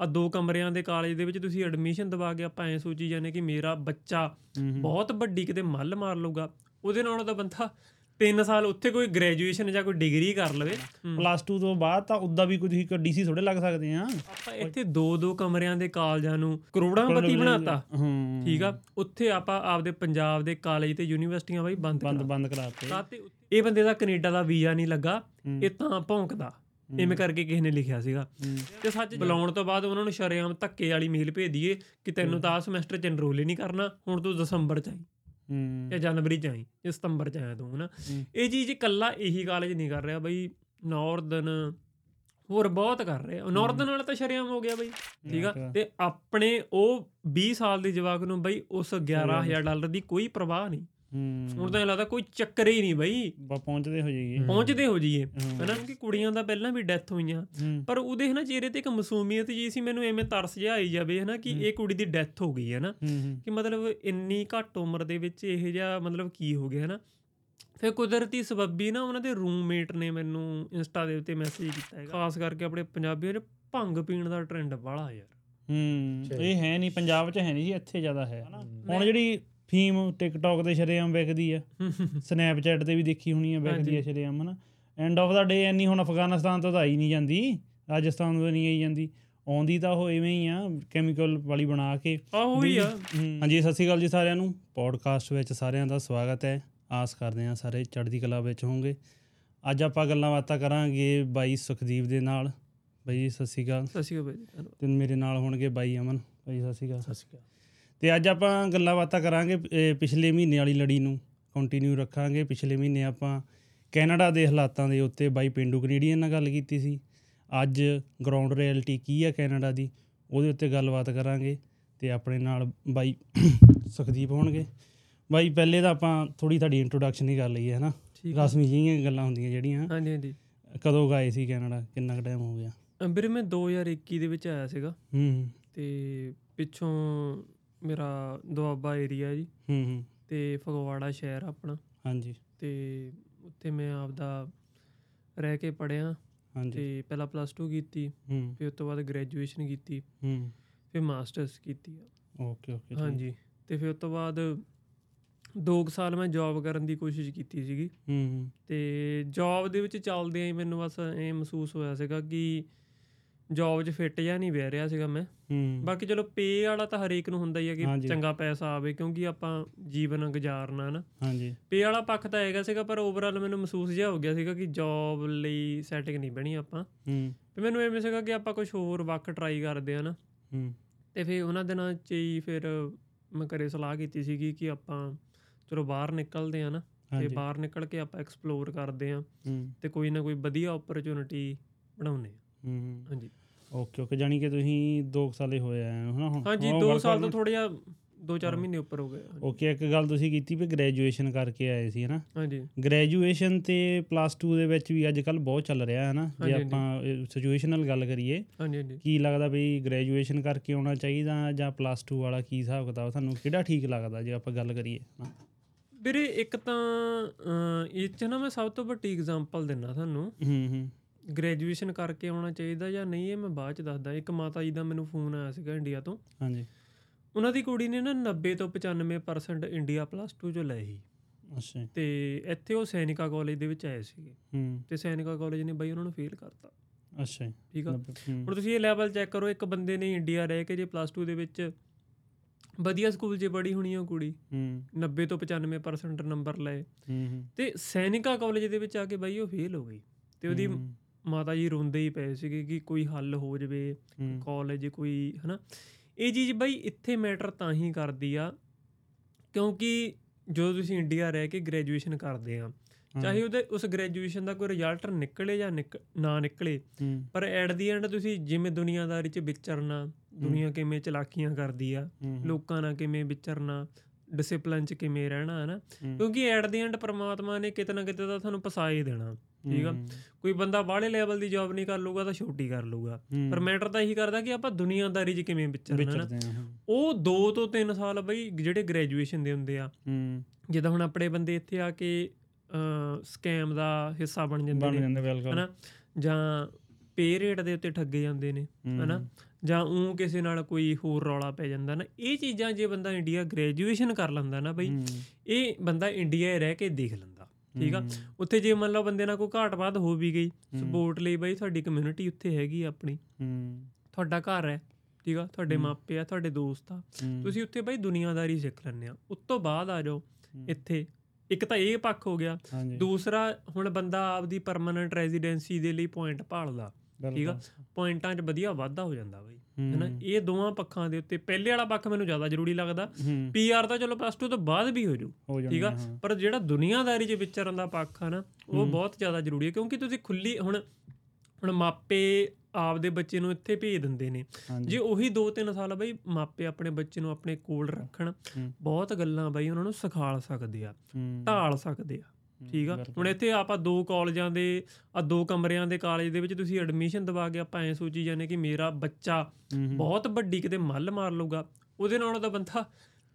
ਆ ਦੋ ਕਮਰਿਆਂ ਦੇ ਕਾਲਜ ਦੇ ਵਿੱਚ ਤੁਸੀਂ ਐਡਮਿਸ਼ਨ ਦਵਾ ਕੇ ਆਪਾਂ ਐ ਸੋਚੀ ਜਾਂਦੇ ਕਿ ਮੇਰਾ ਬੱਚਾ ਬਹੁਤ ਵੱਡੀ ਕਿਤੇ ਮੱਲ ਮਾਰ ਲਊਗਾ। ਉਹਦੇ ਨਾਲੋਂ ਤਾਂ ਬੰਦਾ 3 ਸਾਲ ਉੱਥੇ ਕੋਈ ਗ੍ਰੈਜੂਏਸ਼ਨ ਜਾਂ ਕੋਈ ਡਿਗਰੀ ਕਰ ਲਵੇ। ਪਲੱਸ 2 ਤੋਂ ਬਾਅਦ ਤਾਂ ਉਦਾਂ ਵੀ ਕੁਝ ਇੱਕ ਡੀਸੀ ਥੋੜੇ ਲੱਗ ਸਕਦੇ ਆ। ਆਪਾਂ ਇੱਥੇ ਦੋ ਦੋ ਕਮਰਿਆਂ ਦੇ ਕਾਲਜਾਂ ਨੂੰ ਕਰੋੜਾਂ ਪਤੀ ਬਣਾਤਾ ਠੀਕ ਆ? ਉੱਥੇ ਆਪਾਂ ਆਪਦੇ ਪੰਜਾਬ ਦੇ ਕਾਲਜ ਤੇ ਯੂਨੀਵਰਸਿਟੀਆਂ ਬਾਈ ਬੰਦ ਬੰਦ ਬੰਦ ਕਰਾਤੇ। ਇਹ ਬੰਦੇ ਦਾ ਕੈਨੇਡਾ ਦਾ ਵੀਜ਼ਾ ਨਹੀਂ ਲੱਗਾ। ਇਹ ਤਾਂ ਭੌਂਕਦਾ। ਇਵੇਂ ਕਰਕੇ ਕਿਸੇ ਨੇ ਲਿਖਿਆ ਸੀਗਾ। ਤੇ ਸੱਚ ਬੁਲਾਉਣ ਤੋਂ ਬਾਅਦ ਉਹਨਾਂ ਨੂੰ ਸ਼ਰੇਆਮ ਧੱਕੇ ਵਾਲੀ ਮੇਲ ਭੇਜ ਦਈਏ ਕਿ ਤੈਨੂੰ ਤਾਂ ਆ ਸਮੈਸਟਰ ਚ ਐਨਰੋਲ ਹੀ ਨਹੀਂ ਕਰਨਾ ਹੁਣ ਤੂੰ ਦਸੰਬਰ ਚ ਆਈ। ਹੂੰ। ਜਾਂ ਜਨਵਰੀ ਚ ਆਈ ਜਾਂ ਸਤੰਬਰ ਚ ਆਇਆ ਤੂੰ ਹਨਾ। ਇਹ ਚੀਜ਼ ਇਕੱਲਾ ਇਹੀ ਕਾਲਜ ਨਹੀਂ ਕਰ ਰਿਹਾ ਬਈ ਨਾਰਦਨ ਹੋਰ ਬਹੁਤ ਕਰ ਰਹੇ। ਆ ਨਾਰਦਨ ਵਾਲਾ ਤਾਂ ਸ਼ਰੇਆਮ ਹੋ ਗਿਆ ਬਈ ਠੀਕ ਆ। ਤੇ ਆਪਣੇ ਉਹ 20 ਸਾਲ ਦੇ ਜਵਾਕ ਨੂੰ ਬਈ ਉਸ 11000 ਡਾਲਰ ਦੀ ਕੋਈ ਪਰਵਾਹ ਨਹੀਂ। ਹੁਣ ਤਾਂ ਲੱਗਦਾ ਕੋਈ ਚੱਕਰ ਹੀ ਨਹੀਂ ਬਈ। ਬਾ ਪਹੁੰਚਦੇ ਹੋ ਜਾਈਏ। ਪਹੁੰਚਦੇ ਹੋ ਜੀਏ ਹੂੰ। ਹਨਾ ਕਿ ਕੁੜੀਆਂ ਦਾ ਪਹਿਲਾਂ ਵੀ ਡੈਥ ਹੋਈਆਂ। ਪਰ ਉਹਦੇ ਹਨਾ ਚਿਹਰੇ ਤੇ ਇੱਕ ਮਾਸੂਮੀਅਤ ਜੀ ਸੀ ਮੈਨੂੰ ਐਵੇਂ ਤਰਸ ਜਿਹਾ ਆਈ ਜਾਵੇ ਹਨਾ ਕਿ ਇਹ ਕੁੜੀ ਦੀ ਡੈਥ ਹੋ ਗਈ ਹੈ ਨਾ ਹੂੰ। ਕਿ ਮਤਲਬ ਇੰਨੀ ਘੱਟ ਉਮਰ ਦੇ ਵਿੱਚ ਇਹ ਜਿਹਾ ਮਤਲਬ ਕੀ ਹੋ ਗਿਆ ਹਨਾ। ਫਿਰ ਕੁਦਰਤੀ ਸਬੱਬੀ ਨਾ ਉਹਨਾਂ ਦੇ ਰੂਮਮੇਟ ਨੇ ਮੈਨੂੰ ਇੰਸਟਾ ਦੇ ਉੱਤੇ ਮੈਸੇਜ ਕੀਤਾ ਹੈਗਾ। ਖਾਸ ਕਰਕੇ ਆਪਣੇ ਪੰਜਾਬੀਆਂ 'ਚ ਭੰਗ ਪੀਣ ਦਾ ਟ੍ਰੈਂਡ ਬਾਹਲਾ ਯਾਰ। ਹੂੰ ਇਹ ਹੈ ਨਹੀਂ ਪੰਜਾਬ 'ਚ ਹੈ ਨਹੀਂ ਜੀ ਇੱਥੇ ਜ਼ਿਆਦਾ ਹੈ। ਹੁਣ ਜਿਹੜੀ ਫੀਮ ਟਿਕਟੌਕ ਤੇ ਸ਼ਰੇਆਮ ਵਿਕਦੀ ਆ। ਸਨੈਪਚੈਟ ਤੇ ਵੀ ਦੇਖੀ ਹੋਣੀ ਆ ਵਿਕਦੀ ਆ ਸ਼ਰੇਆਮ ਹਨਾ। ਐਂਡ ਆਫ ਦਾ ਡੇ ਐਨੀ ਹੁਣ ਅਫਗਾਨਿਸਤਾਨ ਤੋਂ ਤਾਂ ਆਈ ਨਹੀਂ ਜਾਂਦੀ। ਰਾਜਸਥਾਨ ਤੋਂ ਨਹੀਂ ਆਈ ਜਾਂਦੀ। ਆਉਂਦੀ ਤਾਂ ਉਹ ਐਵੇਂ ਹੀ ਆ ਕੈਮੀਕਲ ਵਾਲੀ ਬਣਾ ਕੇ। ਆਹੋ ਹੀ ਆ। ਹਾਂਜੀ ਸਤਿ ਸ਼੍ਰੀ ਅਕਾਲ ਜੀ ਸਾਰਿਆਂ ਨੂੰ। ਪੋਡਕਾਸਟ ਵਿੱਚ ਸਾਰਿਆਂ ਦਾ ਸਵਾਗਤ ਹੈ। ਆਸ ਕਰਦੇ ਹਾਂ ਸਾਰੇ ਚੜ੍ਹਦੀ ਕਲਾ ਵਿੱਚ ਹੋਵੋਗੇ। ਅੱਜ ਆਪਾਂ ਗੱਲਾਂ ਬਾਤਾਂ ਕਰਾਂਗੇ ਬਾਈ ਸੁਖਦੀਪ ਦੇ ਨਾਲ। ਬਾਈ ਸਤਿ ਸ਼੍ਰੀ ਅਕਾਲ। ਸਤਿ ਸ਼੍ਰੀ ਅਕਾਲ ਬਾਈ। ਤੇ ਮੇਰੇ ਨਾਲ ਹੋਣਗੇ ਬਾਈ ਅਮਨ। ਬਾਈ ਸਤਿ ਸ਼੍ਰੀ ਅਕਾਲ। ਸਤਿ ਸ਼੍ਰੀ ਅਕਾਲ। ਤੇ ਅੱਜ ਆਪਾਂ ਗੱਲਾਂ ਬਾਤਾਂ ਕਰਾਂਗੇ ਪਿਛਲੇ ਮਹੀਨੇ ਵਾਲੀ ਲੜੀ ਨੂੰ ਕੰਟੀਨਿਊ ਰੱਖਾਂਗੇ। ਪਿਛਲੇ ਮਹੀਨੇ ਆਪਾਂ ਕੈਨੇਡਾ ਦੇ ਹਾਲਾਤਾਂ ਦੇ ਉੱਤੇ ਬਾਈ ਪਿੰਡੂ ਕੈਨੇਡੀਅਨ ਨਾਲ ਗੱਲ ਕੀਤੀ ਸੀ। ਅੱਜ ਗਰਾਊਂਡ ਰਿਐਲਿਟੀ ਕੀ ਹੈ ਕੈਨੇਡਾ ਦੀ ਉਹਦੇ ਉੱਤੇ ਗੱਲਬਾਤ ਕਰਾਂਗੇ ਤੇ ਆਪਣੇ ਨਾਲ ਬਾਈ ਸੁਖਦੀਪ ਹੋਣਗੇ। ਬਾਈ ਪਹਿਲੇ ਤਾਂ ਆਪਾਂ ਥੋੜੀ ਤੁਹਾਡੀ ਇੰਟਰੋਡਕਸ਼ਨ ਹੀ ਕਰ ਲਈਏ ਹਨਾ? ਆ। ਰਸਮੀ ਜਿਹੀਆਂ ਗੱਲਾਂ ਹੁੰਦੀਆਂ ਜਿਹੜੀਆਂ। ਹਾਂਜੀ ਹਾਂਜੀ। ਕਦੋਂ ਗਏ ਸੀ ਕੈਨੇਡਾ? ਕਿੰਨਾ ਕੁ ਟਾਈਮ ਹੋ ਗਿਆ? ਵੀਰੇ ਮੈਂ 2021 ਦੇ ਵਿੱਚ ਆਇਆ ਸੀਗਾ। ਹੂੰ। ਤੇ ਪਿੱਛੋਂ ਮੇਰਾ ਦੁਆਬਾ ਏਰੀਆ ਜੀ। ਹੂੰ ਹੂੰ। ਤੇ ਫਗਵਾੜਾ ਸ਼ਹਿਰ ਆਪਣਾ। ਹਾਂਜੀ। ਤੇ ਉੱਥੇ ਮੈਂ ਆਪਦਾ ਰਹਿ ਕੇ ਪੜਿਆ ਹਾਂਜੀ। ਤੇ ਪਹਿਲਾਂ ਪਲੱਸ 2 ਕੀਤੀ। ਹੂੰ। ਫਿਰ ਉਸ ਤੋਂ ਬਾਅਦ ਗ੍ਰੈਜੂਏਸ਼ਨ ਕੀਤੀ। ਹੂੰ। ਫਿਰ ਮਾਸਟਰਸ ਕੀਤੀ ਆ। ਓਕੇ ਓਕੇ ਹਾਂਜੀ। ਤੇ ਫਿਰ ਉਸ ਤੋਂ ਬਾਅਦ 2 ਸਾਲ ਮੈਂ ਜੌਬ ਕਰਨ ਦੀ ਕੋਸ਼ਿਸ਼ ਕੀਤੀ ਸੀਗੀ। ਹੂੰ ਤੇ ਜੌਬ ਦੇ ਵਿੱਚ ਚੱਲਦਿਆਂ ਹੀ ਮੈਨੂੰ ਬਸ ਇਹ ਮਹਿਸੂਸ ਹੋਇਆ ਸੀਗਾ ਕਿ ਜੌਬ 'ਚ ਫਿੱਟ ਜਾਂ ਨਹੀਂ ਬਹਿ ਰਿਹਾ ਸੀਗਾ ਮੈਂ। ਹੂੰ। ਬਾਕੀ ਚਲੋ ਪੇ ਵਾਲਾ ਤਾਂ ਹਰੇਕ ਨੂੰ ਹੁੰਦਾ ਹੀ ਹੈ ਕਿ। ਚੰਗਾ ਪੈਸਾ ਆਵੇ ਕਿਉਂਕਿ ਆਪਾਂ ਜੀਵਨ ਗੁਜ਼ਾਰਨਾ ਹੈ ਨਾ। ਹਾਂਜੀ। ਪੇ ਵਾਲਾ ਪੱਖ ਤਾਂ ਹੈਗਾ ਸੀਗਾ ਪਰ ਓਵਰਆਲ ਮੈਨੂੰ ਮਹਿਸੂਸ ਜਿਹਾ ਹੋ ਗਿਆ ਸੀਗਾ ਕਿ ਜੌਬ ਲਈ ਸੈਟਿੰਗ ਨਹੀਂ ਬਣੀ ਆਪਾਂ। ਹੂੰ। ਤੇ ਮੈਨੂੰ ਐਵੇਂ ਸੀਗਾ ਕਿ ਆਪਾਂ ਕੁਝ ਹੋਰ ਵੱਖ ਟਰਾਈ ਕਰਦੇ ਆ ਨਾ। ਹੂੰ। ਤੇ ਫਿਰ ਉਹਨਾਂ ਦਿਨਾਂ 'ਚ ਹੀ ਫਿਰ ਮੈਂ ਘਰੇ ਸਲਾਹ ਕੀਤੀ ਸੀਗੀ ਕਿ ਆਪਾਂ ਚਲੋ ਬਾਹਰ ਨਿਕਲਦੇ ਆ ਨਾ ਤੇ ਬਾਹਰ ਨਿਕਲ ਕੇ ਆਪਾਂ ਐਕਸਪਲੋਰ ਕਰਦੇ ਆ। ਹੂੰ। ਤੇ ਕੋਈ ਨਾ ਕੋਈ ਵਧੀਆ ਓਪਰਚੁਨਿਟੀ ਬਣਾਉਨੇ ਆ। ਹੂੰ। ਹਾਂਜੀ। ਓਕੇ ਓਕੇ ਜਾਨੀ ਕਿ ਤੁਸੀਂ 2 ਸਾਲੇ ਹੋਏ ਹੋ ਹਨਾ ਹੁਣ? ਹਾਂਜੀ ਹੁਣ 2 work ਸਾਲ ਤੋਂ ਥੋੜਾ ਜਿਹਾ 2-4 ਮਹੀਨੇ ਉੱਪਰ ਹੋ ਗਏ। ਓਕੇ ਇੱਕ ਗੱਲ ਤੁਸੀਂ ਕੀਤੀ ਵੀ ਗ੍ਰੈਜੂਏਸ਼ਨ ਕਰਕੇ ਆਏ ਸੀ ਹਨਾ? ਹਾਂਜੀ। ਗ੍ਰੈਜੂਏਸ਼ਨ ਤੇ ਪਲੱਸ 2 ਦੇ ਵਿੱਚ ਵੀ ਅੱਜ ਕੱਲ ਬਹੁਤ ਚੱਲ ਰਿਹਾ ਹੈ ਨਾ ਜੇ ਆਪਾਂ ਸਿਚੁਏਸ਼ਨਲ ਗੱਲ ਕਰੀਏ ਹਾਂਜੀ ਹਾਂਜੀ। ਕੀ ਲੱਗਦਾ ਵੀ ਗ੍ਰੈਜੂਏਸ਼ਨ ਕਰਕੇ ਆਉਣਾ ਚਾਹੀਦਾ ਜਾਂ ਪਲੱਸ 2 ਵਾਲਾ ਕੀ ਹਿਸਾਬ ਕਿਤਾਬ ਤੁਹਾਨੂੰ ਕਿਹੜਾ ਠੀਕ ਲੱਗਦਾ ਜੇ ਆਪਾਂ ਗੱਲ ਕਰੀਏ ਹਨਾ? ਵੀਰੇ ਇੱਕ ਤਾਂ ਇਹ ਚ ਨਾ ਮੈਂ ਸਭ ਤੋਂ ਵੱਡੀ ਐਗਜ਼ਾਮਪਲ ਦਿੰਨਾ ਤੁਹਾਨੂੰ। ਹੂੰ ਹੂੰ। ਗ੍ਰੈਜੂਏਸ਼ਨ ਕਰਕੇ ਆਉਣਾ ਚਾਹੀਦਾ ਜਾਂ ਨਹੀਂ ਇਹ ਮੈਂ ਬਾਅਦ ਚ ਦੱਸਦਾ। ਇੱਕ ਮਾਤਾ ਜੀ ਦਾ ਮੈਨੂੰ ਫੋਨ ਆਇਆ ਸੀਗਾ ਇੰਡੀਆ ਤੋਂ। ਹਾਂਜੀ। ਉਹਨਾਂ ਦੀ ਕੁੜੀ ਨੇ ਨਾ 90 ਤੋਂ 95% ਇੰਡੀਆ ਪਲੱਸ 2 ਚੋਂ ਲਏ ਸੀ। ਅੱਛਾ। ਤੇ ਇੱਥੇ ਉਹ ਸੈਨਿਕਾ ਕਾਲਜ ਦੇ ਵਿੱਚ ਆਏ ਸੀਗੇ। ਹੂੰ। ਤੇ ਸੈਨਿਕਾ ਕਾਲਜ ਨੇ ਬਾਈ ਉਹਨਾਂ ਨੂੰ ਫੇਲ ਕਰਤਾ। ਅੱਛਾ। ਠੀਕ ਆ? ਹੁਣ ਤੁਸੀਂ ਇਹ ਲੈਵਲ ਚੈੱਕ ਕਰੋ ਇੱਕ ਬੰਦੇ ਨੇ ਇੰਡੀਆ ਰਹਿ ਕੇ ਜੇ ਪਲੱਸ 2 ਦੇ ਵਿੱਚ ਵਧੀਆ ਸਕੂਲ 'ਚ ਪੜ੍ਹੀ ਹੋਣੀ ਆ ਕੁੜੀ ਹੂੰ। 90 ਤੋਂ 95% ਨੰਬਰ ਲਏ। ਹੂੰ ਤੇ ਸੈਨਿਕਾ ਕਾਲਜ ਦੇ ਵਿੱਚ ਆ ਕੇ ਬਾਈ ਉਹ ਫੇਲ ਹੋ ਗਈ। ਤੇ ਉਹਦੀ ਮਾਤਾ ਜੀ ਰੋਂਦੇ ਹੀ ਪਏ ਸੀਗੇ ਕਿ ਕੋਈ ਹੱਲ ਹੋ ਜਵੇ ਕਾਲਜ ਕੋਈ ਹਨਾ। ਇਹ ਚੀਜ਼ ਬਾਈ ਇੱਥੇ ਮੈਟਰ ਤਾਂ ਹੀ ਕਰਦੀ ਆ ਕਿਉਂਕਿ ਜਦੋਂ ਤੁਸੀਂ ਇੰਡੀਆ ਰਹਿ ਕੇ ਗ੍ਰੈਜੂਏਸ਼ਨ ਕਰਦੇ ਆ ਚਾਹੇ ਉਹਦੇ ਉਸ ਗ੍ਰੈਜੂਏਸ਼ਨ ਦਾ ਕੋਈ ਰਿਜ਼ਲਟ ਨਿਕਲੇ ਜਾਂ ਨਾ ਨਿਕਲੇ ਪਰ ਐਟ ਦੀ ਐਂਡ ਤੁਸੀਂ ਜਿਵੇਂ ਦੁਨੀਆਦਾਰੀ 'ਚ ਵਿਚਰਨਾ ਦੁਨੀਆ ਕਿਵੇਂ ਚਲਾਕੀਆਂ ਕਰਦੀ ਆ ਲੋਕਾਂ ਨਾਲ ਕਿਵੇਂ ਵਿਚਰਨਾ ਡਿਸਪਲਿਨ 'ਚ ਕਿਵੇਂ ਰਹਿਣਾ ਹੈ। ਨਾ ਕਿਉਂਕਿ ਐਟ ਦੀ ਐਂਡ ਪ੍ਰਮਾਤਮਾ ਨੇ ਕਿਤੇ ਨਾ ਕਿਤੇ ਤਾਂ ਤੁਹਾਨੂੰ ਫਸਾ ਹੀ ਦੇਣਾ ਠੀਕ ਆ? ਕੋਈ ਬੰਦਾ ਬਾਹਲੇ ਲੈਵਲ ਦੀ ਜੌਬ ਨਹੀਂ ਕਰ ਲੂਗਾ ਤਾਂ ਛੋਟੀ ਕਰ ਲੂਗਾ ਪਰ ਮੈਟਰ ਤਾਂ ਇਹੀ ਕਰਦਾ ਕਿ ਆਪਾਂ ਦੁਨੀਆਦਾਰੀ 'ਚ ਕਿਵੇਂ ਵਿਚਰਨਾ ਨਾ ਉਹ 2 ਤੋਂ 3 ਸਾਲ ਬਈ ਜਿਹੜੇ ਗ੍ਰੈਜੂਏਸ਼ਨ ਦੇ ਹੁੰਦੇ ਆ ਜਿੱਦਾਂ ਹੁਣ ਆਪਣੇ ਬੰਦੇ ਇੱਥੇ ਆ ਕੇ ਸਕੈਮ ਦਾ ਹਿੱਸਾ ਬਣ ਜਾਂਦੇ ਨੇ ਹਨਾ? ਜਾਂ ਪੇ ਰੇਟ ਦੇ ਉੱਤੇ ਠੱਗੇ ਜਾਂਦੇ ਨੇ ਹਨਾ? ਜਾਂ ਉਹ ਕਿਸੇ ਨਾਲ ਕੋਈ ਹੋਰ ਰੌਲਾ ਪੈ ਜਾਂਦਾ ਨਾ ਇਹ ਚੀਜ਼ਾਂ ਜੇ ਬੰਦਾ ਇੰਡੀਆ ਗ੍ਰੈਜੂਏਸ਼ਨ ਕਰ ਲੈਂਦਾ ਨਾ ਬਈ ਇਹ ਬੰਦਾ ਇੰਡੀਆ ਰਹਿ ਕੇ ਦੇਖ ਲੈਂਦਾ ਠੀਕ ਆ? ਉੱਥੇ ਜੇ ਮੰਨ ਲਓ ਬੰਦੇ ਨਾਲ ਕੋਈ ਘਾਟ ਬਾਤ ਹੋ ਵੀ ਗਈ। ਸਪੋਰਟ ਲਈ ਬਈ ਤੁਹਾਡੀ ਕਮਿਊਨਿਟੀ ਉੱਥੇ ਹੈਗੀ ਆਪਣੀ। ਤੁਹਾਡਾ ਘਰ ਹੈ ਠੀਕ ਆ? ਤੁਹਾਡੇ। ਮਾਪੇ ਆ ਤੁਹਾਡੇ ਦੋਸਤ ਆ ਤੁਸੀਂ ਉੱਥੇ ਬਈ ਦੁਨੀਆਦਾਰੀ ਸਿੱਖ ਲੈਂਦੇ ਆ। ਉਸ ਤੋਂ ਬਾਅਦ ਆ ਜਾਓ। ਇੱਥੇ। ਇੱਕ ਤਾਂ ਇਹ ਪੱਖ ਹੋ ਗਿਆ ਦੂਸਰਾ ਹੁਣ ਬੰਦਾ ਆਪਦੀ ਪਰਮਨੈਂਟ ਰੈਜ਼ੀਡੈਂਸੀ ਦੇ ਲਈ ਪੁਆਇੰਟ ਭਾਲਦਾ। ਠੀਕ ਆ। ਪੁਆਇੰਟਾਂ 'ਚ ਵਧੀਆ ਵਾਧਾ ਹੋ ਜਾਂਦਾ ਬਈ। ਹੈਨਾ? ਇਹ ਦੋਵਾਂ ਪੱਖਾਂ ਦੇ ਉੱਤੇ ਪਹਿਲੇ ਵਾਲਾ ਪੱਖ ਮੈਨੂੰ ਜ਼ਿਆਦਾ ਜ਼ਰੂਰੀ ਲੱਗਦਾ। ਪੀਆਰ ਤਾਂ ਚਲੋ ਪਲੱਸ 2 ਤੋਂ ਬਾਅਦ ਵੀ ਹੋ ਜੂ। ਠੀਕ ਆ। ਪਰ ਜਿਹੜਾ ਦੁਨੀਆਦਾਰੀ 'ਚ ਵਿਚਰਨ ਦਾ ਪੱਖ ਆ ਨਾ ਉਹ। ਬਹੁਤ ਜ਼ਿਆਦਾ ਜ਼ਰੂਰੀ ਹੈ ਕਿਉਂਕਿ ਤੁਸੀਂ ਖੁੱਲੀ ਹੁਣ ਹੁਣ ਮਾਪੇ ਆਪਦੇ ਬੱਚੇ ਨੂੰ ਇੱਥੇ ਭੇਜ ਦਿੰਦੇ ਨੇ। ਜੇ ਉਹੀ 2-3 ਸਾਲ ਬਈ ਮਾਪੇ ਆਪਣੇ ਬੱਚੇ ਨੂੰ ਆਪਣੇ ਕੋਲ ਰੱਖਣ। ਬਹੁਤ ਗੱਲਾਂ ਬਈ ਉਹਨਾਂ ਨੂੰ ਸਿਖਾਲ ਸਕਦੇ ਆ ਢਾਲ ਸਕਦੇ ਆ। ਠੀਕ ਆ। ਹੁਣ ਇੱਥੇ ਆਪਾਂ ਦੋ ਕਾਲਜਾਂ ਦੇ ਆ ਦੋ ਕਮਰਿਆਂ ਦੇ ਕਾਲਜ ਦੇ ਵਿੱਚ ਤੁਸੀਂ ਐਡਮਿਸ਼ਨ ਦਵਾ ਕੇ ਆਪਾਂ ਐ ਸੋਚੀ ਜਾਂਦੇ ਕਿ ਮੇਰਾ ਬੱਚਾ ਬਹੁਤ ਵੱਡੀ ਕਿਤੇ ਮੱਲ ਮਾਰ ਲਊਗਾ। ਉਹਦੇ ਨਾਲੋਂ ਤਾਂ ਬੰਦਾ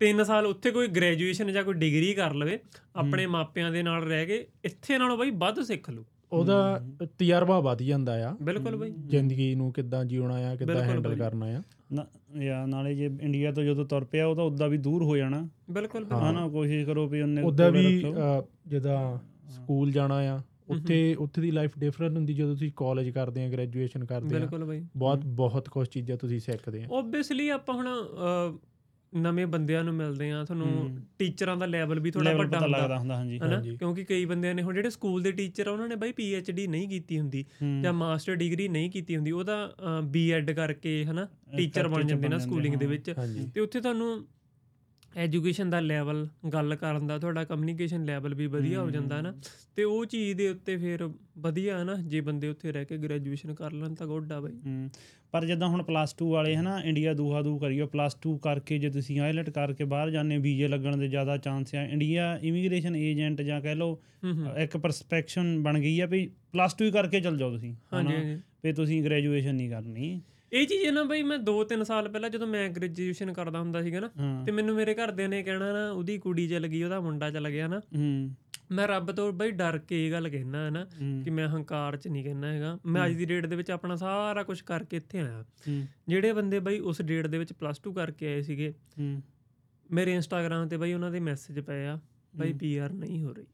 3 ਸਾਲ ਉੱਥੇ ਕੋਈ ਗ੍ਰੈਜੂਏਸ਼ਨ ਜਾਂ ਕੋਈ ਡਿਗਰੀ ਕਰ ਲਵੇ ਆਪਣੇ ਮਾਪਿਆਂ ਦੇ ਨਾਲ ਰਹਿ ਕੇ ਇੱਥੇ ਨਾਲੋਂ ਬਈ ਵੱਧ ਸਿੱਖ ਲੂ ਉਹਦਾ ਤਜਰਬਾ ਵਧ ਜਾਂਦਾ ਆ। ਬਿਲਕੁਲ ਬਈ। ਜ਼ਿੰਦਗੀ ਨੂੰ ਕਿੱਦਾਂ ਜਿਉਣਾ ਆ ਕਿੱਦਾਂ ਹੈਂਡਲ। ਕਰਨਾ ਆ। ਨਾ- ਯਾ ਨਾਲੇ ਜੇ ਇੰਡੀਆ ਤੋਂ ਜਦੋਂ ਤੁਰ ਪਿਆ ਉਹ ਤਾਂ ਉਦਾਂ ਵੀ ਦੂਰ ਹੋ ਜਾਣਾ। ਬਿਲਕੁਲ ਹਨਾ ਕੋਸ਼ਿਸ਼ ਕਰੋ ਵੀ ਉਹਨੇ ਉਦਾਂ ਵੀ ਜਿੱਦਾਂ ਸਕੂਲ ਜਾਣਾ ਆ ਉੱਥੇ ਉੱਥੇ ਦੀ ਲਾਈਫ ਡਿਫਰੈਂਟ ਹੁੰਦੀ ਜਦੋਂ ਤੁਸੀਂ ਕਾਲਜ ਕਰਦੇ ਆ ਗ੍ਰੈਜੂਏਸ਼ਨ ਕਰਦੇ ਆ। ਬਿਲਕੁਲ ਬਈ। ਬਹੁਤ ਬਹੁਤ ਕੁਝ ਚੀਜ਼ਾਂ ਤੁਸੀਂ ਸਿੱਖਦੇ ਆ। ਓਬਵੀਅਸਲੀ ਆਪਾਂ ਹੁਣ ਨਵੇਂ ਬੰਦਿਆਂ ਨੂੰ ਮਿਲਦੇ ਆ ਤੁਹਾਨੂੰ। ਟੀਚਰਾਂ ਦਾ ਲੈਵਲ ਵੀ ਥੋੜਾ ਵੱਡਾ ਹੁੰਦਾ ਲੱਗਦਾ ਹੁੰਦਾ ਹਾਂਜੀ ਹਾਂਜੀ। ਕਿਉਂਕਿ ਕਈ ਬੰਦਿਆਂ ਨੇ ਹੁਣ ਜਿਹੜੇ ਸਕੂਲ ਦੇ ਟੀਚਰ ਆ ਉਹਨਾਂ ਨੇ ਬਾਈ ਡੀ ਨਹੀਂ ਕੀਤੀ ਹੁੰਦੀ ਜਾਂ ਮਾਸਟਰ ਡਿਗਰੀ ਨਹੀਂ ਕੀਤੀ ਹੁੰਦੀ ਉਹਦਾ ਬੀਐਡ ਕਰਕੇ ਹਨਾ ਟੀਚਰ ਬਣ ਜਾਂਦੇ ਨਾ ਸਕੂਲਿੰਗ ਦੇ। ਵਿੱਚ ਤੇ ਉੱਥੇ ਤੁਹਾਨੂੰ ਐਜੂਕੇਸ਼ਨ ਦਾ ਲੈਵਲ ਗੱਲ ਕਰਨ ਦਾ ਤੁਹਾਡਾ ਕਮਿਊਨੀਕੇਸ਼ਨ ਲੈਵਲ ਵੀ ਵਧੀਆ ਹੋ ਜਾਂਦਾ ਨਾ। ਤੇ ਉਹ ਚੀਜ਼ ਦੇ ਉੱਤੇ ਫਿਰ ਵਧੀਆ ਨਾ ਜੇ ਬੰਦੇ ਉੱਥੇ ਰਹਿ ਕੇ ਗ੍ਰੈਜੂਏਸ਼ਨ ਕਰ ਲੈਣ ਤਾਂ ਗੁੱਡ ਆ ਬਾਈ। ਹੂੰ ਪਰ ਜਦੋਂ ਹੁਣ ਪਲੱਸ 2 ਵਾਲੇ ਹਨਾ ਇੰਡੀਆ ਦੂਹਾ ਦੂ ਕਰੀਓ ਪਲੱਸ 2 ਕਰਕੇ ਜੇ ਤੁਸੀਂ ਆਇਲਟ ਕਰਕੇ ਬਾਹਰ ਜਾਂਦੇ ਵੀਜ਼ੇ ਲੱਗਣ ਦੇ ਜ਼ਿਆਦਾ ਚਾਂਸ ਆ। ਇੰਡੀਆ ਇਮੀਗ੍ਰੇਸ਼ਨ ਏਜੰਟ ਜਾਂ ਕਹਿ ਲਓ ਹੂੰ ਹੂੰ। ਇੱਕ ਪਰਸਪੈਕਸ਼ਨ ਬਣ ਗਈ ਆ ਵੀ ਪਲੱਸ 2 ਹੀ ਕਰਕੇ ਚੱਲ ਜਾਓ ਤੁਸੀਂ ਹਾਂਜੀ ਵੀ ਤੁਸੀਂ ਗ੍ਰੈਜੂਏਸ਼ਨ ਨਹੀਂ ਕਰਨੀ। ਇਹ ਚੀਜ਼ ਨਾ ਬਈ ਮੈਂ 2-3 ਸਾਲ ਪਹਿਲਾਂ ਜਦੋਂ ਮੈਂ ਗ੍ਰੈਜੂਏਸ਼ਨ ਕਰਦਾ ਹੁੰਦਾ ਸੀਗਾ ਨਾ ਤੇ ਮੈਨੂੰ ਮੇਰੇ ਘਰਦਿਆਂ ਨੇ ਕਹਿਣਾ ਨਾ ਉਹਦੀ ਕੁੜੀ ਚੱਲ ਗਈ ਉਹਦਾ ਮੁੰਡਾ ਚੱਲ ਗਿਆ ਨਾ। ਮੈਂ ਰੱਬ ਤੋਂ ਬਈ ਡਰ ਕੇ ਇਹ ਗੱਲ ਕਹਿਣਾ ਹੈ। ਨਾ ਕਿ ਮੈਂ ਹੰਕਾਰ 'ਚ ਨਹੀਂ ਕਹਿਣਾ ਹੈਗਾ। ਮੈਂ ਅੱਜ ਦੀ ਡੇਟ ਦੇ ਵਿੱਚ ਆਪਣਾ ਸਾਰਾ ਕੁਝ ਕਰਕੇ ਇੱਥੇ ਆਇਆ। ਜਿਹੜੇ ਬੰਦੇ ਬਈ ਉਸ ਡੇਟ ਦੇ ਵਿੱਚ ਪਲੱਸ 2 ਕਰਕੇ ਆਏ ਸੀਗੇ ਮੇਰੇ ਇੰਸਟਾਗ੍ਰam ਤੇ ਬਈ ਉਹਨਾਂ ਦੇ ਮੈਸੇਜ ਪਏ ਆ ਬਈ। ਪੀਆਰ ਨਹੀਂ ਹੋ ਰਹੀ।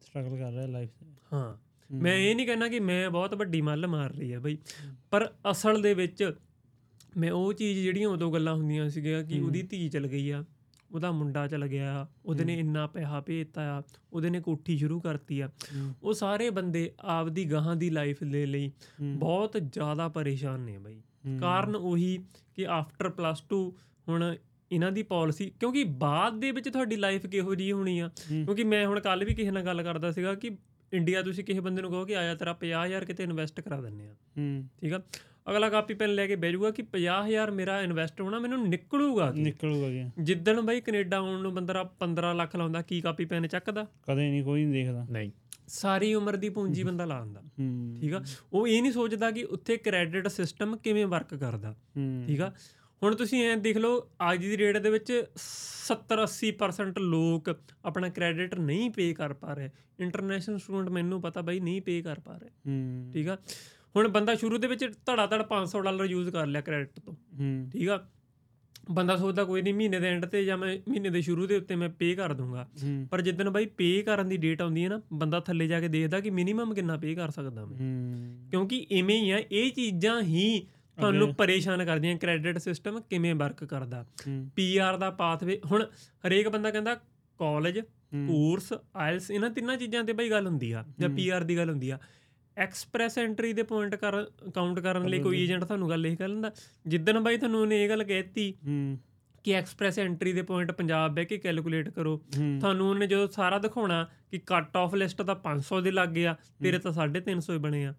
ਸਟਰਗਲ ਕਰ ਰਿਹਾ ਲਾਈਫ ਹਾਂ। ਮੈਂ ਇਹ ਨਹੀਂ ਕਹਿਣਾ ਕਿ ਮੈਂ ਬਹੁਤ ਵੱਡੀ ਮੱਲ ਮਾਰ ਰਹੀ ਹੈ ਬਈ। ਪਰ ਅਸਲ ਦੇ ਵਿੱਚ ਮੈਂ ਉਹ ਚੀਜ਼ ਜਿਹੜੀਆਂ ਉਦੋਂ ਗੱਲਾਂ ਹੁੰਦੀਆਂ ਸੀਗੀਆਂ ਕਿ। ਉਹਦੀ ਧੀ ਚਲ ਗਈ ਆ ਉਹਦਾ ਮੁੰਡਾ ਚਲ ਗਿਆ ਉਹਦੇ ਨੇ ਇੰਨਾ ਪੈਸਾ ਭੇਜਤਾ ਆ ਉਹਦੇ ਨੇ ਕੋਠੀ ਸ਼ੁਰੂ ਕਰਤੀ ਆ। ਉਹ ਸਾਰੇ ਬੰਦੇ ਆਪਦੀ ਗਾਹਾਂ ਦੀ ਲਾਈਫ ਦੇ ਲਈ ਬਹੁਤ ਜ਼ਿਆਦਾ ਪਰੇਸ਼ਾਨ ਨੇ ਬਈ। ਕਾਰਨ ਉਹੀ ਕਿ ਆਫਟਰ ਪਲੱਸ 2 ਹੁਣ ਇਹਨਾਂ ਦੀ ਪਾਲਿਸੀ ਕਿਉਂਕਿ ਬਾਅਦ ਦੇ ਵਿੱਚ ਤੁਹਾਡੀ ਲਾਈਫ ਕਿਹੋ ਜਿਹੀ ਹੋਣੀ ਆ। ਕਿਉਂਕਿ ਮੈਂ ਹੁਣ ਕੱਲ ਵੀ ਕਿਸੇ ਨਾਲ ਗੱਲ ਕਰਦਾ ਸੀਗਾ ਕਿ ਇੰਡੀਆ ਤੁਸੀਂ ਕਿਸੇ ਬੰਦੇ ਨੂੰ ਕਹੋ ਕਿ ਆਇਆ ਤੇਰਾ 50000 ਕਿਤੇ ਇਨਵੈਸਟ ਕਰਾ ਦਿੰਨੇ ਆ। ਠੀਕ ਆ? ਅਗਲਾ ਕਾਪੀ ਪੈਨ ਲੈ ਕੇ ਬਹਿ ਕਿ 50000 ਮੇਰਾ ਇਨਵੈਸਟ ਹੋਣਾ ਮੈਨੂੰ ਨਿਕਲੂਗਾ? ਨਿਕਲੂਗਾ ਗਿਆ ਜਿੱਦਣ ਬਈ ਕੈਨੇਡਾ ਆਉਣ ਨੂੰ ਬੰਦਾ 15 ਲੱਖ ਲਾਉਂਦਾ ਕੀ ਕਾਪੀ ਪੈਨ ਚੱਕਦਾ? ਕਦੇ ਨਹੀਂ ਕੋਈ ਨਹੀਂ ਦੇਖਦਾ। ਨਹੀਂ। ਸਾਰੀ ਉਮਰ ਦੀ ਪੂੰਜੀ ਬੰਦਾ ਲਾਉਂਦਾ ਹੂੰ। ਠੀਕ ਆ? ਉਹ ਇਹ ਨਹੀਂ ਸੋਚਦਾ ਕਿ ਉੱਥੇ ਕ੍ਰੈਡਿਟ ਸਿਸਟਮ ਕਿਵੇਂ ਵਰਕ ਕਰਦਾ। ਠੀਕ ਆ? ਹੁਣ ਤੁਸੀਂ ਐਂ ਦੇਖ ਲਓ ਅੱਜ ਦੀ ਡੇਟ ਦੇ ਵਿੱਚ 70 80% ਲੋਕ ਆਪਣਾ ਕ੍ਰੈਡਿਟ ਨਹੀਂ ਪੇ ਕਰ ਪਾ ਰਹੇ। ਇੰਟਰਨੈਸ਼ਨਲ ਸਟੂਡੈਂਟ ਮੈਨੂੰ ਪਤਾ ਬਈ ਨਹੀਂ ਪੇ ਕਰ ਪਾ ਰਹੇ। ਠੀਕ ਆ? ਹੁਣ ਬੰਦਾ ਸ਼ੁਰੂ ਦੇ ਵਿੱਚ ਧੜਾ ਧੜ 500 ਡਾਲਰ ਯੂਜ਼ ਕਰ ਲਿਆ ਕ੍ਰੈਡਿਟ ਤੋਂ। ਹੂੰ। ਠੀਕ ਆ? ਬੰਦਾ ਸੋਚਦਾ ਕੋਈ ਨਹੀਂ ਮਹੀਨੇ ਦੇ ਐਂਡ ਤੇ ਜਾਂ ਮੈਂ ਮਹੀਨੇ ਦੇ ਸ਼ੁਰੂ ਦੇ ਉੱਤੇ ਮੈਂ ਪੇ ਕਰ ਦੂੰਗਾ। ਪਰ ਜਿੱਦਣ ਬਾਈ ਪੇ ਕਰਨ ਦੀ ਡੇਟ ਆਉਂਦੀ ਹੈ ਨਾ ਬੰਦਾ ਥੱਲੇ ਜਾ ਕੇ ਦੇਖਦਾ ਕਿ ਮਿਨੀਮਮ ਕਿੰਨਾ ਪੇ ਕਰ ਸਕਦਾ ਮੈਂ। ਕਿਉਂਕਿ ਇਵੇਂ ਹੀ ਆ ਇਹ ਚੀਜ਼ਾਂ ਹੀ ਤੁਹਾਨੂੰ ਪਰੇਸ਼ਾਨ ਕਰਦੀਆਂ ਕ੍ਰੈਡਿਟ ਸਿਸਟਮ ਕਿਵੇਂ ਵਰਕ ਕਰਦਾ। ਪੀਆਰ ਦਾ ਪਾਥਵੇ ਹੁਣ ਹਰੇਕ ਬੰਦਾ ਕਹਿੰਦਾ ਕਾਲਜ। ਕੋਰਸ ਆਇਲਸ ਇਹਨਾਂ ਤਿੰਨਾਂ ਚੀਜ਼ਾਂ ਤੇ ਬਈ ਗੱਲ ਹੁੰਦੀ ਆ ਜਾਂ। ਪੀਆਰ ਦੀ ਗੱਲ ਹੁੰਦੀ ਆ। ਐਕਸਪ੍ਰੈਸ ਐਂਟਰੀ ਦੇ ਪੁਆਇੰਟ ਕਰ ਕਾਊਂਟ ਕਰਨ ਲਈ ਕੋਈ ਏਜੰਟ ਤੁਹਾਨੂੰ ਗੱਲ ਇਹ ਕਹਿੰਦਾ ਜਿੱਦਣ ਬਾਈ ਤੁਹਾਨੂੰ ਉਹਨੇ ਇਹ ਗੱਲ ਕਹਿਤੀ ਹੂੰ। ਕਿ ਐਕਸਪ੍ਰੈਸ ਐਂਟਰੀ ਦੇ ਪੁਆਇੰਟ ਪੰਜਾਬ ਬਹਿ ਕੇ ਕੈਲਕੂਲੇਟ ਕਰੋ ਤੁਹਾਨੂੰ ਉਹਨੇ ਜਦੋਂ ਸਾਰਾ ਦਿਖਾਉਣਾ ਕਿ ਕੱਟ ਆਫ ਲਿਸਟ ਤਾਂ 500 ਦੇ ਲੱਗ ਗਿਆ ਤੇਰੇ ਤਾਂ 350 ਹੀ ਬਣੇ ਆ।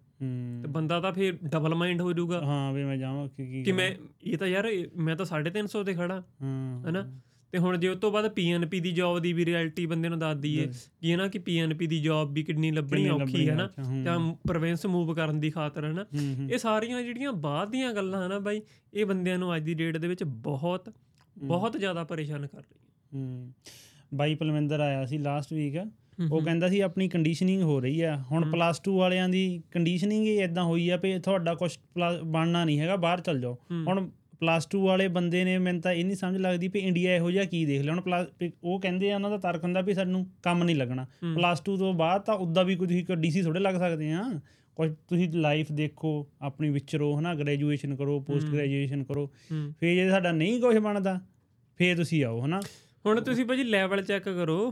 ਤੇ ਬੰਦਾ ਤਾਂ ਫਿਰ ਡਬਲ ਮਾਈਂਡ ਹੋ ਜਾਊਗਾ। ਹਾਂ ਵੀ ਮੈਂ ਜਾਵਾਂ ਕਿ ਕੀ ਮੈਂ ਇਹ ਤਾਂ ਯਾਰ ਮੈਂ ਤਾਂ 350 ਤੇ ਖੜਾ ਹਾਂ। ਹਨਾ? ਤੇ ਹੁਣ ਜੇ ਉਸ ਤੋਂ ਬਾਅਦ ਪੀਐਨਪੀ ਦੀ ਜੌਬ ਦੀ ਵੀ ਰਿਐਲਿਟੀ ਬੰਦੇ ਨੂੰ ਦੱਸ ਦਈਏ ਕਿ ਇਹ ਨਾ ਕਿ ਪੀਐਨਪੀ ਦੀ ਜੌਬ ਵੀ ਕਿੰਨੀ ਲੱਭਣੀ ਔਖੀ ਹੈ ਨਾ। ਜਾਂ ਪ੍ਰੋਵਿੰਸ ਮੂਵ ਕਰਨ ਦੀ ਖਾਤਰ ਹੈ ਨਾ ਹੂੰ ਹੂੰ। ਇਹ ਸਾਰੀਆਂ ਜਿਹੜੀਆਂ ਬਾਅਦ ਦੀਆਂ ਗੱਲਾਂ ਹਨ ਬਾਈ ਇਹ ਬੰਦਿਆਂ ਨੂੰ ਅੱਜ ਦੀ ਡੇਟ ਦੇ ਵਿੱਚ ਬਹੁਤ ਬਹੁਤ ਜ਼ਿਆਦਾ ਪਰੇਸ਼ਾਨ ਕਰ ਰਹੀ ਹੂੰ। ਬਾਈ ਪਲਵਿੰਦਰ ਆਇਆ ਸੀ ਲਾਸਟ ਵੀਕ ਉਹ ਕਹਿੰਦਾ ਸੀ ਆਪਣੀ ਕੰਡੀਸ਼ਨਿੰਗ ਹੋ ਰਹੀ ਆ। ਹੁਣ ਪਲੱਸ 2 ਵਾਲਿਆਂ ਦੀ ਕੰਡੀਸ਼ਨਿੰਗ ਹੀ ਇਦਾਂ ਹੋਈ ਆ ਵੀ ਤੁਹਾਡਾ ਕੁਝ ਬਣਨਾ ਨਹੀਂ ਹੈਗਾ ਬਾਹਰ ਚੱਲ ਜਾਓ। ਹੁਣ ਪਲੱਸ 2 ਵਾਲੇ ਬੰਦੇ ਨੇ ਮੈਨੂੰ ਤਾਂ ਇਹ ਨਹੀਂ ਸਮਝ ਲੱਗਦੀ ਵੀ ਇੰਡੀਆ ਇਹੋ ਜਿਹਾ ਕੀ ਦੇਖ ਲਿਆ। ਹੁਣ ਪਲੱਸ ਉਹ ਕਹਿੰਦੇ ਆ ਉਹਨਾਂ ਦਾ ਤਰਕ ਹੁੰਦਾ ਵੀ ਸਾਨੂੰ ਕੰਮ ਨਹੀਂ ਲੱਗਣਾ। ਪਲੱਸ 2 ਤੋਂ ਬਾਅਦ ਤਾਂ ਉੱਦਾਂ ਵੀ ਕੋਈ ਤੁਸੀਂ ਡੀਸੀ ਥੋੜੇ ਲੱਗ ਸਕਦੇ ਆ। ਕੁਝ ਤੁਸੀਂ ਲਾਈਫ ਦੇਖੋ ਆਪਣੀ ਵਿਚਰੋ ਹਨਾ ਗ੍ਰੈਜੂਏਸ਼ਨ ਕਰੋ ਪੋਸਟ। ਗ੍ਰੈਜੂਏਸ਼ਨ ਕਰੋ। ਫੇਰ ਜੇ ਸਾਡਾ ਨਹੀਂ ਕੁਝ ਬਣਦਾ ਫੇਰ ਤੁਸੀਂ ਆਓ ਹਨਾ। ਹੁਣ ਤੁਸੀਂ ਭਾਜੀ ਲੈਵਲ ਚੈੱਕ ਕਰੋ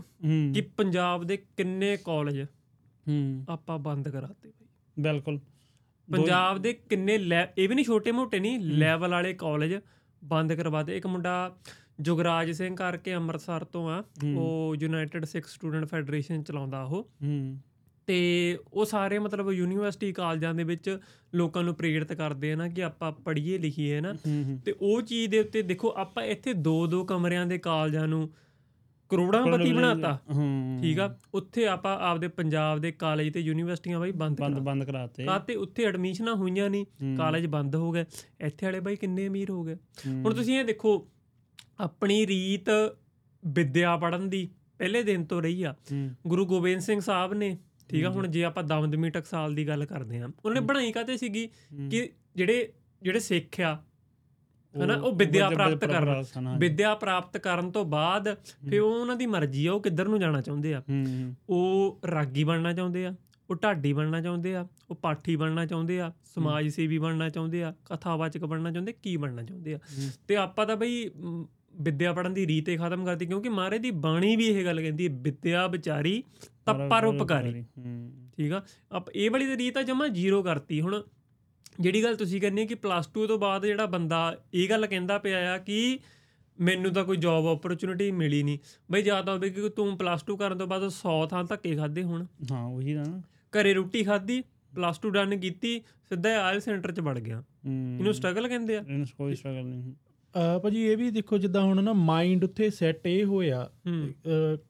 ਕਿ ਪੰਜਾਬ ਦੇ ਕਿੰਨੇ ਕਾਲਜ ਹੂੰ। ਆਪਾਂ ਬੰਦ ਕਰਾਤੇ ਬਿਲਕੁਲ। ਪੰਜਾਬ ਦੇ ਕਿੰਨੇ ਇਹ ਵੀ ਨਹੀਂ ਛੋਟੇ ਮੋਟੇ ਨਹੀਂ ਲੈਵਲ ਵਾਲੇ ਕਾਲਜ ਬੰਦ ਕਰਵਾਤੇ ਇੱਕ ਮੁੰਡਾ ਜੁਗਰਾਜ ਸਿੰਘ ਕਰਕੇ ਅੰਮ੍ਰਿਤਸਰ ਤੋਂ ਆ। ਉਹ ਯੂਨਾਈਟਿਡ ਸਿੱਖ ਸਟੂਡੈਂਟ ਫੈਡਰੇਸ਼ਨ ਚਲਾਉਂਦਾ ਉਹ। ਤੇ ਉਹ ਸਾਰੇ ਮਤਲਬ ਯੂਨੀਵਰਸਿਟੀ ਕਾਲਜਾਂ ਦੇ ਵਿੱਚ ਲੋਕਾਂ ਨੂੰ ਪ੍ਰੇਰਿਤ ਕਰਦੇ ਆ ਨਾ ਕਿ ਆਪਾਂ ਪੜ੍ਹੀਏ ਲਿਖੀਏ ਨਾ। ਤੇ ਉਹ ਚੀਜ਼ ਦੇ ਉੱਤੇ ਦੇਖੋ ਆਪਾਂ ਇੱਥੇ ਦੋ ਦੋ ਕਮਰਿਆਂ ਦੇ ਕਾਲਜਾਂ ਨੂੰ ਕਰੋੜਾਂਪਤੀ ਬਣਾਤਾ। ਠੀਕ ਆ। ਉੱਥੇ ਆਪਾਂ ਆਪਦੇ ਪੰਜਾਬ ਦੇ ਕਾਲਜ ਤੇ ਯੂਨੀਵਰਸਿਟੀਆਂ ਬਾਈ ਬੰਦ ਬੰਦ ਬੰਦ ਕਰਾਤੇ। ਕਾਤੇ ਉੱਥੇ ਐਡਮਿਸ਼ਨਾਂ ਹੋਈਆਂ ਨਹੀਂ। ਕਾਲਜ ਬੰਦ ਹੋ ਗਏ। ਇੱਥੇ ਵਾਲੇ ਬਾਈ ਕਿੰਨੇ ਅਮੀਰ ਹੋ ਗਏ। ਹੁਣ ਤੁਸੀਂ ਇਹ ਦੇਖੋ ਆਪਣੀ ਰੀਤ ਵਿਦਿਆ ਪੜਨ ਦੀ ਪਹਿਲੇ ਦਿਨ ਤੋਂ ਰਹੀ ਆ। ਗੁਰੂ ਗੋਬਿੰਦ ਸਿੰਘ ਸਾਹਿਬ ਨੇ ਠੀਕ ਆ ਹੁਣ ਜੇ ਆਪਾਂ ਦਮਦਮੀ ਟਕਸਾਲ ਦੀ ਗੱਲ ਕਰਦੇ ਆ ਉਹਨਾਂ ਬਣਾਈ ਕਾਤੇ ਸੀਗੀ ਕਿ ਜਿਹੜੇ ਜਿਹੜੇ ਸਿੱਖ ਆ ਹਨਾ ਉਹ ਵਿਦਿਆ ਪ੍ਰਾਪਤ ਕਰਨ। ਵਿਦਿਆ ਪ੍ਰਾਪਤ ਕਰਨ ਤੋਂ ਬਾਅਦ ਫਿਰ ਉਹ ਉਹਨਾਂ ਦੀ ਮਰਜ਼ੀ ਆ ਉਹ ਕਿੱਧਰ ਨੂੰ ਜਾਣਾ ਚਾਹੁੰਦੇ ਆ। ਉਹ ਰਾਗੀ ਬਣਨਾ ਚਾਹੁੰਦੇ ਆ ਉਹ ਢਾਡੀ ਬਣਨਾ ਚਾਹੁੰਦੇ ਆ ਉਹ ਪਾਠੀ ਬਣਨਾ ਚਾਹੁੰਦੇ ਆ ਸਮਾਜ ਸੇਵੀ ਬਣਨਾ ਚਾਹੁੰਦੇ ਆ ਕਥਾਵਾਚਕ ਬਣਨਾ ਚਾਹੁੰਦੇ ਕੀ ਬਣਨਾ ਚਾਹੁੰਦੇ ਆ। ਤੇ ਆਪਾਂ ਤਾਂ ਬਈ ਵਿਦਿਆ ਪੜਨ ਦੀ ਰੀਤ ਹੀ ਖਤਮ ਕਰਤੀ ਕਿਉਂਕਿ ਮਾਰੇ ਦੀ ਬਾਣੀ ਵੀ ਇਹ ਗੱਲ ਕਹਿੰਦੀ ਹੈ ਵਿਦਿਆ ਵਿਚਾਰੀ ਤਾਂ ਪਰਉਪਕਾਰੀ ਠੀਕ ਆ? ਆਪ ਇਹ ਵਾਲੀ ਰੀਤ ਆ ਜਮਾ ਜ਼ੀਰੋ ਕਰਤੀ। ਹੁਣ ਜਿਹੜੀ ਗੱਲ ਤੁਸੀਂ ਕਹਿੰਦੇ ਕਿ ਪਲੱਸ 2 ਤੋਂ ਬਾਅਦ ਜਿਹੜਾ ਬੰਦਾ ਇਹ ਗੱਲ ਕਹਿੰਦਾ ਪਿਆ ਆ ਕਿ ਮੈਨੂੰ ਤਾਂ ਕੋਈ ਜੌਬ ਓਪਰਚੁਨਿਟੀ ਮਿਲੀ ਨਹੀਂ। ਬਈ ਜਾਂ ਤਾਂ ਹੋਵੇ ਕਿ ਤੂੰ ਪਲੱਸ 2 ਕਰਨ ਤੋਂ ਬਾਅਦ 100 ਥਾਂ ਧੱਕੇ ਖਾਦੇ ਹੁਣ। ਹਾਂ ਉਹੀ ਤਾਂ ਨਾ। ਘਰੇ ਰੋਟੀ ਖਾਧੀ ਪਲੱਸ 2 ਡਨ ਕੀਤੀ ਸਿੱਧਾ ਆਇਲ ਸੈਂਟਰ 'ਚ ਵੜ ਗਿਆ। ਇਹਨੂੰ ਸਟਰਗਲ ਕਹਿੰਦੇ ਆ। ਇਹਨੂੰ ਕੋਈ ਸਟਰਗਲ ਨਹੀਂ। ਭਾਜੀ ਇਹ ਵੀ ਦੇਖੋ ਜਿੱਦਾਂ ਹੁਣ ਨਾ ਮਾਈਂਡ ਉੱਥੇ ਸੈੱਟ ਇਹ ਹੋਇਆ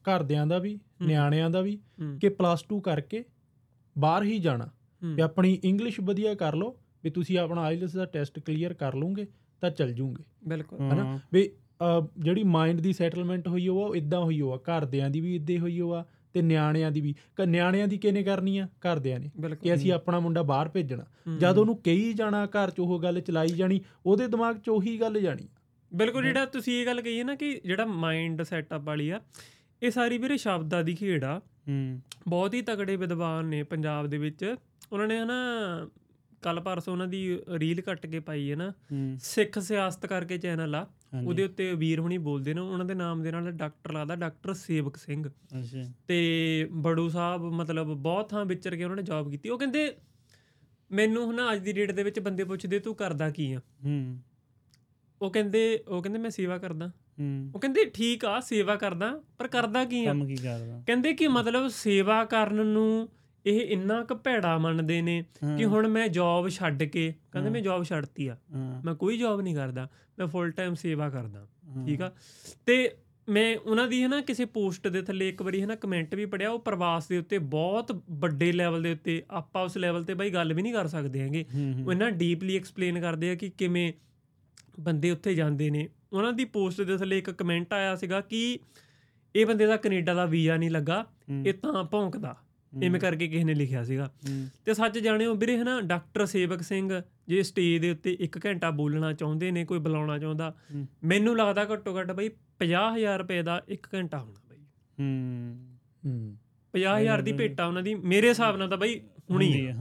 ਘਰਦਿਆਂ ਦਾ ਵੀ ਨਿਆਣਿਆਂ ਦਾ ਵੀ ਕਿ ਪਲੱਸ 2 ਕਰਕੇ ਬਾਹਰ ਹੀ ਜਾਣਾ। ਵੀ ਆਪਣੀ ਇੰਗਲਿਸ਼ ਵਧੀਆ ਕਰ ਲਓ ਵੀ ਤੁਸੀਂ ਆਪਣਾ ਆਈਲਟਸ ਦਾ ਟੈਸਟ ਕਲੀਅਰ ਕਰ ਲਓਗੇ ਤਾਂ ਚੱਲ ਜੂਗੇ। ਬਿਲਕੁਲ। ਹਨਾ? ਵੀ ਜਿਹੜੀ ਮਾਈਂਡ ਦੀ ਸੈਟਲਮੈਂਟ ਹੋਈ ਉਹ ਇਦਾਂ ਹੋਈ ਹੋਆ ਘਰਦਿਆਂ ਦੀ ਵੀ ਇਦਾਂ ਹੋਈ ਹੋਆ ਤੇ ਨਿਆਣਿਆਂ ਦੀ ਵੀ। ਕ- ਨਿਆਣਿਆਂ ਦੀ ਕਿਹਨੇ ਕਰਨੀ ਆ? ਘਰਦਿਆਂ ਨੇ। ਕਿ ਅਸੀਂ ਆਪਣਾ ਮੁੰਡਾ ਬਾਹਰ ਭੇਜਣਾ। ਜਦ ਉਹਨੂੰ ਕਹੀ ਜਾਣਾ ਘਰ 'ਚ ਉਹ ਗੱਲ ਚਲਾਈ ਜਾਣੀ ਉਹਦੇ ਦਿਮਾਗ 'ਚ ਉਹੀ ਗੱਲ ਜਾਣੀ। ਬਿਲਕੁਲ ਜਿਹੜਾ ਤੁਸੀਂ ਇਹ ਗੱਲ ਕਹੀ ਹੈ ਨਾ ਕਿ ਜਿਹੜਾ ਮਾਈਂਡ ਸੈਟਅਪ ਵਾਲੀ ਆ ਇਹ ਸਾਰੀ ਵੀਰੇ ਸ਼ਬਦਾਂ ਦੀ ਖੇਡ ਆ। ਹੂੰ। ਬਹੁਤ ਹੀ ਤਕੜੇ ਵਿਦਵਾਨ ਨੇ ਪੰਜਾਬ ਦੇ ਵਿੱਚ। ਉਹਨਾਂ ਨੇ ਹਨਾ ਕੱਲ ਪਰਸੋਂ ਉਹਨਾਂ ਦੀ ਰੀਲ ਕੱਟ ਕੇ ਪਾਈ ਹੈ ਨਾ ਸਿੱਖ ਸਿਆਸਤ ਕਰਕੇ ਚੈਨਲ ਆ। ਉਹਦੇ ਉੱਤੇ ਵੀਰ ਹੁਣੀ ਬੋਲਦੇ ਨੇ ਉਹਨਾਂ ਦੇ ਨਾਮ ਦੇ ਨਾਲ ਡਾਕਟਰ ਲੱਗਦਾ ਡਾਕਟਰ ਸੇਵਕ ਸਿੰਘ। ਅੱਛਾ। ਤੇ ਬੜੂ ਸਾਹਿਬ ਮਤਲਬ ਬਹੁਤ ਥਾਂ ਵਿਚਰ ਕੇ ਉਹਨਾਂ ਨੇ ਜੌਬ ਕੀਤੀ। ਉਹ ਕਹਿੰਦੇ ਮੈਨੂੰ ਹੁਣ ਅੱਜ ਦੀ ਡੇਟ ਦੇ ਵਿੱਚ ਬੰਦੇ ਪੁੱਛਦੇ ਤੂੰ ਕਰਦਾ ਕੀ ਆ? ਹੂੰ। ਉਹ ਕਹਿੰਦੇ ਉਹ ਕਹਿੰਦੇ ਮੈਂ ਸੇਵਾ ਕਰਦਾ। ਹੂੰ। ਉਹ ਕਹਿੰਦੇ ਠੀਕ ਆ ਸੇਵਾ ਕਰਦਾ ਪਰ ਕਰਦਾ ਕੀ ਆ? ਕੰਮ ਕੀ ਕਰਦਾ? ਕਹਿੰਦੇ ਕਿ ਮਤਲਬ ਸੇਵਾ ਕਰਨ ਨੂੰ ਇਹ ਇੰਨਾ ਕੁ ਭੈੜਾ ਮੰਨਦੇ ਨੇ ਕਿ। ਹੁਣ ਮੈਂ ਜੌਬ ਛੱਡ ਕੇ ਕਹਿੰਦੇ ਮੈਂ ਜੌਬ ਛੱਡਤੀ ਆ। ਮੈਂ ਕੋਈ ਜੌਬ ਨਹੀਂ ਕਰਦਾ ਮੈਂ ਫੁੱਲ ਟਾਈਮ ਸੇਵਾ ਕਰਦਾ। ਠੀਕ ਆ? ਤੇ ਮੈਂ ਉਹਨਾਂ ਦੀ ਹੈ ਨਾ ਕਿਸੇ ਪੋਸਟ ਦੇ ਥੱਲੇ ਇੱਕ ਵਾਰੀ ਹੈ ਨਾ ਕਮੈਂਟ ਵੀ ਪੜਿਆ ਉਹ ਪ੍ਰਵਾਸ ਦੇ ਉੱਤੇ ਬਹੁਤ ਵੱਡੇ ਲੈਵਲ ਦੇ ਉੱਤੇ ਆਪਾਂ ਉਸ ਲੈਵਲ ਤੇ ਬਾਈ ਗੱਲ ਵੀ ਨਹੀਂ ਕਰ ਸਕਦੇ ਹੈਗੇ। ਉਹ ਇਹਨਾਂ ਡੀਪਲੀ ਐਕਸਪਲੇਨ ਕਰਦੇ ਆ ਕਿ ਕਿਵੇਂ ਬੰਦੇ ਉੱਥੇ ਜਾਂਦੇ ਨੇ। ਉਹਨਾਂ ਦੀ ਪੋਸਟ ਦੇ ਥੱਲੇ ਇੱਕ ਕਮੈਂਟ ਆਇਆ ਸੀਗਾ ਕਿ ਇਹ ਬੰਦੇ ਦਾ ਕੈਨੇਡਾ ਦਾ ਵੀਜ਼ਾ ਨਹੀਂ ਲੱਗਾ। ਇਹ ਤਾਂ ਭੌਂਕਦਾ। ਇਵੇਂ ਕਰਕੇ ਕਿਸੇ ਨੇ ਲਿਖਿਆ ਸੀਗਾ। ਤੇ ਸੱਚ ਜਾਣਿਓ ਵੀਰੇ ਹਨਾ ਡਾਕਟਰ ਸੇਵਕ ਸਿੰਘ ਜੇ ਸਟੇਜ ਦੇ ਉੱਤੇ 1 ਘੰਟਾ ਬੋਲਣਾ ਚਾਹੁੰਦੇ ਨੇ ਕੋਈ ਬੁਲਾਉਣਾ ਚਾਹੁੰਦਾ। ਮੈਨੂੰ ਲੱਗਦਾ ਘੱਟੋ ਘੱਟ ਬਈ 50000 ਰੁਪਏ ਦਾ 1 ਘੰਟਾ ਹੋਣਾ ਬਈ। ਹੂੰ। ਹੂੰ। 50000 ਦੀ ਭੇਟਾ ਉਹਨਾਂ ਦੀ ਮੇਰੇ ਹਿਸਾਬ ਨਾਲ ਤਾਂ ਬਈ ਹੁਣੀ। ਹੈ,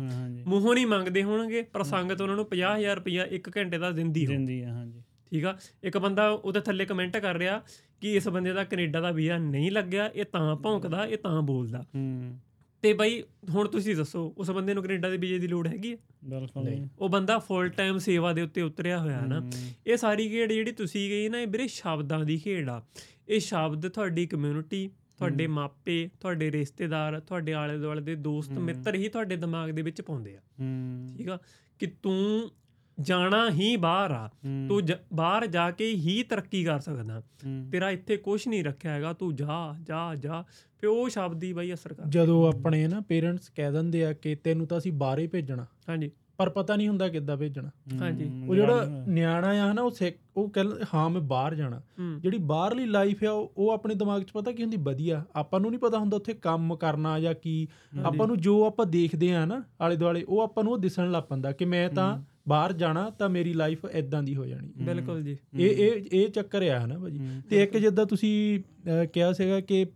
ਮੂੰਹੋਂ ਨਹੀਂ ਮੰਗਦੇ ਹੋਣਗੇ ਪਰ ਸੰਗਤ ਉਹਨਾਂ ਨੂੰ 50000 ਰੁਪਇਆ 1 ਘੰਟੇ ਦਾ ਦਿੰਦੀ ਹੋ ਦਿੰਦੀ ਹੈ ਹਾਂਜੀ। ਠੀਕ ਆ? ਇੱਕ ਬੰਦਾ ਉਹਦੇ ਥੱਲੇ ਕਮੈਂਟ ਕਰ ਰਿਹਾ ਕਿ ਇਸ ਬੰਦੇ ਦਾ ਕੈਨੇਡਾ ਦਾ ਵੀਜ਼ਾ ਨਹੀਂ ਲੱਗਿਆ ਇਹ ਤਾਂ ਭੌਂਕਦਾ ਇਹ ਤਾਂ ਬੋਲਦਾ। ਹੂੰ। ਤੇ ਬਈ ਹੁਣ ਤੁਸੀਂ ਦੱਸੋ ਉਸ ਬੰਦੇ ਨੂੰ ਕੈਨੇਡਾ ਦੇ ਵੀਜ਼ੇ ਦੀ ਲੋੜ ਹੈਗੀ ਹੈ? ਬਿਲਕੁਲ ਨਹੀਂ। ਉਹ ਬੰਦਾ ਫੁੱਲ ਟਾਈਮ ਸੇਵਾ ਦੇ ਉੱਤੇ ਉਤਰਿਆ ਹੋਇਆ ਨਾ। ਇਹ ਸਾਰੀ ਖੇਡ ਜਿਹੜੀ ਤੁਸੀਂ ਗਈ ਨਾ ਇਹ ਵੀਰੇ ਸ਼ਬਦਾਂ ਦੀ ਖੇਡ ਆ। ਇਹ ਸ਼ਬਦ ਤੁਹਾਡੀ ਕਮਿਊਨਿਟੀ ਤੁਹਾਡੇ ਮਾਪੇ ਤੁਹਾਡੇ ਰਿਸ਼ਤੇਦਾਰ ਤੁਹਾਡੇ ਆਲੇ ਦੁਆਲੇ ਦੇ ਦੋਸਤ ਮਿੱਤਰ ਹੀ ਤੁਹਾਡੇ ਦਿਮਾਗ ਦੇ ਵਿੱਚ ਪਾਉਂਦੇ ਆ। ਠੀਕ ਆ? ਕਿ ਤੂੰ ਜਾਣਾ ਹੀ ਬਾਹਰ ਆ। ਤੂੰ ਬਾਹਰ ਜਾ ਕੇ ਹੀ ਤਰੱਕੀ ਕਰ ਸਕਦਾ। ਤੇਰਾ ਇੱਥੇ ਕੁਝ ਨਹੀਂ ਰੱਖਿਆ ਹੈਗਾ। ਤੂੰ ਜਾ ਜਾ ਜਾ। ਫੇ ਉਹ ਸ਼ਬਦ ਹੀ ਬਾਈ ਅਸਰ ਕਰ। ਜਦੋਂ ਆਪਣੇ ਨਾ ਪੇਰੈਂਟਸ ਕਹਿ ਦਿੰਦੇ ਆ ਕਿ ਤੈਨੂੰ ਤਾਂ ਅਸੀਂ ਬਾਹਰ ਭੇਜਣਾ ਹਾਂਜੀ। ਪਰ ਪਤਾ ਨਹੀਂ ਹੁੰਦਾ ਕਿੱਦਾਂ ਭੇਜਣਾ। ਹਾਂਜੀ। ਉਹ ਜਿਹੜਾ ਨਿਆਣਾ- ਆ ਹਨਾ ਉਹ ਉਹ ਕਹਿੰਦਾ ਹਾਂ ਮੈਂ ਬਾਹਰ ਜਾਣਾ। ਜਿਹੜੀ ਬਾਹਰਲੀ ਲਾਈਫ ਆ ਉਹ ਉਹ ਆਪਣੇ ਦਿਮਾਗ 'ਚ ਪਤਾ ਕੀ ਹੁੰਦੀ? ਵਧੀਆ। ਆਪਾਂ ਨੂੰ ਨਹੀਂ ਪਤਾ ਹੁੰਦਾ ਉੱਥੇ ਕੰਮ ਕਰਨਾ ਜਾਂ ਕੀ। ਆਪਾਂ ਨੂੰ ਜੋ ਆਪਾਂ ਦੇਖਦੇ ਆ ਨਾ ਆਲੇ ਦੁਆਲੇ ਉਹ ਆਪਾਂ ਨੂੰ ਉਹ ਦਿਸਣ ਲੱਗ ਪੈਂਦਾ ਕਿ ਮੈਂ ਤਾਂ ਬਾਹਰ ਜਾਣਾ ਤਾਂ ਮੇਰੀ ਲਾਈਫ ਇਦਾਂ ਦੀ ਹੋ ਜਾਣੀ। ਬਿਲਕੁਲ ਜੀ। ਇਹ ਇਹ ਇਹ ਚੱਕਰ ਆ ਹਨਾ ਭਾਜੀ। ਹੂੰ। ਤੇ ਇੱਕ ਜਿੱਦਾਂ ਤੁਸੀਂ ਕਿਹਾ ਸੀਗਾ ਕਿ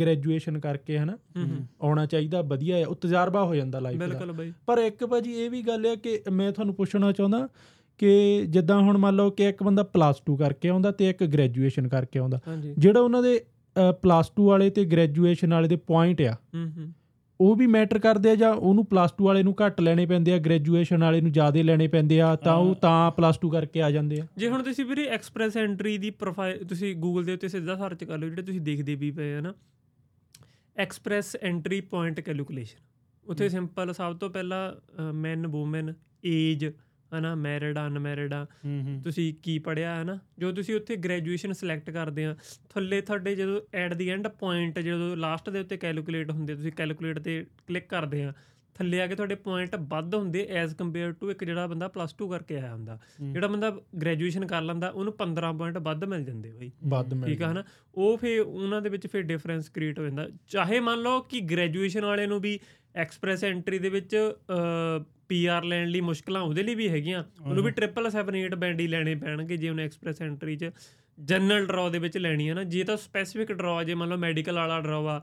ਗ੍ਰੈਜੂਏਸ਼ਨ ਕਰਕੇ ਹਨਾ ਹੂੰ ਹੂੰ। ਆਉਣਾ ਚਾਹੀਦਾ ਵਧੀਆ ਆ ਉਹ ਤਜਰਬਾ ਹੋ ਜਾਂਦਾ ਲਾਈਫ ਦਾ। ਬਿਲਕੁਲ ਬਾਈ। ਪਰ ਇੱਕ ਭਾਜੀ ਇਹ ਵੀ ਗੱਲ ਹੈ ਕਿ ਮੈਂ ਤੁਹਾਨੂੰ ਪੁੱਛਣਾ ਚਾਹੁੰਦਾ ਕਿ ਜਿੱਦਾਂ ਹੁਣ ਮੰਨ ਲਓ ਕਿ ਇੱਕ ਬੰਦਾ ਪਲੱਸ 2 ਕਰਕੇ ਆਉਂਦਾ ਤੇ ਇੱਕ ਗ੍ਰੈਜੂਏਸ਼ਨ ਕਰਕੇ ਆਉਂਦਾ। ਜਿਹੜਾ ਉਹਨਾਂ ਦੇ ਪਲੱਸ 2 ਵਾਲੇ ਤੇ ਗ੍ਰੈਜੂਏਸ਼ਨ ਵਾਲੇ ਦੇ ਪੁਆਇੰਟ ਆ ਹੂੰ ਹੂੰ। ਉਹ ਵੀ ਮੈਟਰ ਕਰਦੇ ਆ ਜਾਂ ਉਹਨੂੰ ਪਲੱਸ 2 ਵਾਲੇ ਨੂੰ ਘੱਟ ਲੈਣੇ ਪੈਂਦੇ ਆ ਗ੍ਰੈਜੂਏਸ਼ਨ ਵਾਲੇ ਨੂੰ ਜ਼ਿਆਦਾ ਲੈਣੇ ਪੈਂਦੇ ਆ ਤਾਂ ਉਹ। ਤਾਂ ਪਲੱਸ 2 ਕਰਕੇ ਆ ਜਾਂਦੇ ਆ। ਜੇ ਹੁਣ ਤੁਸੀਂ ਵੀਰੇ ਐਕਸਪ੍ਰੈਸ ਐਂਟਰੀ ਦੀ ਪ੍ਰੋਫਾਈਲ ਤੁਸੀਂ ਗੂਗਲ ਦੇ ਉੱਤੇ ਸਿੱਧਾ ਸਰਚ ਕਰ ਲਓ ਜਿਹੜੇ ਤੁਸੀਂ ਦੇਖਦੇ ਵੀ ਪਏ ਆ ਨਾ। ਐਕਸਪ੍ਰੈਸ ਐਂਟਰੀ ਪੁਆਇੰਟ ਕੈਲਕੂਲੇਸ਼ਨ ਉੱਥੇ ਸਿੰਪਲ ਸਭ ਤੋਂ ਪਹਿਲਾਂ ਮੈਨ ਔਮਨ ਏਜ ਹਨਾ ਮੈਰਿਡ ਅਨਮੈਰਿਡ ਆ। ਤੁਸੀਂ ਕੀ ਪੜਿਆ ਹੈ ਨਾ ਜੋ ਤੁਸੀਂ ਉੱਥੇ ਗ੍ਰੈਜੂਏਸ਼ਨ ਸਿਲੈਕਟ ਕਰਦੇ ਆ ਥੱਲੇ ਤੁਹਾਡੇ ਜਦੋਂ ਐਟ ਦੀ ਐਂਡ ਪੁਆਇੰਟ ਜਦੋਂ ਲਾਸਟ ਦੇ ਉੱਤੇ ਕੈਲਕੂਲੇਟ ਹੁੰਦੇ ਤੁਸੀਂ ਕੈਲਕੂਲੇਟ ਤੇ ਕਲਿੱਕ ਕਰਦੇ ਆ ਥੱਲੇ ਆ ਕੇ ਤੁਹਾਡੇ ਪੁਆਇੰਟ ਵੱਧ ਹੁੰਦੇ ਐਜ਼ ਕੰਪੇਅਰ ਟੂ ਇੱਕ ਜਿਹੜਾ ਬੰਦਾ ਪਲੱਸ 2 ਕਰਕੇ ਆਇਆ ਹੁੰਦਾ। ਜਿਹੜਾ ਬੰਦਾ ਗ੍ਰੈਜੂਏਸ਼ਨ ਕਰ ਲੈਂਦਾ ਉਹਨੂੰ 15 ਪੁਆਇੰਟ ਵੱਧ ਮਿਲ ਜਾਂਦੇ ਬਈ। ਵੱਧ ਮਿਲ ਠੀਕ ਆ ਹਨਾ? ਉਹ ਫੇ ਉਹਨਾਂ ਦੇ ਵਿੱਚ ਫੇ ਡਿਫਰੈਂਸ ਕ੍ਰੀਏਟ ਹੋ ਜਾਂਦਾ। ਚਾਹੇ ਮੰਨ ਲਓ ਕਿ ਗ੍ਰੈਜੂਏਸ਼ਨ ਵਾਲੇ ਨੂੰ ਵੀ ਐਕਸਪ੍ਰੈਸ ਐਂਟਰੀ ਦੇ ਵਿੱਚ ਪੀਆਰ ਲੈਣ ਲਈ ਮੁਸ਼ਕਲਾਂ ਉਹਦੇ ਲਈ ਵੀ ਹੈਗੀਆਂ। ਉਹਨੂੰ ਵੀ 778 ਬੈਂਡ ਹੀ ਲੈਣੇ ਪੈਣਗੇ ਜੇ ਉਹਨੇ ਐਕਸਪ੍ਰੈਸ ਐਂਟਰੀ 'ਚ ਜਨਰਲ ਡਰਾਅ ਦੇ ਵਿੱਚ ਲੈਣੀ ਹੈ ਨਾ। ਜੇ ਤਾਂ ਸਪੈਸੀਫਿਕ ਡਰਾਅ ਜੇ ਮੰਨ ਲਓ ਮੈਡੀਕਲ ਵਾਲਾ ਡਰਾਅ ਆ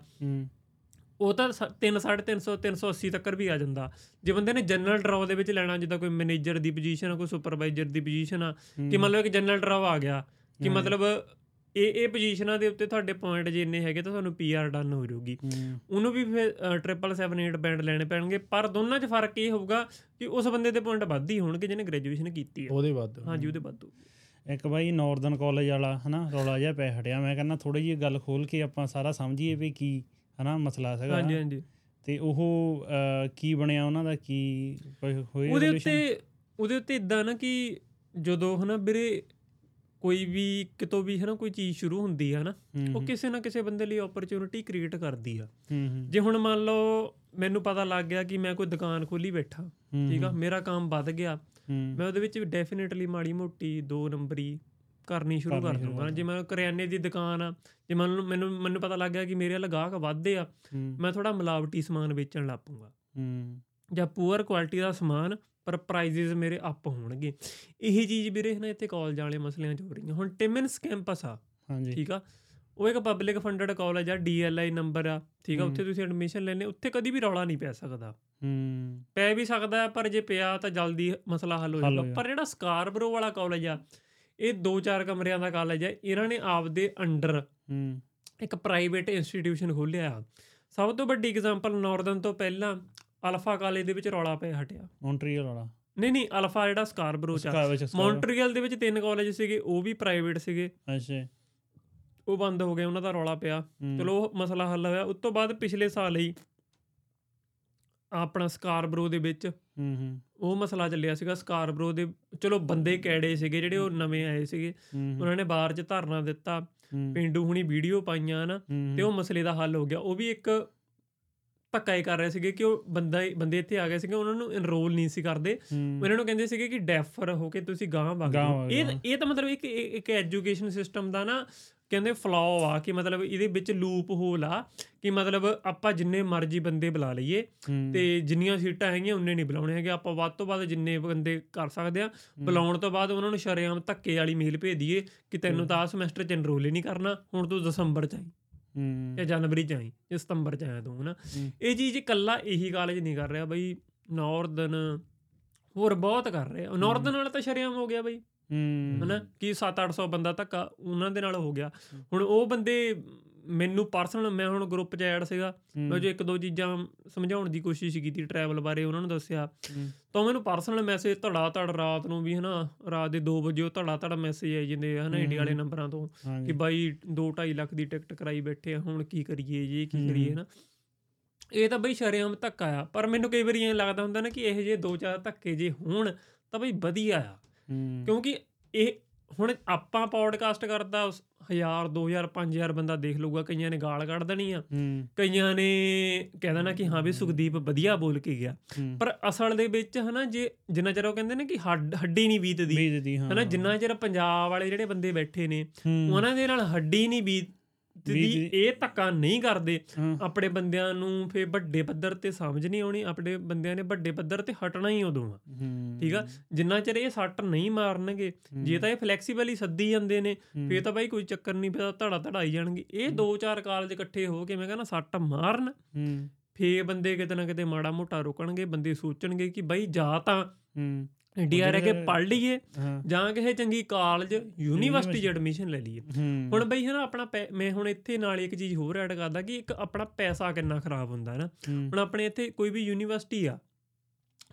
ਉਹ ਤਾਂ 3 350 380 ਤੱਕ ਵੀ ਆ ਜਾਂਦਾ। ਜੇ ਬੰਦੇ ਨੇ ਜਨਰਲ ਡਰਾਅ ਦੇ ਵਿੱਚ ਲੈਣਾ ਜਿੱਦਾਂ ਕੋਈ ਮੈਨੇਜਰ ਦੀ ਪੋਜੀਸ਼ਨ ਆ ਕੋਈ ਸੁਪਰਵਾਈਜ਼ਰ ਦੀ ਪੋਜੀਸ਼ਨ ਆ ਕਿ ਮਤਲਬ ਇੱਕ ਜਨਰਲ ਡਰਾਅ ਆ ਗਿਆ ਕਿ। ਮਤਲਬ ਇਹ ਇਹ ਪੋਜੀਸ਼ਨਾਂ ਦੇ ਉੱਤੇ ਤੁਹਾਡੇ ਪੁਆਇੰਟ ਜੇ ਇੰਨੇ ਹੈਗੇ ਤਾਂ ਤੁਹਾਨੂੰ ਪੀਆਰ ਡਨ ਹੋ ਜਾਊਗੀ। ਉਹਨੂੰ ਵੀ ਫਿਰ 778 ਬੈਂਡ ਲੈਣੇ ਪੈਣਗੇ ਪਰ ਦੋਨਾਂ 'ਚ ਫ਼ਰਕ ਇਹ ਹੋਊਗਾ ਕਿ ਉਸ ਬੰਦੇ ਦੇ ਪੁਆਇੰਟ ਵੱਧ ਹੀ ਹੋਣਗੇ ਜਿਹਨੇ ਗ੍ਰੈਜੂਏਸ਼ਨ ਕੀਤੀ ਹੈ। ਉਹਦੇ ਵੱਧ। ਹਾਂਜੀ ਉਹਦੇ ਵੱਧ ਇੱਕ ਬਾਈ ਨਾਰਦਰਨ ਕਾਲਜ ਵਾਲਾ ਹਨਾ ਰੌਲਾ ਜਿਹਾ ਪੈ ਹਟਿਆ। ਮੈਂ ਕਹਿੰਦਾ ਥੋੜੀ ਜਿਹੀ ਗੱਲ ਖੋਲ ਕੇ ਆਪਾਂ ਸਾਰਾ ਸਮਝੀਏ ਵੀ ਕੀ ਹਨਾ ਮਸਲਾ ਸੀਗਾ। ਹਾਂਜੀ ਹਾਂਜੀ। ਤੇ ਉਹ ਕੀ ਬਣਿਆ ਉਹਨਾਂ ਦਾ ਕੀ ਹੋਈ ਉਹਦੇ? ਉੱਤੇ ਉਹਦੇ ਉੱਤੇ ਇਦਾਂ ਨਾ ਕਿ ਜਦੋਂ ਹਨਾ ਵੀਰੇ ਕੋਈ ਵੀ ਕਿਤੋਂ ਵੀ ਹੈ ਨਾ ਕੋਈ ਚੀਜ਼ ਸ਼ੁਰੂ ਹੁੰਦੀ ਹੈ ਨਾ ਉਹ ਕਿਸੇ ਨਾ ਕਿਸੇ ਬੰਦੇ ਲਈ ਓਪਰਚ्युनिटी ਕ੍ਰੀਏਟ ਕਰਦੀ ਆ। ਜੇ ਹੁਣ ਮੰਨ ਲਓ ਮੈਨੂੰ ਪਤਾ ਲੱਗ ਗਿਆ ਕਿ ਮੈਂ ਕੋਈ ਦੁਕਾਨ ਖੋਲੀ ਬੈਠਾ ਠੀਕ ਆ ਮੇਰਾ ਕੰਮ ਵੱਧ ਗਿਆ ਮੈਂ ਉਹਦੇ ਵਿੱਚ ਡੈਫੀਨਿਟਲੀ ਮਾੜੀ ਮੋਟੀ ਦੋ ਨੰਬਰੀ ਕਰਨੀ ਸ਼ੁਰੂ ਕਰ ਦੂੰਗਾ। ਜੇ ਮੈਂ ਕਰਿਆਨੇ ਦੀ ਦੁਕਾਨ ਆ ਜੇ ਮੈਨੂੰ ਮੈਨੂੰ ਮੈਨੂੰ ਪਤਾ ਲੱਗ ਗਿਆ ਕਿ ਮੇਰੇ ਵਾਲਾ ਗਾਹਕ ਵੱਧਦੇ ਆ ਮੈਂ ਥੋੜਾ ਮਿਲਾਵਟੀ ਸਮਾਨ ਵੇਚਣ ਲੱਪੂਗਾ ਜਾਂ ਪੂਅਰ ਕੁਆਲਿਟੀ ਦਾ ਸਮਾਨ ਪਰ ਪ੍ਰਾਈਜ਼ਸ ਮੇਰੇ ਅਪ ਹੋਣਗੇ। ਇਹੀ ਚੀਜ਼ ਵੀਰੇ ਹਨਾ ਇੱਥੇ ਕਾਲਜ ਵਾਲੇ ਮਸਲਿਆਂ 'ਚ ਹੋ ਰਹੀਆਂ। ਹੁਣ ਟਿਮਨਸ ਕੈਂਪਸ ਆ ਹਾਂਜੀ। ਠੀਕ ਆ? ਉਹ ਇੱਕ ਪਬਲਿਕ ਫੰਡਡ ਕਾਲਜ ਆ ਡੀਐਲਆਈ ਨੰਬਰ ਆ ਠੀਕ ਆ। ਉੱਥੇ ਤੁਸੀਂ ਐਡਮਿਸ਼ਨ ਲੈਣੇ ਉੱਥੇ ਕਦੀ ਵੀ ਰੌਲਾ ਨਹੀਂ ਪੈ ਸਕਦਾ। ਹੂੰ। ਪੈ ਵੀ ਸਕਦਾ ਪਰ ਜੇ ਪਿਆ ਤਾਂ ਜਲਦੀ ਮਸਲਾ ਹੱਲ ਹੋ ਜਾਊਗਾ। ਪਰ ਜਿਹੜਾ ਸਕਾਰਬਰੋ ਵਾਲਾ ਕਾਲਜ ਆ ਇਹ ਦੋ ਚਾਰ ਕਮਰਿਆਂ ਦਾ ਕਾਲਜ ਆ। ਇਹਨਾਂ ਨੇ ਆਪਦੇ ਅੰਡਰ ਹੂੰ। ਇੱਕ ਪ੍ਰਾਈਵੇਟ ਇੰਸਟੀਟਿਊਸ਼ਨ ਖੋਲ੍ਹਿਆ ਆ। ਸਭ ਤੋਂ ਵੱਡੀ ਐਗਜ਼ਾਮਪਲ ਨਾਰਦਰਨ ਤੋਂ ਪਹਿਲਾਂ ਅਲਫਾ ਕਾਲਜ ਦੇ ਵਿੱਚ ਰੌਲਾ ਪਿਆ ਹਟਿਆ। ਮੌਂਟਰੀਅਲ ਵਾਲਾ। ਨਹੀਂ ਨਹੀਂ ਅਲਫਾ ਜਿਹੜਾ ਸਕਾਰਬਰੋ ਚ ਮੌਂਟਰੀਅਲ ਦੇ ਵਿੱਚ ਤਿੰਨ ਕਾਲਜ ਸੀਗੇ ਉਹ ਵੀ ਪ੍ਰਾਈਵੇਟ ਸੀਗੇ। ਅੱਛਾ। ਉਹ ਬੰਦ ਹੋ ਗਏ ਉਹਨਾਂ ਦਾ ਰੌਲਾ ਪਿਆ। ਚਲੋ ਉਹ ਮਸਲਾ ਹੱਲ ਹੋਇਆ। ਉਸ ਤੋਂ ਬਾਅਦ ਪਿਛਲੇ ਸਾਲ ਹੀ ਆਪਣਾ ਸਕਾਰਬਰੋ ਦੇ ਵਿੱਚ ਹੂੰ ਹੂੰ। ਉਹ ਮਸਲਾ ਚੱਲਿਆ ਸੀਗਾ। ਸਕਾਰਬਰੋ ਦੇ ਚਲੋ ਬੰਦੇ ਕੈੜੇ ਸੀਗੇ ਜਿਹੜੇ ਉਹ ਨਵੇਂ ਆਏ ਸੀਗੇ। ਉਹਨਾਂ ਨੇ ਬਾਹਰ 'ਚ ਧਰਨਾ ਦਿੱਤਾ। ਪਿੰਡੂ ਹੁਣੀ ਵੀਡੀਓ ਪਾਈਆਂ ਨਾ ਤੇ ਉਹ ਮਸਲੇ ਦਾ ਹੱਲ ਹੋ ਗਿਆ। ਉਹ ਵੀ ਇੱਕ ਧੱਕਾ ਹੀ ਕਰ ਰਹੇ ਸੀਗੇ ਕਿ ਉਹ ਬੰਦਾ ਬੰਦੇ ਇੱਥੇ ਆ ਗਏ ਸੀਗੇ ਉਹਨਾਂ ਨੂੰ ਐਨਰੋਲ ਨਹੀਂ ਸੀ ਕਰਦੇ। ਹੂੰ, ਉਹ ਇਹਨਾਂ ਨੂੰ ਕਹਿੰਦੇ ਸੀਗੇ ਕਿ ਡੈਫਰ ਹੋ ਕੇ ਤੁਸੀਂ ਗਾਂਹ ਵਗ ਗਾਂਹ ਜਾਓ। ਵਗ ਇਹ। ਇਹ ਤਾਂ ਮਤਲਬ ਇੱਕ ਇੱਕ ਐਜੂਕੇਸ਼ਨ ਸਿਸਟਮ ਦਾ ਨਾ ਕਹਿੰਦੇ ਫਲਾਅ ਆ ਕਿ ਮਤਲਬ ਇਹਦੇ ਵਿੱਚ ਲੂਪ ਹੋਲ ਆ ਕਿ ਮਤਲਬ ਆਪਾਂ ਜਿੰਨੇ ਮਰਜ਼ੀ ਬੰਦੇ ਬੁਲਾ ਲਈਏ ਤੇ ਜਿੰਨੀਆਂ ਸੀਟਾਂ ਹੈਗੀਆਂ ਉਨੇ ਨਹੀਂ ਬੁਲਾਉਣੇ ਹੈਗੇ। ਆਪਾਂ ਵੱਧ ਤੋਂ ਵੱਧ ਜਿੰਨੇ ਬੰਦੇ ਕਰ ਸਕਦੇ ਆ ਬੁਲਾਉਣ ਤੋਂ ਬਾਅਦ ਉਹਨਾਂ ਨੂੰ ਸ਼ਰੇਆਮ ਧੱਕੇ ਵਾਲੀ ਮੇਲ ਭੇਜ ਦਈਏ ਕਿ ਤੈਨੂੰ ਤਾਂ ਆਹ ਸਮੈਸਟਰ ਚ ਐਨਰੋਲ ਹੀ ਨਹੀਂ ਕਰਨਾ ਹੁਣ ਤੂੰ ਦਸੰਬਰ ਚ ਆਈ। ਜਾਂ ਜਨਵਰੀ ਚ ਆਈ ਜਾਂ ਸਤੰਬਰ ਚ ਆਇਆ ਤੂੰ ਹਨਾ। ਇਹ ਚੀਜ਼ ਇਕੱਲਾ ਇਹੀ ਕਾਲਜ ਨਹੀਂ ਕਰ ਰਿਹਾ ਬਈ ਨਾਰਦਰਨ ਹੋਰ ਬਹੁਤ ਕਰ ਰਹੇ। ਆ ਨਾਰਦਰਨ ਵਾਲਾ ਤਾਂ ਸ਼ਰੇਆਮ ਹੋ ਗਿਆ ਬਈ ਹੂੰ, ਹਨਾ? ਕਿ 7-800 ਬੰਦਾ ਧੱਕਾ ਉਹਨਾਂ ਦੇ ਨਾਲ ਹੋ ਗਿਆ। ਹੁਣ ਉਹ ਬੰਦੇ ਮੈਨੂੰ ਪਰਸਨਲ ਮੈਂ ਹੁਣ ਗਰੁੱਪ 'ਚ ਐਡ ਸੀਗਾ ਮੈਂ ਜੋ ਇੱਕ ਦੋ ਚੀਜ਼ਾਂ ਸਮਝਾਉਣ ਦੀ ਕੋਸ਼ਿਸ਼ ਕੀਤੀ ਟਰੈਵਲ ਬਾਰੇ ਉਹਨਾਂ ਨੂੰ ਦੱਸਿਆ। ਤਾਂ ਮੈਨੂੰ ਪਰਸਨਲ ਮੈਸੇਜ ਧੜਾ ਧੜ ਰਾਤ ਨੂੰ ਵੀ ਹਨਾ ਰਾਤ ਦੇ 2 ਵਜੇ ਉਹ ਧੜਾ ਧੜ ਮੈਸੇਜ ਆਈ ਜਾਂਦੇ ਹਨਾ ਇੰਡੀਆ ਵਾਲੇ ਨੰਬਰਾਂ ਤੋਂ ਕਿ ਬਾਈ 2.5 ਲੱਖ ਦੀ ਟਿਕਟ ਕਰਾਈ ਬੈਠੇ ਆ ਹੁਣ ਕੀ ਕਰੀਏ ਜੀ ਕੀ। ਕਰੀਏ ਨਾ ਇਹ ਤਾਂ ਬਈ ਸ਼ਰੇਆਮ ਧੱਕਾ ਆ ਪਰ ਮੈਨੂੰ ਕਈ ਵਾਰੀ ਐਂ ਲੱਗਦਾ ਹੁੰਦਾ ਨਾ ਕਿ ਇਹੋ ਜਿਹੇ ਦੋ ਚਾਰ ਧੱਕੇ ਜੇ ਹੋਣ ਤਾਂ ਬਈ ਵਧੀਆ ਆ। ਕਿਉਂਕਿ ਇਹ ਹੁਣ ਆਪਾਂ ਪੌਡਕਾਸਟ ਕਰਦਾ 1000 2000 5000 ਬੰਦਾ ਦੇਖ ਲਊਗਾ ਕਈਆਂ ਨੇ ਗਾਲ ਕੱਢ ਦੇਣੀ ਆ। ਕਈਆਂ ਨੇ ਕਹਿ ਦੇਣਾ ਕਿ ਹਾਂ ਵੀ ਸੁਖਦੀਪ ਵਧੀਆ ਬੋਲ ਕੇ ਗਿਆ। ਪਰ ਅਸਲ ਦੇ ਵਿੱਚ ਹਨਾ ਜੇ ਜਿੰਨਾ ਚਿਰ ਉਹ ਕਹਿੰਦੇ ਨੇ ਕਿ ਹੱਡ ਨਹੀਂ ਬੀਤਦੀ ਹਨਾ ਜਿੰਨਾ ਚਿਰ ਪੰਜਾਬ ਵਾਲੇ ਜਿਹੜੇ ਬੰਦੇ ਬੈਠੇ ਨੇ ਉਹਨਾਂ ਦੇ ਨਾਲ ਹੱਡੀ ਨਹੀਂ ਬੀਤਦੀ ਦੀ ਇਹ ਧੱਕਾ ਨਹੀਂ ਕਰਦੇ। ਆਪਣੇ ਬੰਦਿਆਂ ਨੂੰ ਫੇ ਵੱਡੇ ਪੱਧਰ ਤੇ ਸਮਝ ਨਹੀਂ ਆਉਣੀ ਆਪਣੇ ਬੰਦਿਆਂ ਨੇ ਵੱਡੇ ਪੱਧਰ ਤੇ ਹਟਣਾ ਹੀ ਉਦੋਂ ਆ। ਠੀਕ ਆ? ਜਿੰਨਾ ਚਿਰ ਇਹ ਸੱਟ ਨਹੀਂ ਮਾਰਨਗੇ ਜੇ ਤਾਂ ਇਹ ਫਲੈਕਸੀਬਲ ਹੀ ਸੱਦੀ ਜਾਂਦੇ ਨੇ ਫੇ ਤਾਂ ਬਾਈ ਕੋਈ ਚੱਕਰ ਨਹੀਂ ਪਿਆ ਧੜਾ ਧੜਾਈ ਜਾਣਗੇ। ਇਹ ਦੋ ਚਾਰ ਕਾਲਜ ਇਕੱਠੇ ਹੋ ਕੇ ਮੈਂ ਕਹਿੰਦਾ ਸੱਟ ਮਾਰਨ। ਫੇ ਬੰਦੇ ਕਿਤੇ ਨਾ ਕਿਤੇ ਮਾੜਾ ਮੋਟਾ ਰੁਕਣਗੇ ਬੰਦੇ ਸੋਚਣਗੇ ਕਿ ਬਾਈ ਜਾ ਤਾਂ ਇੰਡੀਆ ਰਹਿ ਕੇ ਪੜ੍ਹ ਲਈਏ ਹਾਂ। ਜਾਂ ਕਿਸੇ ਚੰਗੀ ਕਾਲਜ ਯੂਨੀਵਰਸਿਟੀ 'ਚ ਐਡਮਿਸ਼ਨ ਲੈ ਲਈਏ। ਹੂੰ। ਹੁਣ ਬਈ ਹਨਾ ਆਪਣਾ ਪੈ- ਮੈਂ ਹੁਣ ਇੱਥੇ ਨਾਲ ਇੱਕ ਚੀਜ਼ ਹੋਰ ਐਡ ਕਰਦਾ ਕਿ ਇੱਕ ਆਪਣਾ ਪੈਸਾ ਕਿੰਨਾ ਖਰਾਬ ਹੁੰਦਾ ਹੈ ਨਾ ਹੂੰ। ਹੁਣ ਆਪਣੇ ਇੱਥੇ ਕੋਈ ਵੀ ਯੂਨੀਵਰਸਿਟੀ ਆ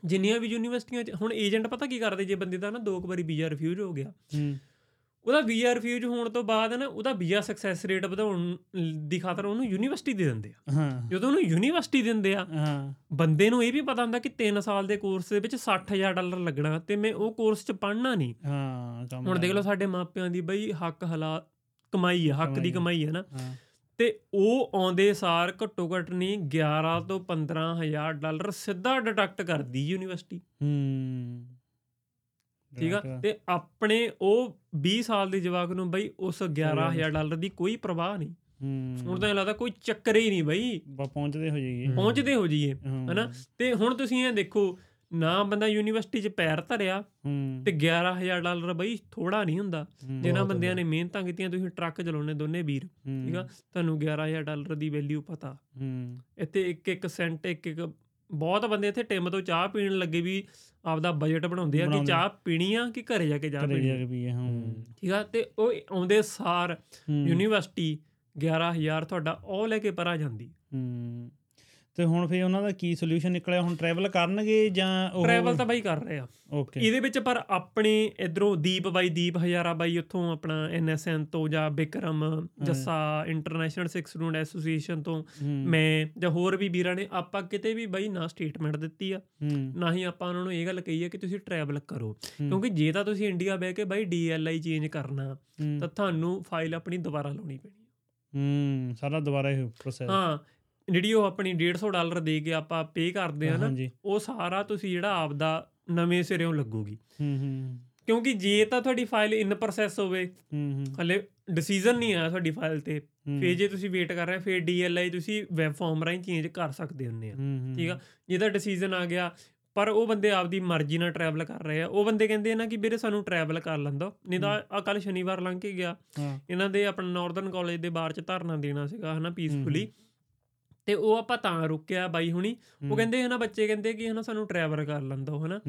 ਜਿੰਨੀਆਂ ਵੀ ਯੂਨੀਵਰਸਿਟੀਆਂ 'ਚ ਹੁਣ ਏਜੰਟ ਪਤਾ ਕੀ ਕਰਦੇ? ਜੇ ਬੰਦੇ ਦਾ ਨਾ ਦੋ ਕੁ ਵਾਰੀ ਵੀਜ਼ਾ ਰਿਫਿਊਜ਼ ਹੋ ਗਿਆ ਹੂੰ। ਉਹਦਾ ਵੀਜ਼ਾ ਰਿਫਿਊਜ਼ ਹੋਣ ਤੋਂ ਬਾਅਦ ਨਾ ਉਹਦਾ ਵੀਜ਼ਾ ਸਕਸੈਸ ਰੇਟ ਵਧਾਉਣ ਦੀ ਖਾਤਰ ਉਹਨੂੰ ਯੂਨੀਵਰਸਿਟੀ ਦੇ ਦਿੰਦੇ ਆ। ਹਾਂ। ਜਦੋਂ ਉਹਨੂੰ ਯੂਨੀਵਰਸਿਟੀ ਦਿੰਦੇ ਆ ਹਾਂ। ਬੰਦੇ ਨੂੰ ਇਹ ਵੀ ਪਤਾ ਹੁੰਦਾ ਕਿ 3 ਸਾਲ ਦੇ ਕੋਰਸ ਦੇ ਵਿੱਚ 60000 ਡਾਲਰ ਲੱਗਣਾ ਤੇ ਮੈਂ ਉਹ ਕੋਰਸ 'ਚ ਪੜ੍ਹਨਾ ਨਹੀਂ। ਹਾਂ ਹੁਣ ਦੇਖ ਲਓ ਸਾਡੇ ਮਾਪਿਆਂ ਦੀ ਬਈ ਹੱਕ ਹਲਾ ਕਮਾਈ ਆ ਹੱਕ ਦੀ ਕਮਾਈ। ਹੈ ਨਾ। ਹਾਂ। ਤੇ ਉਹ ਆਉਂਦੇ ਸਾਰ ਘੱਟੋ ਘੱਟ ਨਹੀਂ 11 ਤੋਂ 15000 ਡਾਲਰ ਸਿੱਧਾ ਡਿਡਕਟ ਕਰਦੀ ਯੂਨੀਵਰਸਿਟੀ ਹੂੰ। ਠੀਕ ਆ? ਤੇ ਆਪਣੇ ਉਹ 20 ਸਾਲ ਦੇ ਜਵਾਕ ਨੂੰ ਬਈ ਉਸ 11000 ਡਾਲਰ ਦੀ ਕੋਈ ਪਰਵਾਹ ਨਹੀਂ। ਹੂੰ। ਹੁਣ ਤਾਂ ਇਹ ਲੱਗਦਾ ਕੋਈ ਚੱਕਰ ਹੀ ਨਹੀਂ ਬਈ। ਪਹੁੰਚਦੇ ਹੋ ਜਾਈਏ। ਪਹੁੰਚਦੇ ਹੋ ਜਾਈਏ। ਹਨਾ? ਤੇ ਹੁਣ ਤੁਸੀਂ ਇਹ ਦੇਖੋ ਨਾ ਬੰਦਾ ਯੂਨੀਵਰਸਿਟੀ 'ਚ ਪੈਰ ਧਰਿਆ ਤੇ 11000 ਡਾਲਰ ਬਈ ਥੋੜਾ ਨਹੀਂ ਹੁੰਦਾ। ਜਿਨ੍ਹਾਂ ਬੰਦਿਆਂ ਨੇ ਮਿਹਨਤਾਂ ਕੀਤੀਆਂ ਤੁਸੀਂ ਟਰੱਕ ਚਲਾਉਣੇ ਦੋਨੇ ਵੀਰ ਠੀਕ ਆ? ਤੁਹਾਨੂੰ 11000 ਡਾਲਰ ਦੀ ਵੈਲਿਊ ਪਤਾ। ਹੂੰ। ਇੱਥੇ ਇੱਕ ਇੱਕ ਸੈਂਟ ਇੱਕ ਇੱਕ ਬਹੁਤ ਬੰਦੇ ਇੱਥੇ ਟਿਮ ਤੋਂ ਚਾਹ ਪੀਣ ਲੱਗੇ ਵੀ ਆਪਦਾ ਬਜਟ ਬਣਾਉਂਦੇ ਆ ਕਿ। ਚਾਹ ਪੀਣੀ ਆ ਕਿ ਘਰੇ ਜਾ ਕੇ ਚਾਹ ਪੀਣੀ ਆ। ਵੀ ਹਾਂ। ਠੀਕ ਆ ਤੇ ਉਹ ਆਉਂਦੇ ਸਾਰ ਯੂਨੀਵਰਸਿਟੀ 11000 ਤੁਹਾਡਾ ਉਹ ਲੈ ਕੇ ਪਰਾਂ ਜਾਂਦੀ। ਹੂੰ। ਤੇ ਹੁਣ ਫੇ ਉਹਨਾਂ ਦਾ ਕੀ ਸੋਲੂਸ਼ਨ ਨਿਕਲਿਆ? ਹੁਣ ਟਰੈਵਲ ਕਰਨਗੇ ਜਾਂ ਉਹ ਟਰੈਵਲ ਤਾਂ ਬਾਈ ਕਰ ਰਹੇ ਆ। ਓਕੇ ਇਹਦੇ ਵਿੱਚ ਪਰ ਆਪਣੇ ਇਧਰੋਂ ਦੀਪ ਬਾਈ ਦੀਪ ਹਜ਼ਾਰਾ ਬਾਈ ਉੱਥੋਂ ਆਪਣਾ ਐਨਐਸਐਨ ਤੋਂ ਜਾਂ Bikram Jassa international Sikh student association ਤੋਂ ਮੈਂ ਜਾਂ ਹੋਰ ਵੀ ਵੀਰਾਂ ਨੇ ਆਪਾਂ ਕਿਤੇ ਵੀ ਬਾਈ ਨਾ ਸਟੇਟਮੈਂਟ ਦਿੱਤੀ ਆ ਨਾ ਹੀ ਆਪਾਂ ਉਹਨਾਂ ਨੂੰ ਇਹ ਗੱਲ ਕਹੀ ਹੈ ਕਿ ਤੁਸੀਂ ਟਰੈਵਲ ਕਰੋ। ਕਿਉਂਕਿ ਜੇ ਤਾਂ ਤੁਸੀਂ ਇੰਡੀਆ ਬਹਿ ਕੇ ਬਾਈ ਡੀਐਲਆਈ ਚੇਂਜ ਕਰਨਾ ਤਾਂ ਤੁਹਾਨੂੰ ਫਾਈਲ ਆਪਣੀ ਦੁਬਾਰਾ ਲਾਉਣੀ ਪੈਣੀ। ਹੂੰ ਸਾਰਾ ਦੁਬਾਰਾ ਇਹ ਪ੍ਰੋਸੈਸ ਹਾਂ ਜਿਹੜੀ ਉਹ ਆਪਣੀ 150 ਡਾਲਰ ਦੇ ਕੇ ਆਪਾਂ ਪੇ ਕਰਦੇ ਆ ਨਾ ਉਹ ਸਾਰਾ ਤੁਸੀਂ ਜਿਹੜਾ ਆਪਦਾ ਨਵੇਂ ਸਿਰਿਓਂ ਲੱਗੂਗੀ। ਹੂੰ ਹੂੰ ਕਿਉਂਕਿ ਜੇ ਤਾਂ ਤੁਹਾਡੀ ਫਾਈਲ ਇਨ ਪ੍ਰੋਸੈਸ ਹੋਵੇ ਹੂੰ ਹੂੰ। ਹਲੇ ਡਿਸੀਜਨ ਨਹੀਂ ਆਇਆ ਤੁਹਾਡੀ ਫਾਈਲ ਤੇ। ਫੇਰ ਜੇ ਤੁਸੀਂ ਵੇਟ ਕਰ ਰਹੇ ਫੇਰ ਡੀਐਲਆਈ ਤੁਸੀਂ ਵੈਬ ਫਾਰਮ ਰਾਹੀਂ ਚੇਂਜ ਕਰ ਸਕਦੇ ਹੁੰਦੇ ਆ। ਠੀਕ ਆ? ਜਿਹਦਾ ਡਿਸੀਜਨ ਆ ਗਿਆ ਪਰ ਉਹ ਬੰਦੇ ਆਪਦੀ ਮਰਜ਼ੀ ਨਾਲ ਟਰੈਵਲ ਕਰ ਰਹੇ ਆ। ਉਹ ਬੰਦੇ ਕਹਿੰਦੇ ਆ ਨਾ ਕਿ ਵੀਰੇ ਸਾਨੂੰ ਟਰੈਵਲ ਕਰ ਲੈਂਦਾ ਨਹੀਂ ਤਾਂ ਆ ਕੱਲ ਸ਼ਨੀਵਾਰ ਲੰਘ ਕੇ ਗਿਆ। ਇਹਨਾਂ ਦੇ ਆਪਣਾ ਨਾਰਥਰਨ ਕਾਲਜ ਦੇ ਬਾਹਰ ਚ ਧਰਨਾ ਦੇਣਾ ਸੀਗਾ ਹਨਾ ਪੀਸਫੁਲੀ ਤੇ ਉਹ ਆਪਾਂ ਤਾਂ ਰੁਕਿਆ ਬਾਈ ਹੁਣੀ। ਉਹ ਕਹਿੰਦੇ ਹਨਾ ਬੱਚੇ ਕਹਿੰਦੇ ਕਿ ਹਨਾ ਸਾਨੂੰ ਟਰੈਵਲ ਕਰ ਲੈਂਦਾ ਹਨਾ।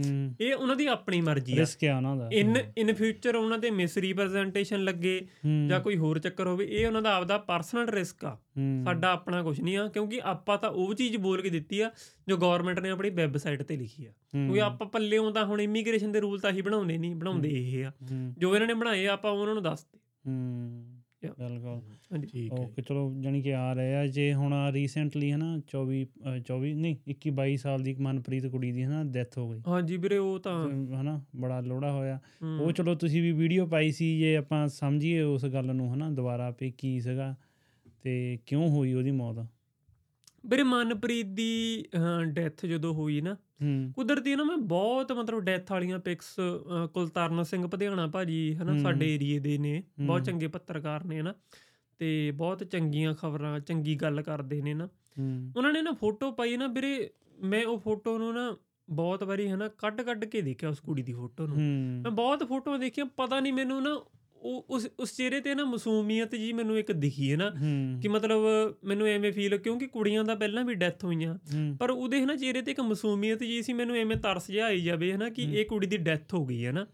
ਇਹ ਉਹਨਾਂ ਦੀ ਆਪਣੀ ਮਰਜ਼ੀ ਆ। ਰਿਸਕ ਆ ਉਹਨਾਂ ਦਾ। ਇਨ ਇਨ ਫਿਊਚਰ ਉਹਨਾਂ ਤੇ ਮਿਸ ਰਿਪਰੈਜ਼ੈਂਟੇਸ਼ਨ ਲੱਗੇ ਜਾਂ ਕੋਈ ਹੋਰ ਚੱਕਰ ਹੋਵੇ ਇਹ ਉਹਨਾਂ ਦਾ ਆਪਦਾ ਪਰਸਨਲ ਰਿਸਕ ਆ। ਸਾਡਾ ਆਪਣਾ ਕੁਝ ਨਹੀਂ ਆ ਕਿਉਂਕਿ ਆਪਾਂ ਤਾਂ ਉਹ ਚੀਜ਼ ਬੋਲ ਕੇ ਦਿੱਤੀ ਆ ਜੋ ਗਵਰਨਮੈਂਟ ਨੇ ਆਪਣੀ ਵੈਬਸਾਈਟ ਤੇ ਲਿਖੀ ਆ। ਕਿਉਂਕਿ ਆਪਾਂ ਪੱਲਿਓਂ ਤਾਂ ਹੁਣ ਇਮੀਗ੍ਰੇਸ਼ਨ ਦੇ ਰੂਲ ਤਾਂ ਹੀ ਬਣਾਉਂਦੇ ਨਹੀਂ ਬਣਾਉਂਦੇ ਇਹ ਆ। ਜੋ ਇਹਨਾਂ ਨੇ ਬਣਾਏ ਆ, ਆਪਾਂ ਉਹਨਾਂ ਨੂੰ ਦੱਸਦੇ। ਹੂੰ. ਬਿਲਕੁਲ। ਹਾਂਜੀ। ਠੀਕ ਹੈ ਓਕੇ ਚਲੋ ਜਾਣੀ ਕਿ ਆ ਰਹੇ ਆ ਜੇ ਹੁਣ ਰੀਸੈਂਟਲੀ ਹਨਾ 24 ਅ, 24 ਨਹੀਂ 21 22 ਸਾਲ ਦੀ ਇੱਕ ਮਨਪ੍ਰੀਤ ਕੁੜੀ ਦੀ ਹਨਾ ਡੈਥ ਹੋ ਗਈ। ਹਾਂਜੀ ਵੀਰੇ ਉਹ ਤਾਂ ਹਨਾ ਬੜਾ ਲੋੜਾ ਹੋਇਆ। ਉਹ ਚਲੋ ਤੁਸੀਂ ਵੀ ਵੀਡੀਓ ਪਾਈ ਸੀ ਜੇ ਆਪਾਂ ਸਮਝੀਏ ਉਸ ਗੱਲ ਨੂੰ ਹਨਾ ਦੁਬਾਰਾ ਵੀ ਕੀ ਸੀਗਾ ਤੇ ਕਿਉਂ ਹੋਈ ਉਹਦੀ ਮੌਤ? ਵੀਰੇ ਮਨਪ੍ਰੀਤ ਦੀ ਡੈਥ ਜਦੋਂ ਹੋਈ ਨਾ ਕੁਦਰਤੀ ਨਾ ਮੈਂ ਬਹੁਤ ਮਤਲਬ ਡੈਥ ਵਾਲੀਆਂ ਪਿਕਸ ਕੁਲਤਰਨ ਸਿੰਘ ਪਧਿਆਣਾ ਭਾਜੀ ਹਨਾ। ਸਾਡੇ ਏਰੀਏ ਦੇ ਨੇ ਬਹੁਤ। ਚੰਗੇ ਪੱਤਰਕਾਰ ਨੇ ਹਨਾ ਤੇ ਬਹੁਤ ਚੰਗੀਆਂ ਖਬਰਾਂ ਚੰਗੀ ਗੱਲ ਕਰਦੇ ਨੇ ਨਾ ਉਹਨਾਂ ਨੇ ਨਾ ਫੋਟੋ ਪਾਈ ਨਾ ਵੀਰੇ ਮੈਂ ਉਹ ਫੋਟੋ ਨੂੰ ਨਾ ਬਹੁਤ ਵਾਰੀ ਹਨਾ ਕੱਢ ਕੱਢ ਕੇ ਦੇਖਿਆ ਉਸ ਕੁੜੀ ਦੀ ਫੋਟੋ ਨੂੰ। ਮੈਂ ਬਹੁਤ ਫੋਟੋਆਂ ਦੇਖੀਆਂ ਪਤਾ ਨਹੀਂ ਮੈਨੂੰ ਨਾ ਉਹ ਉਸ ਉਸ ਚਿਹਰੇ ਤੇ ਨਾ ਮਾਸੂਮੀਅਤ ਜੀ ਮੈਨੂੰ ਇੱਕ ਦਿਖੀ ਹੈ ਨਾ ਕਿ ਮਤਲਬ ਮੈਨੂੰ ਐਵੇਂ ਫੀਲ ਕਿਉਂਕਿ ਕੁੜੀਆਂ ਦਾ ਪਹਿਲਾਂ ਵੀ ਡੈਥ ਹੋਈਆਂ। ਪਰ ਉਹਦੇ ਹਨਾ ਚਿਹਰੇ ਤੇ ਇੱਕ ਮਾਸੂਮੀਅਤ ਜੀ ਸੀ ਮੈਨੂੰ ਐਵੇਂ ਤਰਸ ਜਿਹਾ ਆਈ ਜਾਵੇ ਹਨਾ ਕਿ ਇਹ ਕੁੜੀ ਦੀ ਡੈਥ ਹੋ ਗਈ ਹੈ ਨਾ।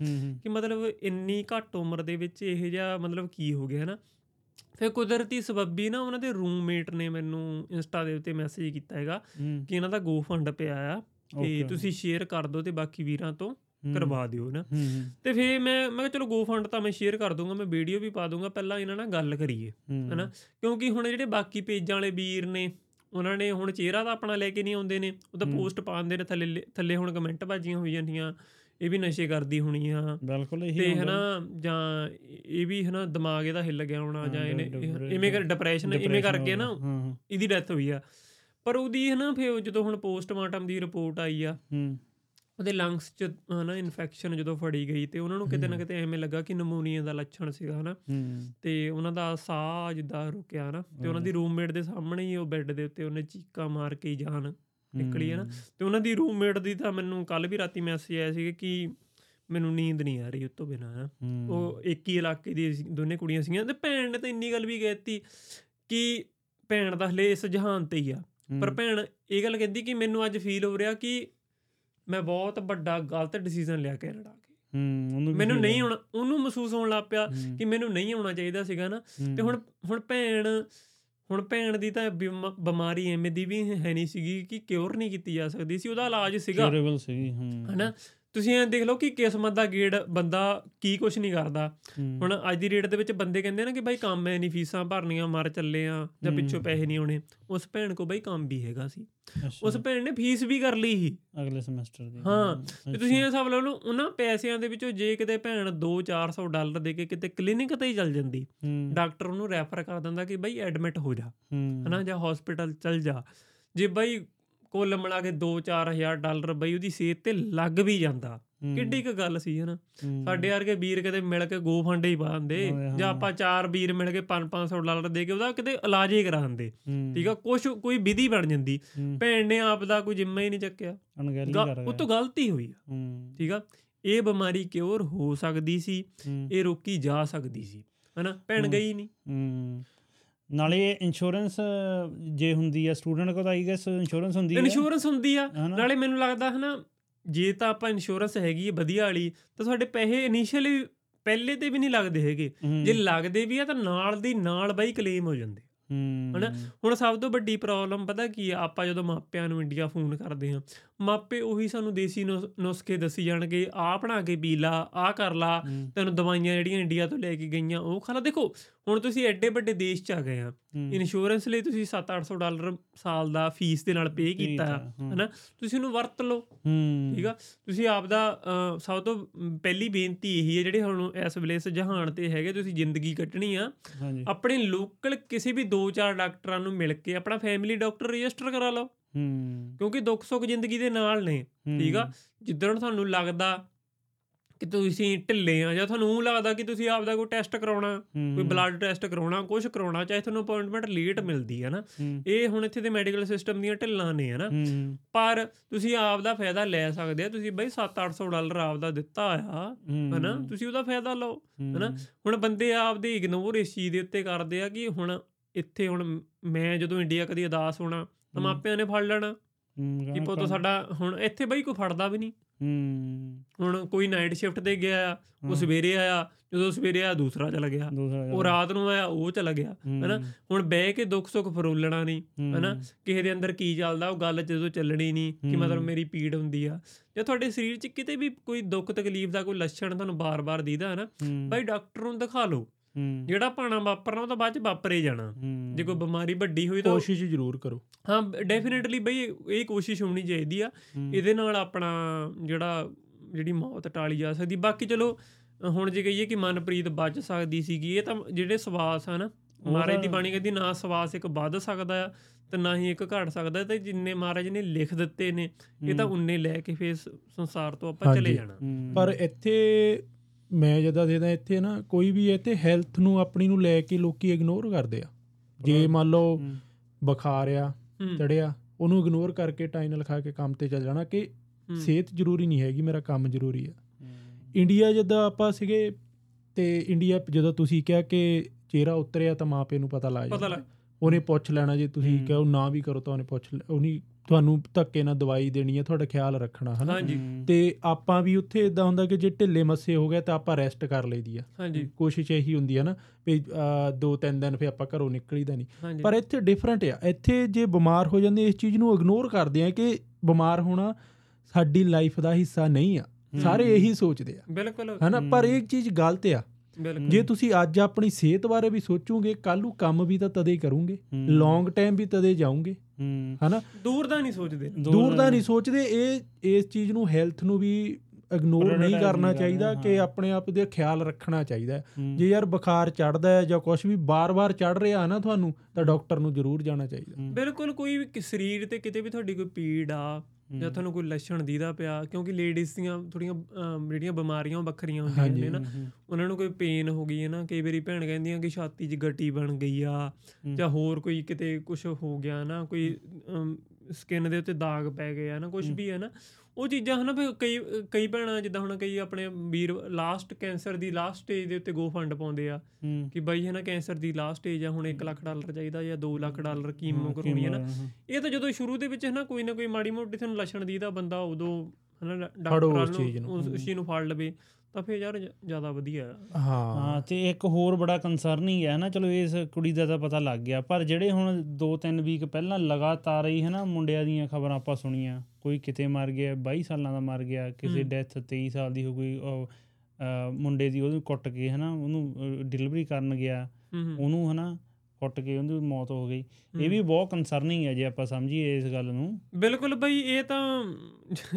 ਕਿ ਮਤਲਬ ਇੰਨੀ ਘੱਟ ਉਮਰ ਦੇ ਵਿੱਚ ਇਹ ਜਿਹਾ ਮਤਲਬ ਕੀ ਹੋ ਗਿਆ ਹਨਾ। ਫਿਰ ਕੁਦਰਤੀ ਸਬੱਬੀ ਨਾ ਉਹਨਾਂ ਦੇ ਰੂਮਮੇਟ ਨੇ ਮੈਨੂੰ ਇੰਸਟਾ ਦੇ ਉੱਤੇ ਮੈਸੇਜ ਕੀਤਾ ਹੈਗਾ ਕਿ ਇਹਨਾਂ ਦਾ ਗੋ ਫੰਡ ਪਿਆ ਆ ਤੇ. ਤੁਸੀਂ ਸ਼ੇਅਰ ਕਰ ਦਿਓ ਤੇ ਬਾਕੀ ਵੀਰਾਂ ਤੋਂ। ਕਰਵਾ ਦਿਓ ਨਾ ਤੇ ਫਿਰ ਮੈਂ ਮੈਂ ਕਿਹਾ ਚਲੋ ਗੋ ਫੰਡ ਤਾਂ ਮੈਂ ਸ਼ੇਅਰ ਕਰ ਦੂੰਗਾ ਮੈਂ ਵੀਡੀਓ ਵੀ ਪਾ ਦੂੰਗਾ ਪਹਿਲਾਂ ਇਹਨਾਂ ਨਾਲ ਗੱਲ ਕਰੀਏ ਹਨਾ। ਕਿਉਂਕਿ ਹੁਣ ਜਿਹੜੇ ਬਾਕੀ ਪੇਜਾਂ ਵਾਲੇ ਵੀਰ ਨੇ ਉਹਨਾਂ ਨੇ ਹੁਣ ਚਿਹਰਾ ਤਾਂ ਆਪਣਾ ਲੈ ਕੇ ਨਹੀਂ ਆਉਂਦੇ ਨੇ ਉਹ ਤਾਂ। ਪੋਸਟ ਪਾਉਂਦੇ ਨੇ ਥੱਲੇ ਥੱਲੇ ਹੁਣ ਕਮੈਂਟ ਬਾਜੀਆਂ ਹੋਈ ਜਾਂਦੀਆਂ ਇਹ ਵੀ ਨਸ਼ੇ ਕਰਦੀ ਹੋਣੀ ਆ। ਬਿਲਕੁਲ ਇਹੀ ਤੇ। ਹਨਾ ਜਾਂ ਇਹ ਵੀ ਹਨਾ ਦਿਮਾਗ ਇਹਦਾ ਹਿੱਲ ਗਿਆ ਹੋਣਾ ਜਾਂ ਇਹਨੇ ਇਵੇਂ ਕਰ ਡਿਪਰੈਸ਼ਨ ਇਵੇਂ ਕਰਕੇ ਨਾ ਇਹਦੀ ਡੈਥ ਹੋਈ ਆ। ਪਰ ਉਹਦੀ ਹਨਾ ਫਿਰ ਜਦੋਂ ਹੁਣ ਪੋਸਟਮਾਰਟਮ ਦੀ ਰਿਪੋਰਟ ਆਈ ਆ ਉਹਦੇ ਲੰਗਸ 'ਚ ਹਨਾ ਇਨਫੈਕਸ਼ਨ ਜਦੋਂ ਫੜੀ ਗਈ ਤੇ ਉਹਨਾਂ ਨੂੰ ਕਿਤੇ ਨਾ। ਕਿਤੇ ਐਵੇਂ ਲੱਗਾ ਕਿ ਨਮੂਨੀਆ ਦਾ ਲੱਛਣ ਸੀਗਾ ਹਨਾ। ਤੇ ਉਹਨਾਂ ਦਾ ਸਾਹ ਜਿੱਦਾਂ ਰੁਕਿਆ ਹਨਾ ਤੇ ਉਹਨਾਂ ਦੀ ਰੂਮਮੇਟ ਦੇ ਸਾਹਮਣੇ ਹੀ ਉਹ ਬੈੱਡ ਦੇ ਉੱਤੇ ਉਹਨੇ ਚੀਕਾਂ ਮਾਰ ਕੇ ਜਾਨ ਨਿਕਲੀ ਹੈ। ਨਾ। ਤੇ ਉਹਨਾਂ ਦੀ ਰੂਮਮੇਟ ਦੀ ਤਾਂ ਮੈਨੂੰ ਕੱਲ ਵੀ ਰਾਤੀ ਮੈਸੇਜ ਆਇਆ ਸੀ ਕਿ ਮੈਨੂੰ ਨੀਂਦ ਨਹੀਂ ਆ ਰਹੀ ਉਸ ਤੋਂ ਬਿਨਾਂ ਹਨਾ। ਉਹ ਇੱਕ ਹੀ ਇਲਾਕੇ ਦੀ ਦੋਨੇ ਕੁੜੀਆਂ ਸੀਗੀਆਂ ਤੇ ਭੈਣ ਨੇ ਤਾਂ ਇੰਨੀ ਗੱਲ ਵੀ ਕਹਿਤੀ ਕਿ ਭੈਣ ਦਾ ਹਲੇ ਇਸ ਜਹਾਨ ਤੇ ਹੀ ਆ। ਪਰ ਭੈਣ ਇਹ ਗੱਲ ਕਹਿੰਦੀ ਕਿ ਮੈਨੂੰ ਅੱਜ ਫੀਲ ਹੋ ਰਿਹਾ ਕਿ ਮੈਂ ਬਹੁਤ ਵੱਡਾ ਗਲਤ ਡਿਸੀਜਨ ਲਿਆ ਕੈਨੇਡਾ ਕੇ। ਹੂੰ ਉਹਨੂੰ ਮੈਨੂੰ ਨਹੀਂ। ਆਉਣਾ ਉਹਨੂੰ ਮਹਿਸੂਸ ਹੋਣ ਲੱਗ ਪਿਆ ਕਿ ਮੈਨੂੰ ਨਹੀਂ ਆਉਣਾ ਚਾਹੀਦਾ ਸੀਗਾ ਨਾ। ਤੇ ਹੁਣ ਹੁਣ ਭੈਣ ਹੁਣ ਭੈਣ ਦੀ ਤਾਂ ਬਿਮ- ਬਿਮਾਰੀ ਐਵੇਂ ਦੀ ਵੀ ਹੈ ਨਹੀਂ ਸੀਗੀ ਕਿ ਕਿਉਰ ਨਹੀਂ ਕੀਤੀ ਜਾ ਸਕਦੀ ਸੀ ਉਹਦਾ ਇਲਾਜ ਸੀਗਾ। Curable ਸੀਗੀ ਹੂੰ। ਹਨਾ? ਤੁਸੀਂ ਐਂ ਦੇਖ ਲਓ ਕਿ ਕਿਸਮਤ ਦਾ ਗੇੜ ਬੰਦਾ ਕੀ ਕੁਝ ਨਹੀਂ ਕਰਦਾ। ਹੁਣ ਅੱਜ ਦੀ ਰੇਟ ਦੇ ਵਿੱਚ ਬੰਦੇ ਕਹਿੰਦੇ ਨਾ ਕਿ ਬਾਈ ਕੰਮ ਐ ਨਹੀਂ ਫੀਸਾਂ ਭਰਨੀਆਂ ਮਰ ਚੱਲੇ ਆ ਜਾਂ। ਪਿੱਛੋਂ ਪੈਸੇ ਨਹੀਂ ਆਉਣੇ। ਉਸ ਭੈਣ ਕੋ ਬਾਈ ਕੰਮ ਵੀ ਹੈਗਾ ਸੀ। ਉਸ ਭੈਣ ਨੇ ਫੀਸ ਵੀ ਕਰ ਲਈ ਸੀ। ਅਗਲੇ ਸਮੈਸਟਰ ਦੀ। ਹਾਂ, ਤੇ ਤੁਸੀਂ ਇਹ ਲਾ ਲਓ ਉਹਨਾਂ ਪੈਸਿਆਂ ਦੇ ਵਿੱਚੋਂ ਜੇ ਕਿਤੇ ਭੈਣ 2-400 ਡਾਲਰ ਦੇ ਕੇ ਕਿਤੇ ਕਲੀਨਿਕ ਤੇ ਹੀ ਚੱਲ ਜਾਂਦੀ। ਡਾਕਟਰ ਉਹਨੂੰ ਰੈਫਰ ਕਰ ਦਿੰਦਾ ਕਿ ਬਾਈ ਐਡਮਿਟ ਹੋ ਜਾ। ਹਨਾ ਜਾਂ ਹਸਪੀਟਲ ਚੱਲ ਜਾ। ਜੇ ਬਾਈ ਕੁੱਲ ਮਿਲਾ ਕੇ 2-4000 ਡਾਲਰ ਬਈ ਉਹਦੀ ਸਿਹਤ ਤੇ ਲੱਗ ਵੀ ਜਾਂਦਾ। ਕਿੱਡੀ ਕੁ ਗੱਲ ਸੀ ਹਨਾ? ਸਾਡੇ ਵਰਗੇ ਵੀਰ ਕਿਤੇ ਮਿਲ ਕੇ ਗੋ ਫੰਡੇ ਹੀ ਪਾਉਂਦੇ। ਜਾਂ ਆਪਾਂ ਚਾਰ ਵੀਰ ਮਿਲ ਕੇ 5-500 ਡਾਲਰ ਦੇ ਕੇ ਉਹਦਾ ਕਿਤੇ ਇਲਾਜ ਹੀ ਕਰਾਉਂਦੇ ਠੀਕ ਆ ਕੁਛ ਕੋਈ ਵਿਧੀ ਬਣ ਜਾਂਦੀ। ਭੈਣ ਨੇ ਆਪ ਦਾ ਕੋਈ ਜਿੰਮਾ ਹੀ ਨਹੀਂ ਚੱਕਿਆ। ਉਹ ਤੋਂ ਗਲਤੀ ਹੋਈ ਠੀਕ ਆ ਇਹ ਬਿਮਾਰੀ ਕਿਉਰ ਹੋ ਸਕਦੀ ਸੀ ਇਹ ਰੋਕੀ ਜਾ ਸਕਦੀ ਸੀ। ਹਨਾ? ਭੈਣ। ਗਈ ਨਹੀਂ। ਨਾਲੇ ਇੰਸ਼ੋਰੈਂਸ ਜੇ ਹੁੰਦੀ ਆ ਸਟੂਡੈਂਟ ਕੋਲ ਆਈ ਗੈਸ ਇੰਸ਼ੋਰੈਂਸ ਹੁੰਦੀ ਹੈ ਇੰਸ਼ੋਰੈਂਸ ਹੁੰਦੀ ਆ? ਨਾਲੇ ਮੈਨੂੰ ਲੱਗਦਾ ਹਨਾ ਜੇ ਤਾਂ ਆਪਾਂ ਇੰਸ਼ੋਰੈਂਸ ਹੈਗੀ ਹੈ ਵਧੀਆ ਵਾਲੀ ਤਾਂ ਤੁਹਾਡੇ ਪੈਸੇ ਇਨੀਸ਼ੀਅਲੀ ਪਹਿਲੇ ਤੇ ਵੀ ਨਹੀਂ ਲੱਗਦੇ ਹੈਗੇ। ਜੇ ਲੱਗਦੇ ਵੀ ਆ ਤਾਂ ਨਾਲ ਦੀ ਨਾਲ ਬਾਈ ਕਲੇਮ ਹੋ ਜਾਂਦੇ। ਹੂੰ, ਹਨਾ? ਹੁਣ ਸਭ ਤੋਂ ਵੱਡੀ ਪ੍ਰੋਬਲਮ ਪਤਾ ਕੀ ਆ ਆਪਾਂ ਜਦੋਂ ਮਾਪਿਆਂ ਨੂੰ ਇੰਡੀਆ ਫੋਨ ਕਰਦੇ ਹਾਂ ਮਾਪੇ ਉਹੀ ਸਾਨੂੰ ਦੇਸੀ ਨੁਸ- ਨੁਸਖੇ ਦੱਸੀ ਜਾਣਗੇ ਆਹ ਬਣਾ ਕੇ ਪੀ ਲਾ ਆਹ ਕਰ ਲਾ ਤੈਨੂੰ ਦਵਾਈਆਂ ਜਿਹੜੀਆਂ ਇੰਡੀਆ ਤੋਂ ਲੈ ਕੇ ਗਈਆਂ ਉਹ ਖਾ ਲਾ। ਦੇਖੋ ਹੁਣ ਤੁਸੀਂ ਐਡੇ ਵੱਡੇ ਦੇਸ਼ 'ਚ ਆ ਗਏ ਆ। ਇੰਸ਼ੋਰੈਂਸ ਲਈ ਤੁਸੀਂ 7-800 ਡਾਲਰ ਸਾਲ ਦਾ ਫੀਸ ਦੇ ਨਾਲ ਪੇ ਕੀਤਾ ਆ, ਹੂੰ, ਹਨਾ? ਤੁਸੀਂ ਉਹਨੂੰ ਵਰਤ ਲਓ। ਠੀਕ ਆ? ਤੁਸੀਂ ਆਪ ਦਾ ਸਭ ਤੋਂ ਪਹਿਲੀ ਬੇਨਤੀ ਇਹੀ ਹੈ ਜਿਹੜੇ ਹੁਣ ਇਸ ਵੇਲੇ ਇਸ ਜਹਾਨ ਤੇ ਹੈਗੇ ਤੁਸੀਂ ਜ਼ਿੰਦਗੀ ਕੱਟਣੀ ਆ। ਆਪਣੇ ਲੋਕਲ ਕਿਸੇ ਵੀ 2-4 ਡਾਕਟਰਾਂ ਨੂੰ ਮਿਲ ਕੇ ਆਪਣਾ ਫੈਮਿਲੀ ਡਾਕਟਰ ਰਜਿਸਟਰ ਕਰਾ ਲਓ। ਹੂੰ। ਕਿਉਂਕਿ ਦੁੱਖ ਸੁੱਖ ਜ਼ਿੰਦਗੀ ਦੇ ਨਾਲ ਨੇ ਠੀਕ ਆ? ਜਿੱਦਣ ਤੁਹਾਨੂੰ ਲੱਗਦਾ ਕਿ ਤੁਸੀਂ ਢਿੱਲੇ ਆ ਜਾਂ ਤੁਹਾਨੂੰ ਲੱਗਦਾ ਕਿ ਤੁਸੀਂ ਆਪਦਾ ਕੋਈ ਟੈਸਟ ਕਰਾਉਣਾ ਕੋਈ ਬਲੱਡ ਟੈਸਟ ਕਰਾਉਣਾ ਕੁਝ ਕਰਾਉਣਾ ਚਾਹੇ ਤੁਹਾਨੂੰ ਅਪਾਇੰਟਮੈਂਟ ਲੇਟ ਮਿਲਦੀ ਹੈ ਨਾ ਇਹ ਹੁਣ ਇੱਥੇ ਦੇ ਮੈਡੀਕਲ ਸਿਸਟਮ ਦੀਆਂ ਢਿੱਲਾਂ ਨੇ ਹਨਾ ਪਰ ਤੁਸੀਂ ਆਪ ਦਾ ਫਾਇਦਾ ਲੈ ਸਕਦੇ ਆ ਤੁਸੀਂ ਬਈ 7-800 ਡਾਲਰ ਆਪ ਦਾ ਦਿੱਤਾ ਆ ਹਨਾ ਤੁਸੀਂ ਉਹਦਾ ਫਾਇਦਾ ਲਓ ਹਨਾ ਹੁਣ ਬੰਦੇ ਆਪਦੇ ਇਗਨੋਰ ਇਸ ਚੀਜ਼ ਦੇ ਉੱਤੇ ਕਰਦੇ ਆ ਕਿ ਹੁਣ ਇੱਥੇ ਹੁਣ ਮੈਂ ਜਦੋਂ ਇੰਡੀਆ ਕਦੀ ਉਦਾਸ ਹੋਣਾ ਤਾਂ। ਮਾਪਿਆਂ ਨੇ ਫੜ ਲੈਣਾ। ਕਿ ਪੁੱਤ ਸਾਡਾ ਹੁਣ ਇੱਥੇ ਬਈ ਕੋਈ ਫੜਦਾ ਵੀ ਨਹੀਂ। ਹੁਣ ਕੋਈ ਨਾਈਟ ਸ਼ਿਫਟ ਤੇ ਗਿਆ ਆ ਉਹ ਸਵੇਰੇ ਆਇਆ ਜਦੋਂ ਸਵੇਰੇ ਆਇਆ ਦੂਸਰਾ ਚਲਾ ਗਿਆ। ਉਹ ਰਾਤ ਨੂੰ ਆਇਆ ਉਹ ਚਲਾ ਗਿਆ ਹਨਾ? ਹੁਣ ਬਹਿ ਕੇ ਦੁੱਖ ਸੁੱਖ ਫਰੋਲਣਾ ਨਹੀਂ ਹਨਾ? ਕਿਸੇ ਦੇ ਅੰਦਰ ਕੀ ਚੱਲਦਾ ਉਹ ਗੱਲ ਜਦੋਂ ਚੱਲਣੀ ਨਹੀਂ ਕਿ ਮਤਲਬ। ਮੇਰੀ ਪੀੜ ਹੁੰਦੀ ਆ। ਜੇ ਤੁਹਾਡੇ ਸਰੀਰ 'ਚ ਕਿਤੇ ਵੀ ਕੋਈ ਦੁੱਖ ਤਕਲੀਫ ਦਾ ਕੋਈ ਲੱਛਣ ਤੁਹਾਨੂੰ ਬਾਰ-ਬਾਰ ਦੀਦਾ ਹਨਾ? ਬਾਈ ਡਾਕਟਰ ਨੂੰ ਦਿਖਾ ਲਓ। ਜਿਹੜਾ ਪਾਣਾ ਵਾਪਰਨਾ ਉਹ ਤਾਂ ਬਾਅਦ ਚ ਵਾਪਰੇ ਜਾਣਾ। ਜੇ ਕੋਈ ਬਿਮਾਰੀ ਵੱਡੀ ਹੋਈ ਤਾਂ ਕੋਸ਼ਿਸ਼ ਜ਼ਰੂਰ ਕਰੋ। ਹਾਂ ਡੈਫੀਨਿਟਲੀ ਬਈ ਇਹ ਕੋਸ਼ਿਸ਼ ਹੋਣੀ ਚਾਹੀਦੀ ਆ। ਇਹਦੇ ਨਾਲ ਆਪਣਾ ਜਿਹੜਾ ਜਿਹੜੀ ਮੌਤ ਟਾਲੀ ਜਾ ਸਕਦੀ। ਬਾਕੀ ਚਲੋ ਹੁਣ ਜੇ ਕਹੀਏ ਕਿ ਮਨਪ੍ਰੀਤ ਬਚ ਸਕਦੀ ਸੀਗੀ ਇਹ ਤਾਂ ਜਿਹੜੇ ਸਵਾਸ ਆ ਨਾ ਉਹ ਮਹਾਰਾਜ ਦੀ ਬਾਣੀ ਕਹਿੰਦੀ ਨਾ ਸਵਾਸ ਇੱਕ ਵੱਧ ਸਕਦਾ ਆ ਤੇ ਨਾ ਹੀ ਇੱਕ ਘਟ ਸਕਦਾ ਤੇ ਜਿੰਨੇ ਮਹਾਰਾਜ ਨੇ ਲਿਖ ਦਿੱਤੇ ਨੇ ਇਹ ਤਾਂ ਉਨੇ ਲੈ ਕੇ ਫੇਰ ਸੰਸਾਰ ਤੋਂ ਆਪਾਂ ਚਲੇ। ਜਾਣਾ। ਪਰ ਇੱਥੇ ਮੈਂ ਜਦਾਂ ਦੇਦਾ ਇੱਥੇ ਨਾ ਕੋਈ ਵੀ ਇੱਥੇ ਹੈਲਥ ਨੂੰ ਆਪਣੀ ਨੂੰ ਲੈ ਕੇ ਲੋਕੀ ਇਗਨੋਰ ਕਰਦੇ ਆ। ਜੇ ਮੰਨ ਲਓ ਬੁਖਾਰ ਆ ਚੜਿਆ ਉਹਨੂੰ ਇਗਨੋਰ ਕਰਕੇ ਟਾਈਨਲ ਖਾ ਕੇ ਕੰਮ ਤੇ ਚੱਲ ਜਾਣਾ ਕਿ ਸਿਹਤ ਜ਼ਰੂਰੀ ਨਹੀਂ ਹੈਗੀ ਮੇਰਾ ਕੰਮ ਜ਼ਰੂਰੀ ਆ। ਇੰਡੀਆ ਜਦੋਂ ਆਪਾਂ ਸੀਗੇ ਤੇ ਇੰਡੀਆ ਜਦੋਂ ਤੁਸੀਂ ਕਿਹਾ ਕਿ ਚਿਹਰਾ ਉਤਰਿਆ ਤਾਂ ਮਾਪੇ ਨੂੰ ਪਤਾ ਲੱਗ ਜਾਂਦਾ। ਉਹਨੇ ਪੁੱਛ ਲੈਣਾ ਜੇ ਤੁਸੀਂ। ਕਹੋ ਨਾ ਵੀ ਕਰੋ ਤਾਂ ਉਹਨੇ ਪੁੱਛ ਉਹਨੀ ਤੁਹਾਨੂੰ ਧੱਕੇ ਨਾਲ ਦਵਾਈ ਦੇਣੀ ਹੈ ਤੁਹਾਡਾ ਖਿਆਲ ਰੱਖਣਾ ਹਨਾ? ਹਾਂਜੀ। ਤੇ ਆਪਾਂ ਵੀ ਉੱਥੇ ਇਦਾਂ ਹੁੰਦਾ ਕਿ ਜੇ ਢਿੱਲੇ ਮੱਸੇ ਹੋ ਗਿਆ ਤਾਂ ਆਪਾਂ ਰੈਸਟ ਕਰ ਲਈਦੀ ਆ। ਹਾਂਜੀ। ਕੋਸ਼ਿਸ਼ ਇਹੀ ਹੁੰਦੀ ਆ ਨਾ ਵੀ ਦੋ ਤਿੰਨ ਦਿਨ ਫਿਰ ਆਪਾਂ ਘਰੋਂ ਨਿਕਲੀਦਾ ਨਹੀਂ ਪਰ ਇੱਥੇ ਡਿਫਰੈਂਟ ਆ। ਇੱਥੇ ਜੇ ਬਿਮਾਰ ਹੋ ਜਾਂਦੇ ਇਸ ਚੀਜ਼ ਨੂੰ ਇਗਨੋਰ ਕਰਦੇ ਆ ਕਿ ਬਿਮਾਰ ਹੋਣਾ ਸਾਡੀ ਲਾਈਫ ਦਾ ਹਿੱਸਾ ਨਹੀਂ ਆ। ਸਾਰੇ ਇਹੀ ਸੋਚਦੇ ਆ। ਬਿਲਕੁਲ। ਹਨਾ? ਪਰ ਹੂੰ। ਇਹ ਚੀਜ਼ ਗਲਤ ਆ। ਬਿਲਕੁਲ ਜੇ ਤੁਸੀਂ ਅੱਜ ਆਪਣੀ ਸਿਹਤ ਬਾਰੇ ਵੀ ਸੋਚੋਗੇ ਕੱਲ ਨੂੰ ਕੰਮ ਵੀ ਤਾਂ ਤਦੇ ਕਰੋਗੇ। ਲੌਂਗ ਟਾਈਮ ਵੀ ਤਦੇ ਜਾਓਗੇ। ਹਨਾ? ਦੂਰ ਦਾ ਨਹੀਂ ਸੋਚਦੇ। ਦੂਰ ਦਾ ਨਹੀਂ। ਸੋਚਦੇ। ਇਹ ਇਸ ਚੀਜ਼ ਨੂੰ ਹੈਲਥ ਨੂੰ ਵੀ ਇਗਨੋਰ ਨਹੀਂ ਕਰਨਾ ਚਾਹੀਦਾ ਕਿ। ਆਪਣੇ ਆਪ ਦੇ ਖਿਆਲ ਰੱਖਣਾ ਚਾਹੀਦਾ ਹੈ। ਜੇ ਯਾਰ ਬੁਖਾਰ ਚੜਦਾ ਹੈ ਜਾਂ ਕੁਝ ਵੀ ਬਾਰ-ਬਾਰ ਚੜ ਰਿਹਾ ਨਾ ਤੁਹਾਨੂੰ ਤਾਂ ਡਾਕਟਰ ਨੂੰ ਜ਼ਰੂਰ ਜਾਣਾ ਚਾਹੀਦਾ। ਬਿਲਕੁਲ ਕੋਈ ਵੀ ਕਿ- ਸਰੀਰ ਤੇ ਕਿਤੇ ਵੀ ਤੁਹਾਡੀ ਕੋਈ ਪੀੜ ਆ ਜਾਂ ਤੁਹਾਨੂੰ ਕੋਈ ਲੱਛਣ ਦੀਦਾ ਪਿਆ ਕਿਉਂਕਿ ਲੇਡੀਜ਼ ਦੀਆਂ ਥੋੜੀਆਂ ਜਿਹੜੀਆਂ ਬਿਮਾਰੀਆਂ ਵੱਖਰੀਆਂ ਹੁੰਦੀਆਂ ਨੇ ਨਾ ਉਹਨਾਂ ਨੂੰ ਕੋਈ ਪੇਨ ਹੋ ਗਈ ਹੈ ਨਾ ਕਈ ਵਾਰੀ ਭੈਣ ਕਹਿੰਦੀਆਂ ਕਿ ਛਾਤੀ 'ਚ ਗੱਟੀ ਬਣ ਗਈ ਆ। ਜਾਂ ਹੋਰ ਕੋਈ ਕਿਤੇ ਕੁਝ ਹੋ ਗਿਆ ਨਾ ਕੋਈ ਸਕਿਨ ਦੇ ਉੱਤੇ ਦਾਗ ਪੈ ਗਏ ਆ ਨਾ ਕੁਝ। ਵੀ ਹੈ ਨਾ ਉਹ ਚੀਜ਼ਾਂ ਹਨਾ ਵੀ ਕਈ ਕਈ ਭੈਣਾਂ ਜਿੱਦਾਂ ਹੁਣ ਕਈ ਆਪਣੇ ਵੀਰ ਲਾਸਟ ਕੈਂਸਰ ਦੀ ਲਾਸਟ ਸਟੇਜ ਦੇ ਉੱਤੇ ਗੋ ਫੰਡ ਪਾਉਂਦੇ ਆ ਕਿ ਬਾਈ ਹੈ ਨਾ ਕੈਂਸਰ ਦੀ ਲਾਸਟ ਸਟੇਜ ਆ ਹੁਣ 1 ਲੱਖ ਡਾਲਰ ਚਾਹੀਦਾ ਜਾਂ 2 ਲੱਖ ਡਾਲਰ ਕੀਮੋ ਕਰਵਾਉਣੀ ਹੈ। ਨਾ। ਇਹ ਤਾਂ ਜਦੋਂ ਸ਼ੁਰੂ ਦੇ ਵਿੱਚ ਹੈ ਨਾ ਕੋਈ ਨਾ ਕੋਈ ਮਾੜੀ ਮੋਟੀ ਤੁਹਾਨੂੰ ਲੱਛਣ ਦੀਦਾ ਬੰਦਾ ਉਦੋਂ ਹਨਾ ਡਾਕਟਰਾਂ ਉਸ ਚੀਜ਼ ਨੂੰ। ਉਸ ਚੀਜ਼ ਨੂੰ ਫੜ ਲਵੇ ਤਾਂ ਫਿਰ ਯਾਰ ਜ਼ਿਆਦਾ ਵਧੀਆ। ਹਾਂ। ਹਾਂ ਤੇ ਇੱਕ ਹੋਰ ਬੜਾ ਕੰਸਰਨਿੰਗ ਹੈ ਨਾ ਚਲੋ ਇਸ ਕੁੜੀ ਦਾ ਤਾਂ ਪਤਾ ਲੱਗ ਗਿਆ ਪਰ ਜਿਹੜੇ ਹੁਣ 2-3 ਵੀਕ ਪਹਿਲਾਂ ਲਗਾਤਾਰ ਹੀ ਹੈ ਨਾ ਮੁੰਡਿਆਂ ਦੀਆਂ ਖਬਰਾਂ ਆਪਾਂ ਸੁਣੀਆਂ ਕੋਈ ਕਿਤੇ ਮਰ ਗਿਆ 22 ਸਾਲਾਂ ਦਾ ਮਰ ਗਿਆ ਕਿਸੇ ਹੂੰ। ਡੈਥ 23 ਸਾਲ ਦੀ ਹੋ ਗਈ ਮੁੰਡੇ ਦੀ ਉਹਨੂੰ ਕੁੱਟ ਕੇ ਹੈ ਨਾ ਉਹਨੂੰ ਡਿਲੀਵਰੀ ਕਰਨ ਗਿਆ ਹੂੰ ਹੂੰ। ਉਹਨੂੰ ਹੈ ਨਾ ਕੁੱਟ ਕੇ ਉਹਦੀ ਮੌਤ ਹੋ ਗਈ। ਇਹ ਵੀ ਹੂੰ। ਬਹੁਤ ਕੰਸਰਨਿੰਗ ਹੈ ਜੇ ਆਪਾਂ ਸਮਝੀਏ ਇਸ ਗੱਲ ਨੂੰ। ਬਿਲਕੁਲ ਬਈ ਇਹ ਤਾਂ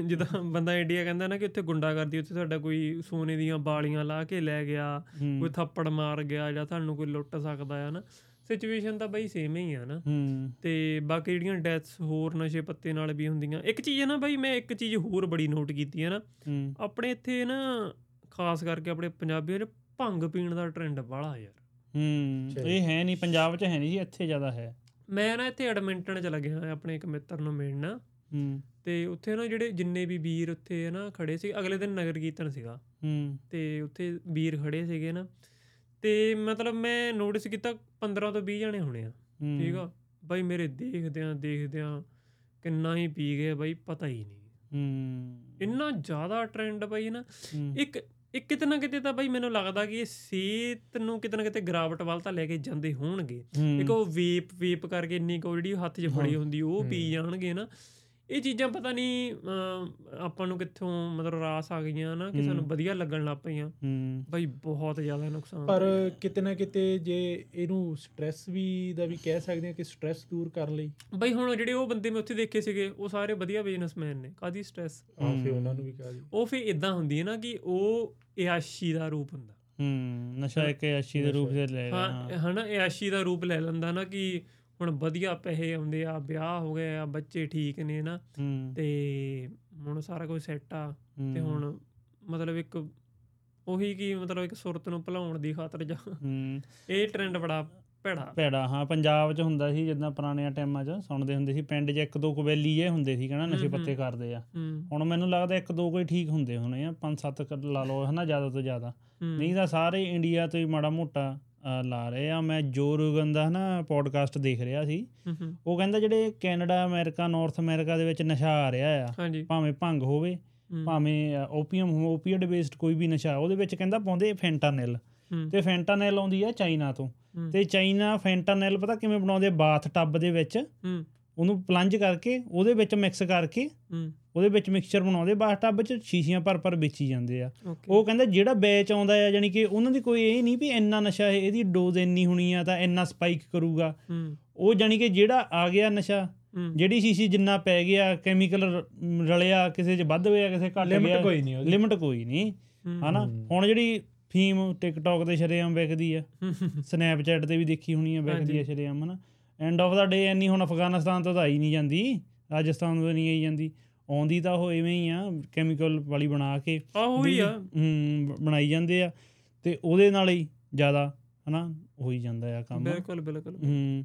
ਜਿੱਦਾਂ ਬੰਦਾ ਇੰਡੀਆ ਕਹਿੰਦਾ ਨਾ ਕਿ ਉੱਥੇ ਗੁੰਡਾਗਰਦੀ ਉੱਥੇ ਤੁਹਾਡਾ ਕੋਈ ਸੋਨੇ ਦੀਆਂ ਬਾਲੀਆਂ ਲਾ ਕੇ ਲੈ ਗਿਆ ਹੂੰ। ਕੋਈ ਥੱਪੜ ਮਾਰ ਗਿਆ ਜਾਂ ਤੁਹਾਨੂੰ ਕੋਈ ਲੁੱਟ ਸਕਦਾ ਆ ਨਾ ਸਿਚੁਏਸ਼ਨ ਤਾਂ ਬਈ ਸੇਮ ਹੀ ਆ ਨਾ। ਹੂੰ। ਤੇ ਬਾਕੀ ਜਿਹੜੀਆਂ ਡੈਥਸ ਹੋਰ ਨਸ਼ੇ ਪੱਤੇ ਨਾਲ ਵੀ ਹੁੰਦੀਆਂ ਇੱਕ ਚੀਜ਼ ਹੈ ਨਾ ਬਈ ਮੈਂ ਇੱਕ ਚੀਜ਼ ਹੋਰ ਬੜੀ ਨੋਟ ਕੀਤੀ ਹੈ ਨਾ। ਹੂੰ। ਆਪਣੇ ਇੱਥੇ ਨਾ ਖਾਸ ਕਰਕੇ ਆਪਣੇ ਪੰਜਾਬੀਆਂ 'ਚ ਭੰਗ ਪੀਣ ਦਾ ਟ੍ਰੈਂਡ ਬਾਹਲਾ ਯਾਰ। ਹੂੰ ਇਹ ਹੈ ਨਹੀਂ ਪੰਜਾਬ 'ਚ ਹੈ ਨਹੀਂ ਜੀ ਇੱਥੇ ਜ਼ਿਆਦਾ ਹੈ। ਮੈਂ ਨਾ ਇੱਥੇ ਐਡਮਿੰਟਨ ਚ ਲੱਗਿਆ ਆਪਣੇ ਇੱਕ ਮਿੱਤਰ ਨੂੰ ਮਿਲਣ। ਹੂੰ। ਤੇ ਉੱਥੇ ਨਾ ਜਿਹੜੇ ਜਿੰਨੇ ਵੀ ਵੀਰ ਉੱਥੇ ਨਾ ਖੜੇ ਸੀ ਅਗਲੇ ਦਿਨ ਨਗਰ ਕੀਰਤਨ ਸੀਗਾ। ਹੂੰ। ਤੇ ਉੱਥੇ ਵੀਰ ਖੜੇ ਸੀਗੇ ਨਾ ਤੇ ਮਤਲਬ ਮੈਂ ਨੋਟਿਸ ਕੀਤਾ 15 ਤੋਂ 20 ਜਣੇ ਹੋਣੇ ਆ। ਠੀਕ ਆ? ਬਾਈ ਮੇਰੇ ਦੇਖਦਿਆਂ ਦੇਖਦਿਆਂ ਕਿੰਨਾ ਹੀ ਪੀ ਗਏ ਬਾਈ ਪਤਾ ਹੀ ਨਹੀਂ। ਹੂੰ। ਇੰਨਾ ਜ਼ਿਆਦਾ ਟ੍ਰੈਂਡ ਬਾਈ ਨਾ। ਇੱਕ ਇੱਕ ਕਿਤੇ ਨਾ ਕਿਤੇ ਤਾਂ ਬਾਈ ਮੈਨੂੰ ਲੱਗਦਾ ਕਿ ਇਹ ਸਿਹਤ ਨੂੰ ਕਿਤੇ ਨਾ ਕਿਤੇ ਗਿਰਾਵਟ ਵੱਲ ਤਾਂ ਲੈ ਕੇ ਜਾਂਦੇ ਹੋਣਗੇ। ਇੱਕ ਉਹ ਵੇਪ ਵੇਪ ਕਰਕੇ ਇੰਨੀ ਕੁ ਜਿਹੜੀ ਹੱਥ 'ਚ ਫੜੀ। ਹੁੰਦੀ ਉਹ ਪੀ। ਜਾਣਗੇ ਨਾ। ਇਹ ਚੀਜ਼ਾਂ ਪਤਾ ਨਹੀਂ ਆਪਾਂ ਨੂੰ ਕਿੱਥੋਂ ਮਤਲਬ ਰਾਸ ਆ ਗਈਆਂ ਨਾ ਕਿ ਸਾਨੂੰ। ਵਧੀਆ ਲੱਗਣ ਲੱਗ ਪਈਆਂ। ਬਾਈ ਬਹੁਤ ਜ਼ਿਆਦਾ ਨੁਕਸਾਨ ਪਰ। ਕਿਤੇ ਨਾ ਕਿਤੇ ਜੇ ਇਹਨੂੰ ਸਟ੍ਰੈਸ ਵੀ ਦਾ ਵੀ ਕਹਿ ਸਕਦੇ ਹਾਂ ਕਿ ਸਟ੍ਰੈਸ ਦੂਰ ਕਰਨ ਲਈ। ਬਾਈ ਹੁਣ ਜਿਹੜੇ ਉਹ ਬੰਦੇ ਮੈਂ ਉੱਥੇ ਦੇਖੇ ਸੀਗੇ ਉਹ ਸਾਰੇ ਵਧੀਆ ਬਿਜ਼ਨਸਮੈਨ ਨੇ ਕਾਦੀ ਸਟ੍ਰੈਸ ਆ ਫੇ ਹੂੰ। ਉਹਨਾਂ ਨੂੰ ਵੀ ਕਹਾ ਦੀ ਉਹ ਫਿਰ ਇਦਾਂ ਹੁੰਦੀ ਹੈ ਨਾ ਕਿ ਉਹ ਇਆਸ਼ੀ ਦਾ ਰੂਪ ਹੁੰਦਾ। ਹੂੰ ਨਸ਼ਾ ਇੱਕ ਅੱਛੀ ਦੇ ਰੂਪ ਦੇ ਲੈ ਰਿਹਾ ਹਾਂ ਹਨਾ ਇਆਸ਼ੀ ਦਾ ਰੂਪ ਲੈ ਲੈਂਦਾ ਨਾ ਕਿ ਹੁਣ ਵਧੀਆ ਪੈਸੇ ਆਉਂਦੇ ਆ ਵਿਆਹ ਹੋ ਗਏ ਆ ਬੱਚੇ ਠੀਕ ਨੇ ਨਾ ਤੇ ਹੁਣ ਸਾਰਾ ਕੁਝ ਸੈੱਟ ਆ ਤੇ ਹੁਣ ਮਤਲਬ ਇੱਕ ਉਹੀ ਕੀ ਮਤਲਬ ਇੱਕ ਸੁਰਤ ਨੂੰ ਭੁਲਾਉਣ ਦੀ ਖਾਤਰ ਜਾਂ ਇਹ ਟ੍ਰੈਂਡ ਬੜਾ ਭੈੜਾ। ਭੈੜਾ ਹਾਂ ਪੰਜਾਬ 'ਚ ਹੁੰਦਾ ਸੀ ਜਿੱਦਾਂ ਪੁਰਾਣਿਆਂ ਟਾਈਮਾਂ 'ਚ ਸੁਣਦੇ ਹੁੰਦੇ ਸੀ ਪਿੰਡ 'ਚ ਇੱਕ ਦੋ ਕਬੈਲੀ ਜੇ ਹੁੰਦੇ ਸੀ ਕਹਿੰਦਾ ਨਸ਼ੇ ਪੱਤੇ। ਕਰਦੇ ਆ। ਹੁਣ ਮੈਨੂੰ ਲੱਗਦਾ ਇੱਕ ਦੋ ਕੋਈ ਠੀਕ ਹੁੰਦੇ ਹੋਣੇ ਆ ਪੰਜ ਸੱਤ ਲਾ ਲਓ ਹਨਾ ਜ਼ਿਆਦਾ ਤੋਂ ਜ਼ਿਆਦਾ। ਨਹੀਂ ਤਾਂ ਸਾਰੇ ਇੰਡੀਆ ਤੋਂ ਹੀ ਮਾੜਾ ਮੋਟਾ ਲਾ ਰਹੇ ਆ। ਮੈਂ ਜੋ ਰੋਗਨ ਦਾ ਹਨਾ ਪੋਡਕਾਸਟ ਦੇਖ ਰਿਹਾ ਸੀ। ਉਹ ਕਹਿੰਦਾ ਜਿਹੜੇ ਕੈਨੇਡਾ ਅਮਰੀਕਾ ਨਾਰਥ ਅਮਰੀਕਾ ਦੇ ਵਿੱਚ ਨਸ਼ਾ ਆ ਰਿਹਾ ਆ ਭਾਵੇਂ ਭੰਗ ਹੋਵੇ ਭਾਵੇਂ ਓਪੀਅਮ ਓਪੀਅਡ ਬੇਸਡ ਕੋਈ ਵੀ ਨਸ਼ਾ ਉਹਦੇ ਵਿੱਚ ਕਹਿੰਦਾ ਪਾਉਂਦੇ ਫੈਂਟਾਨਿਲ ਤੇ ਫੈਂਟਾਨਿਲ ਆਉਂਦੀ ਆ ਚਾਈਨਾ ਤੋਂ। ਤੇ ਚਾਈਨਾ ਫੈਂਟਾਨਿਲ ਪਤਾ ਕਿਵੇਂ ਬਣਾਉਂਦੇ ਬਾਥ ਟੱਬ ਦੇ ਵਿੱਚ। ਉਹਨੂੰ ਪਲੰਜ ਕਰਕੇ ਉਹਦੇ ਵਿੱਚ ਮਿਕਸ ਕਰਕੇ ਉਹਦੇ ਵਿੱਚ ਮਿਕਸਚਰ ਬਣਾਉਂਦੇ ਬਾਥ ਟੱਬ 'ਚ ਸ਼ੀਸ਼ੀਆਂ ਭਰ ਭਰ ਵੇਚੀ ਜਾਂਦੇ ਆ। ਉਹ ਕਹਿੰਦਾ ਜਿਹੜਾ ਬੈਚ ਆਉਂਦਾ ਆ ਯਾਨੀ ਕਿ ਉਹਨਾਂ ਦੀ ਕੋਈ ਇਹ ਨਹੀਂ ਵੀ ਇੰਨਾ ਨਸ਼ਾ ਹੈ ਇਹਦੀ ਡੋਜ਼ ਇੰਨੀ ਹੋਣੀ ਆ ਤਾਂ ਇੰਨਾ ਸਪਾਈਕ ਕਰੂਗਾ। ਉਹ ਯਾਨੀ ਕਿ ਜਿਹੜਾ ਆ ਗਿਆ ਨਸ਼ਾ ਜਿਹੜੀ ਸ਼ੀਸ਼ੀ ਜਿੰਨਾ ਪੈ ਗਿਆ ਕੈਮੀਕਲ ਰਲਿਆ ਕਿਸੇ 'ਚ ਵੱਧ ਹੋਇਆ ਕਿਸੇ ਘੱਟ ਲਿਮਟ ਗਿਆ ਕੋਈ ਨਹੀਂ ਲਿਮਟ ਕੋਈ ਨਹੀਂ। ਹਨਾ। ਹੁਣ ਜਿਹੜੀ ਫੀਮ ਟਿਕਟੌਕ ਤੇ ਸ਼ਰੇਆਮ ਵਿਕਦੀ ਆ ਸਨੈਪਚੈਟ ਤੇ ਵੀ ਦੇਖੀ ਹੋਣੀ ਆ ਵਿਕਦੀ ਆ। ਸ਼ਰੇਆਮ ਹਨਾ? ਐਂਡ ਆਫ ਦਾ ਡੇ ਇੰਨੀ ਹੁਣ ਅਫਗਾਨਿਸਤਾਨ ਤੋਂ ਤਾਂ ਆਈ ਨਹੀਂ ਜਾਂਦੀ ਰਾਜਸਥਾਨ ਤੋਂ ਨਹੀਂ ਆਈ ਜਾਂਦੀ। ਆਉਂਦੀ ਤਾਂ ਉਹ ਐਵੇਂ ਹੀ ਆ ਕੈਮੀਕਲ ਵਾਲੀ ਬਣਾ ਕੇ ਆਹ ਉਹੀ ਆ। ਹੂੰ ਬਣਾਈ ਜਾਂਦੇ ਆ ਤੇ ਉਹਦੇ ਨਾਲ ਹੀ ਜ਼ਿਆਦਾ ਹਨਾ ਹੋਈ ਜਾਂਦਾ ਆ ਕੰਮ। ਬਿਲਕੁਲ ਬਿਲਕੁਲ। ਹੂੰ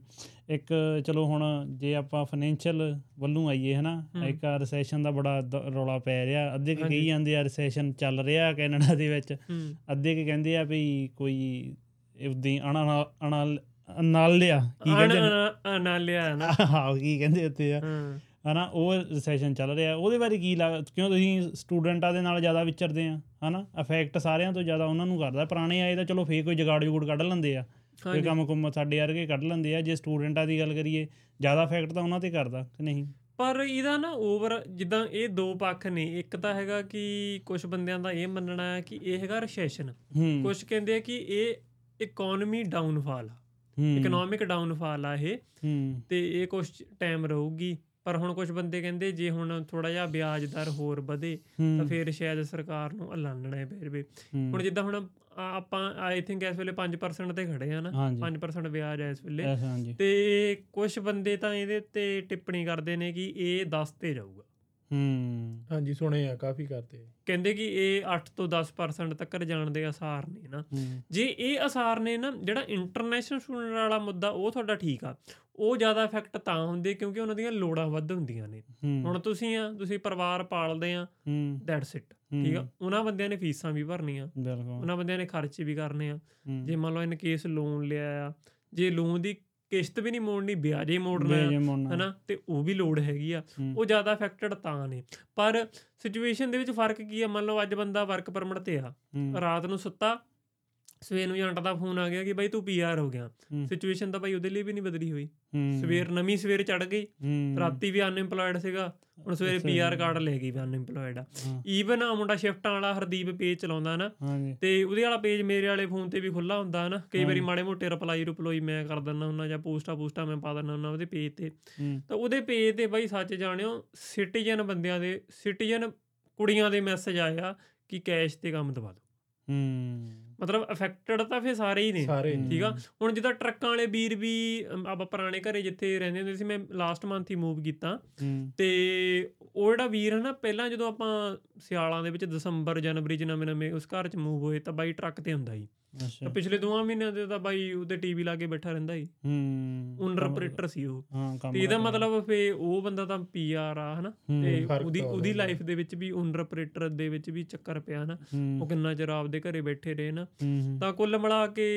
ਇੱਕ ਚਲੋ ਹੁਣ ਜੇ ਆਪਾਂ ਫਾਈਨੈਂਸ਼ੀਅਲ ਵੱਲੋਂ ਆਈਏ ਹਨਾ ਹੂੰ। ਇੱਕ ਰਿਸੈਸ਼ਨ ਦਾ ਬੜਾ ਰੌਲਾ ਪੈ ਰਿਹਾ। ਅੱਧੇ ਕੁ ਕਹੀ। ਜਾਂਦੇ ਆ ਰਿਸੈਸ਼ਨ ਚੱਲ ਰਿਹਾ ਕੈਨੇਡਾ ਦੇ ਵਿੱਚ। ਹੂੰ। ਅੱਧੇ ਕੇ ਕਹਿੰਦੇ ਆ ਵੀ ਕੋਈ ਉਦੀ ਅਣਾ ਅਣਾ ਨਾਲ ਲਿਆ ਕੀ ਕਹਿੰਦੇ? ਨਾ? ਲਿਆ ਨਾ। ਹਾਂ ਕੀ ਕਹਿੰਦੇ ਉੱਤੇ ਆ? ਹਾਂ। ਹਨਾ ਉਹ ਰਿਸੈਸ਼ਨ ਚੱਲ ਰਿਹਾ। ਉਹਦੇ ਬਾਰੇ ਕੀ ਲੱਗ ਕਿਉਂ ਤੁਸੀਂ ਸਟੂਡੈਂਟਾਂ ਦੇ ਨਾਲ ਜ਼ਿਆਦਾ ਵਿਚਰਦੇ ਆ ਹਨਾ? ਇਫੈਕਟ ਸਾਰਿਆਂ ਤੋਂ ਜ਼ਿਆਦਾ ਉਹਨਾਂ ਨੂੰ ਕਰਦਾ। ਪੁਰਾਣੇ ਆਏ ਤਾਂ ਚਲੋ ਫੇਰ ਕੋਈ ਜਗਾੜ ਜੁਗੜ ਕੱਢ ਲੈਂਦੇ ਆ। ਕੋਈ ਕੰਮ ਕੁੰਮ ਸਾਡੇ ਵਰਗੇ ਕੱਢ ਲੈਂਦੇ ਆ। ਜੇ ਸਟੂਡੈਂਟਾਂ ਦੀ ਗੱਲ ਕਰੀਏ ਜ਼ਿਆਦਾ ਇਫੈਕਟ ਤਾਂ ਉਹਨਾਂ ਤੇ ਕਰਦਾ ਕਿ ਨਹੀਂ? ਪਰ ਇਹਦਾ ਨਾ ਓਵਰ ਜਿੱਦਾਂ ਇਹ ਦੋ ਪੱਖ ਨੇ। ਇੱਕ ਤਾਂ ਹੈਗਾ ਕਿ ਕੁਝ ਬੰਦਿਆਂ ਦਾ ਇਹ ਮੰਨਣਾ ਹੈ ਕਿ ਇਹ ਹੈਗਾ ਰੈਸੈਸ਼ਨ ਕੁਝ ਕਹਿੰਦੇ ਆ ਕਿ ਇਹ ਇਕਨੋਮੀ ਡਾਊਨਫਾਲ ਆ। ਇਕਨੋਮਿਕ ਡਾਊਨਫਾਲ ਆ ਇਹ। ਤੇ ਇਹ ਕੁਝ ਟਾਈਮ ਰਹੂਗੀ। ਪਰ ਹੁਣ ਕੁਝ ਬੰਦੇ ਕਹਿੰਦੇ ਜੇ ਹੁਣ ਥੋੜਾ ਜਿਹਾ ਵਿਆਜ ਦਰ ਹੋਰ ਵਧੇ ਤਾਂ ਫਿਰ ਸ਼ਾਇਦ ਸਰਕਾਰ ਨੂੰ ਐਲਾਨਣਾ ਪੈ ਜਾਵੇ ਹੁਣ ਜਿੱਦਾਂ ਹੁਣ ਆਪਾਂ ਆਈ ਥਿੰਕ ਇਸ ਵੇਲੇ 5% ਤੇ ਖੜੇ ਆ ਨਾ। ਹਾਂਜੀ। 5% ਵਿਆਜ ਹੈ ਇਸ ਵੇਲੇ। ਤੇ ਕੁਝ ਬੰਦੇ ਤਾਂ ਇਹਦੇ ਉੱਤੇ ਟਿੱਪਣੀ ਕਰਦੇ ਨੇ ਕਿ ਇਹ 10 ਤੇ ਜਾਊਗਾ। ਹੂੰ। ਹਾਂਜੀ ਸੁਣੇ ਆ ਕਾਫੀ ਕਰਦੇ ਆ। ਕਹਿੰਦੇ ਕਿ ਇਹ 8 ਤੋਂ 10% ਤੱਕ ਜਾਣ ਦੇ ਆਸਾਰ ਨੇ ਨਾ। ਜੇ ਇਹ ਆਸਾਰ ਨੇ ਨਾ ਜਿਹੜਾ ਇੰਟਰਨੈਸ਼ਨਲ ਸਟੂਡੈਂਟ ਵਾਲਾ ਮੁੱਦਾ ਉਹ ਤੁਹਾਡਾ ਠੀਕ ਆ। ਉਹ ਜ਼ਿਆਦਾ ਇਫੈਕਟ ਤਾਂ ਹੁੰਦੇ ਕਿਉਂਕਿ ਉਹਨਾਂ ਦੀਆਂ ਲੋੜਾਂ ਵੱਧ ਹੁੰਦੀਆਂ ਨੇ। ਹੁਣ ਤੁਸੀਂ ਆ ਤੁਸੀਂ ਪਰਿਵਾਰ ਪਾਲਦੇ ਆ ਦੈਟਸ ਇਟ ਠੀਕ ਆ? ਉਹਨਾਂ ਬੰਦਿਆਂ ਨੇ ਫੀਸਾਂ ਵੀ ਭਰਨੀਆਂ। ਬਿਲਕੁਲ। ਉਹਨਾਂ ਬੰਦਿਆਂ ਨੇ ਖਰਚੇ ਵੀ ਕਰਨੇ ਆ। ਜੇ ਮੰਨ ਲਓ ਇਨ ਕੇਸ ਲੋਨ ਲਿਆ ਆ ਜੇ ਲੋਨ ਦੀ ਕਿਸ਼ਤ ਵੀ ਨਹੀਂ ਮੋੜਨੀ ਵਿਆਜੇ ਮੋੜਨਾ। ਹਨਾ ਤੇ ਉਹ ਵੀ ਲੋਡ ਹੈਗੀ ਆ। ਉਹ ਜ਼ਿਆਦਾ ਅਫੈਕਟਡ ਤਾਂ ਨੇ ਪਰ ਸਿਚੁਏਸ਼ਨ ਦੇ ਵਿੱਚ ਫ਼ਰਕ ਕੀ ਆ ਮੰਨ ਲਓ ਅੱਜ ਬੰਦਾ ਵਰਕ ਪਰਮਿਟ ਤੇ ਆ। ਰਾਤ ਨੂੰ ਸੁੱਤਾ ਸਵੇਰ ਨੂੰ ਏਜੰਟ ਦਾ ਫੋਨ ਆ ਗਿਆ ਕਿ ਬਾਈ ਤੂੰ ਪੀਆਰ ਹੋ ਗਿਆ। ਸਿਚੁਏਸ਼ਨ ਤਾਂ ਬਾਈ ਉਹਦੇ ਲਈ ਵੀ ਨਹੀਂ ਬਦਲੀ ਹੋਈ। ਸਵੇਰ ਨਵੀਂ ਸਵੇਰ ਚੜ ਗਈ। ਰਾਤੀ ਵੀ ਅਨਐਮਪਲੋਇਡ ਸੀਗਾ ਹੁਣ ਸਵੇਰੇ ਪੀਆਰ। ਕਾਰਡ ਲੈ ਗਈ ਵੀ ਅਨਐਮਪਲੋਇਡ ਆ। ਈਵਨ ਆ ਮੁੰਡਾ ਸ਼ਿਫਟਾਂ ਵਾਲਾ ਹਰਦੀਪ ਪੇਜ ਚਲਾਉਂਦਾ ਨਾ ਤੇ ਉਹਦੇ ਵਾਲਾ ਪੇਜ ਮੇਰੇ ਵਾਲੇ ਫੋਨ ਤੇ ਵੀ ਖੁੱਲਾ ਹੁੰਦਾ ਨਾ ਕਈ ਵਾਰੀ। ਮਾੜੇ ਮੋਟੇ ਰਿਪਲਾਈ ਰਿਪਲੋਈ ਮੈਂ ਕਰ ਦਿੰਦਾ ਹੁੰਦਾ ਜਾਂ ਪੋਸਟਾਂ ਪੋਸਟਾਂ ਮੈਂ ਪਾ ਦਿੰਦਾ ਹੁੰਦਾ ਉਹਦੇ ਪੇਜ ਤੇ। ਤਾਂ ਉਹਦੇ ਪੇਜ ਤੇ ਬਾਈ ਸੱਚ ਜਾਣਿਓ ਸਿਟੀਜ਼ਨ ਬੰਦਿਆਂ ਦੇ ਸਿਟੀਜ਼ਨ ਕੁੜੀਆਂ ਦੇ ਮੈਸੇਜ ਆਇਆ ਕਿ ਕੈਸ਼ ਤੇ ਕੰਮ ਦਵਾ ਦਿਓ ਹੂੰ ਮਤਲਬ ਅਫੈਕਟਡ ਤਾਂ ਫੇ ਸਾਰੇ ਹੀ ਨੇ। ਠੀਕ ਆ? ਹੁਣ ਜਿੱਦਾਂ ਟਰੱਕਾਂ ਵਾਲੇ ਵੀਰ ਵੀ ਆਪਾਂ ਪੁਰਾਣੇ ਘਰੇ ਜਿੱਥੇ ਰਹਿੰਦੇ ਹੁੰਦੇ ਸੀ ਮੈਂ ਲਾਸਟ ਮੰਥ ਹੀ ਮੂਵ ਕੀਤਾ। ਤੇ ਉਹ ਜਿਹੜਾ ਵੀਰ ਹੈ ਨਾ ਪਹਿਲਾਂ ਜਦੋਂ ਆਪਾਂ ਸਿਆਲਾਂ ਦੇ ਵਿੱਚ ਦਸੰਬਰ ਜਨਵਰੀ ਚ ਨਵੇਂ ਨਵੇਂ ਉਸ ਘਰ ਚ ਮੂਵ ਹੋਏ ਤਾਂ ਬਾਈ ਟਰੱਕ ਤੇ ਹੁੰਦਾ ਸੀ। ਅੱਛਾ। ਤਾਂ ਪਿਛਲੇ ਦੋਵਾਂ ਮਹੀਨਿਆਂ ਦੇ ਤਾਂ ਬਾਈ ਉਹਦੇ ਟੀਵੀ ਲਾ ਕੇ ਬੈਠਾ ਰਹਿੰਦਾ ਸੀ। ਹੂੰ ਓਨਰ ਆਪਰੇਟਰ ਸੀ ਉਹ। ਹਾਂ ਤੇ ਇਹਦਾ। ਮਤਲਬ ਫੇ ਉਹ ਬੰਦਾ ਤਾਂ ਪੀਆਰ ਆ ਹਨਾ? ਹੂੰ। ਤੇ ਉਹਦੀ ਉਹਦੀ ਲਾਈਫ ਦੇ ਵਿੱਚ ਵੀ ਓਨਰ ਆਪਰੇਟਰ ਦੇ ਵਿੱਚ ਵੀ ਚੱਕਰ ਪਿਆ ਨਾ ਹੂੰ। ਉਹ ਕਿੰਨਾ ਚਿਰ ਆਪਦੇ ਘਰੇ ਬੈਠੇ ਰਹੇ ਨਾ ਹੂੰ ਤਾਂ ਕੁੱਲ ਮਿਲਾ ਕੇ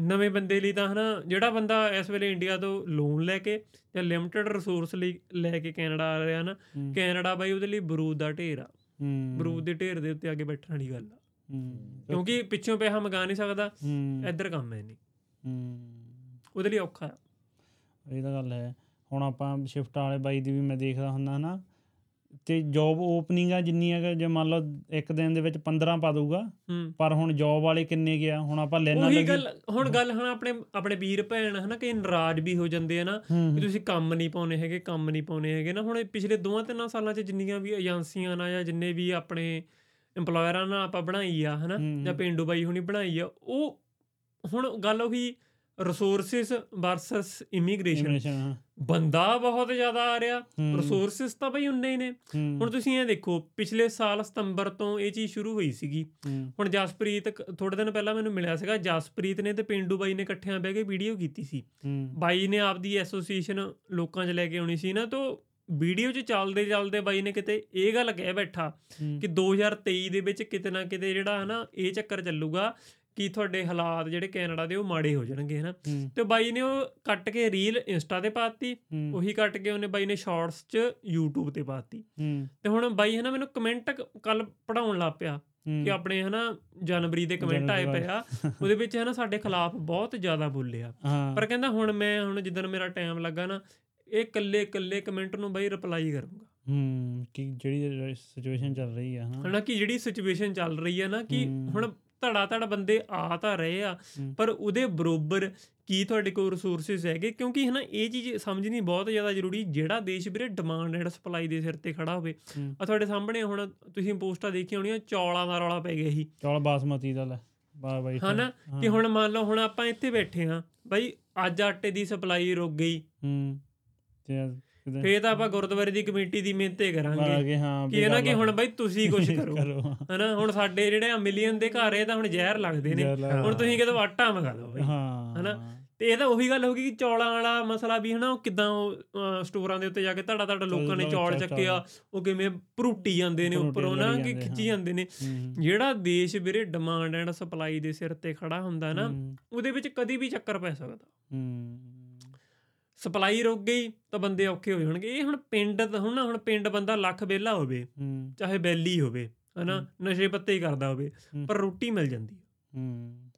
ਨਵੇਂ ਬੰਦੇ ਲਈ ਤਾਂ ਹਨਾ ਜਿਹੜਾ ਬੰਦਾ ਇਸ ਵੇਲੇ ਇੰਡੀਆ ਤੋਂ ਲੋਨ ਲੈ ਕੇ ਜਾਂ ਲਿਮਟਿਡ ਰਿਸੋਰਸ ਲਈ ਲੈ ਕੇ ਕੈਨੇਡਾ ਆ ਰਿਹਾ ਨਾ ਹੂੰ। ਕੈਨੇਡਾ ਬਾਈ ਉਹਦੇ ਲਈ ਬਰੂਦ ਦਾ ਢੇਰ ਆ। ਹੂੰ। ਬਰੂਦ ਦੇ ਢੇਰ ਦੇ ਉੱਤੇ ਕੇ ਬੈਠਣ ਵਾਲੀ ਗੱਲ ਆ। ਹੂੰ ਕਿਉਂਕਿ ਪਿੱਛੋਂ ਪੈਸਾ ਮੰਗਾ ਨਹੀਂ ਸਕਦਾ ਹੂੰ। ਇੱਧਰ ਕੰਮ ਹੈ ਨਹੀਂ। ਹੂੰ। ਉਹਦੇ ਲਈ ਔਖਾ ਆ। ਇਹ ਤਾਂ ਗੱਲ ਹੈ। ਹੁਣ ਆਪਾਂ ਸ਼ਿਫਟ ਵਾਲੇ ਬਾਈ ਦੀ ਵੀ ਮੈਂ ਦੇਖਦਾ ਹੁੰਦਾ ਨਾ ਤੇ ਜੌਬ ਓਪਨਿੰਗਾਂ ਜਿੰਨੀਆਂ ਕਿ ਜੇ ਮੰਨ ਲਓ ਇੱਕ ਦਿਨ ਦੇ ਵਿੱਚ 15 ਪਾ ਦਊਗਾ ਹੂੰ। ਪਰ ਹੁਣ ਜੌਬ ਵਾਲੇ ਕਿੰਨੇ ਗਿਆ ਹੁਣ ਆਪਾਂ ਲੈਣਾ ਉਹੀ ਗੱਲ ਹੁਣ ਗੱਲ ਹਾਂ ਆਪਣੇ ਆਪਣੇ ਵੀਰ ਭੈਣ ਹਨਾ ਕਿ ਨਾਰਾਜ਼ ਵੀ ਹੋ ਜਾਂਦੇ ਆ ਨਾ ਵੀ ਤੁਸੀਂ ਕੰਮ ਨਹੀਂ ਪਾਉਣੇ ਹੈਗੇ ਕੰਮ ਨਹੀਂ ਪਾਉਣੇ ਹੈਗੇ ਨਾ। ਹੁਣ ਪਿਛਲੇ ਦੋਵਾਂ ਤਿੰਨਾਂ ਸਾਲਾਂ 'ਚ ਜਿੰਨੀਆਂ ਵੀ ਏਜੰਸੀਆਂ ਨਾਲ ਜਾਂ ਜਿੰਨੇ ਵੀ ਆਪਣੇ EMPLOYERਾਂ ਨਾਲ ਆਪਾਂ ਬਣਾਈ ਆ ਹਨਾ। ਜਾਂ ਪਿੰਡੂ ਬਾਈ ਹੁਣੀ ਬਣਾਈ ਆ ਉਹ ਹੁਣ ਗੱਲ ਉਹੀ ਰਿਸੋਰਸਿਸ ਵਰਸਸ ਇਮੀਗ੍ਰੇਸ਼ਨ ਬੰਦਾ ਬਹੁਤ ਜ਼ਿਆਦਾ ਆ ਰਿਹਾ ਰਿਸੋਰਸਿਸ ਤਾਂ ਬਈ ਉਨੇ ਹੀ ਨੇ। ਹੁਣ ਤੁਸੀਂ ਇਹ ਦੇਖੋ ਪਿਛਲੇ ਸਾਲ ਸਤੰਬਰ ਤੋਂ ਇਹ ਚੀਜ਼ ਸ਼ੁਰੂ ਹੋਈ ਸੀਗੀ। ਹੁਣ ਜਸਪ੍ਰੀਤ ਥੋੜੇ ਦਿਨ ਪਹਿਲਾਂ ਮੈਨੂੰ ਮਿਲਿਆ ਸੀਗਾ ਜਸਪ੍ਰੀਤ ਨੇ ਤੇ ਪਿੰਡੂ ਬਾਈ ਨੇ ਇਕੱਠਿਆਂ ਬਹਿ ਕੇ ਵੀਡੀਓ ਕੀਤੀ ਸੀ। ਬਾਈ ਨੇ ਆਪਦੀ ਐਸੋਸੀਏਸ਼ਨ ਲੋਕਾਂ 'ਚ ਲੈ ਕੇ ਆਉਣੀ ਸੀ ਨਾ ਤੋਂ ਵੀਡੀਓ 'ਚ ਚੱਲਦੇ ਚੱਲਦੇ ਬਾਈ ਨੇ ਕਿਤੇ ਇਹ ਗੱਲ ਕਹਿ ਬੈਠਾ ਕਿ 2023 ਦੇ ਵਿੱਚ ਕਿਤੇ ਨਾ ਕਿਤੇ ਜਿਹੜਾ ਹਨਾ ਇਹ ਚੱਕਰ ਚੱਲੂਗਾ ਕਿ ਤੁਹਾਡੇ ਹਾਲਾਤ ਜਿਹੜੇ ਕੈਨੇਡਾ ਦੇ ਉਹ ਮਾੜੇ ਹੋ ਜਾਣਗੇ ਹਨਾ। ਤੇ ਬਾਈ ਨੇ ਉਹ ਕੱਟ ਕੇ ਰੀਲ ਇੰਸਟਾ ਤੇ ਪਾਤੀ ਉਹੀ ਕੱਟ ਕੇ ਉਹਨੇ ਬਾਈ ਨੇ ਸ਼ਾਰਟਸ 'ਚ YouTube ਤੇ ਪਾਤੀ। ਤੇ ਹੁਣ ਬਾਈ ਹਨਾ ਮੈਨੂੰ ਕਮੈਂਟ ਕੱਲ ਪੜਾਉਣ ਲੱਗ ਪਿਆ ਕਿ ਆਪਣੇ ਹਨਾ ਜਨਵਰੀ ਦੇ ਕਮੈਂਟ ਆਏ ਪਏ ਆ। ਉਹਦੇ ਵਿੱਚ ਹਨਾ ਸਾਡੇ ਖਿਲਾਫ ਬਹੁਤ ਜ਼ਿਆਦਾ ਬੋਲਿਆ ਪਰ ਕਹਿੰਦਾ ਹੁਣ ਮੈਂ ਹੁਣ ਜਿੱਦਣ ਮੇਰਾ ਟਾਈਮ ਲੱਗਾ ਨਾ ਇਹ ਕੱਲੇ ਕੱਲੇ ਕਮੈਂਟ ਨੂੰ ਬਾਈ ਰਿਪਲਾਈ ਕਰੂੰਗਾ। ਹੂੰ ਕਿ ਜਿਹੜੀ ਸਿਚੁਏਸ਼ਨ ਚੱਲ ਰਹੀ ਆ ਹਨਾ। ਕਿ ਜਿਹੜੀ ਸਿਚੁਏਸ਼ਨ ਚੱਲ ਰਹੀ ਆ ਨਾ ਕਿ ਹੁਣ ਧੜਾ ਧੜ ਬੰਦੇ ਆ ਤਾਂ ਰਹੇ ਆ ਪਰ ਉਹਦੇ ਬਰੋਬਰ ਕੀ ਤੁਹਾਡੇ ਕੋਲ ਰਿਸੋਰਸਸ ਹੈਗੇ? ਕਿਉਂਕਿ ਹਨਾ ਇਹ ਚੀਜ਼ ਸਮਝਣੀ ਬਹੁਤ ਜ਼ਿਆਦਾ ਜ਼ਰੂਰੀ ਜਿਹੜਾ ਦੇਸ਼ ਵੀਰੇ ਡਿਮਾਂਡ ਐਂਡ ਸਪਲਾਈ ਦੇ ਸਿਰ ਤੇ ਖੜਾ ਹੋਵੇ। ਆ ਤੁਹਾਡੇ ਸਾਹਮਣੇ ਹੁਣ ਤੁਸੀਂ ਪੋਸਟਾਂ ਦੇਖੀਆਂ ਹੋਣੀਆਂ ਚੌਲਾਂ ਦਾ ਰੌਲਾ ਪੈ ਗਿਆ ਸੀ। ਚੌਲ ਬਾਸਮਤੀ ਦਾ ਲੈ ਬਾ ਬਾਈ ਹਨਾ ਕਿ ਹੁਣ ਮੰਨ ਲਓ ਹੁਣ ਆਪਾਂ ਇੱਥੇ ਬੈਠੇ ਆ ਬਾਈ ਅੱਜ ਆਟੇ ਦੀ ਸਪਲਾਈ ਰੁਕ ਗਈ। ਹੂੰ। ਫੇਰ ਤਾਂ ਆਪਾਂ ਗੁਰਦੁਆਰੇ ਦੀ ਕਮੇਟੀ ਦੀ ਮਿਹਨਤੇ ਕਰਾਂਗੇ। ਕਿ ਹਾਂ ਇਹਨਾਂ ਕਿ ਹੁਣ ਬਾਈ ਤੁਸੀਂ ਕੁਝ ਕਰੋ। ਹਨਾ ਹੁਣ ਸਾਡੇ ਜਿਹੜੇ ਆ ਮਿਲੀਅਨ ਦੇ ਘਰ ਇਹ ਤਾਂ ਹੁਣ ਜ਼ਹਿਰ ਲੱਗਦੇ ਨੇ। ਹੁਣ ਤੁਸੀਂ ਕਿਤੇ ਆਟਾ ਮੰਗਾ ਲਓ ਬਾਈ। ਹਾਂ। ਹਨਾ ਤੇ ਇਹ ਤਾਂ ਉਹੀ ਗੱਲ ਹੋ ਗਈ ਕਿ ਚੌਲਾਂ ਵਾਲਾ ਮਸਲਾ ਵੀ ਹਨਾ ਉਹ ਕਿਦਾਂ ਉਹ ਸਟੋਰਾਂ ਦੇ ਉੱਤੇ ਜਾ ਕੇ ਧੜਾ ਧੜ ਲੋਕਾਂ ਨੇ ਚੌਲ ਚੱਕਿਆ ਉਹ ਕਿਵੇਂ ਭਰੂਟੀ ਜਾਂਦੇ ਨੇ ਉੱਪਰੋਂ ਨਾ ਕਿ ਖਿੱਚੀ ਜਾਂਦੇ ਨੇ। ਜਿਹੜਾ ਦੇਸ਼ ਵੀਰੇ ਡਿਮਾਂਡ ਐਂਡ ਸਪਲਾਈ ਦੇ ਸਿਰ ਤੇ ਖੜਾ ਹੁੰਦਾ ਨਾ ਉਹਦੇ ਵਿੱਚ ਕਦੀ ਵੀ ਚੱਕਰ ਪੈ ਸਕਦਾ। ਸਪਲਾਈ ਰੁਕ ਗਈ ਤਾਂ ਬੰਦੇ ਔਖੇ ਹੋ ਜਾਣਗੇ। ਇਹ ਹੁਣ ਪਿੰਡ ਹੁਣ ਨਾ ਹੁਣ ਪਿੰਡ ਬੰਦਾ ਲੱਖ ਬੇਲਾ ਹੋਵੇ ਚਾਹੇ ਬੈਲੀ ਹੋਵੇ ਹਨਾ ਨਸ਼ੇ ਪੱਤੇ ਹੀ ਕਰਦਾ ਹੋਵੇ ਪਰ ਰੋਟੀ ਮਿਲ ਜਾਂਦੀ ਹੈ।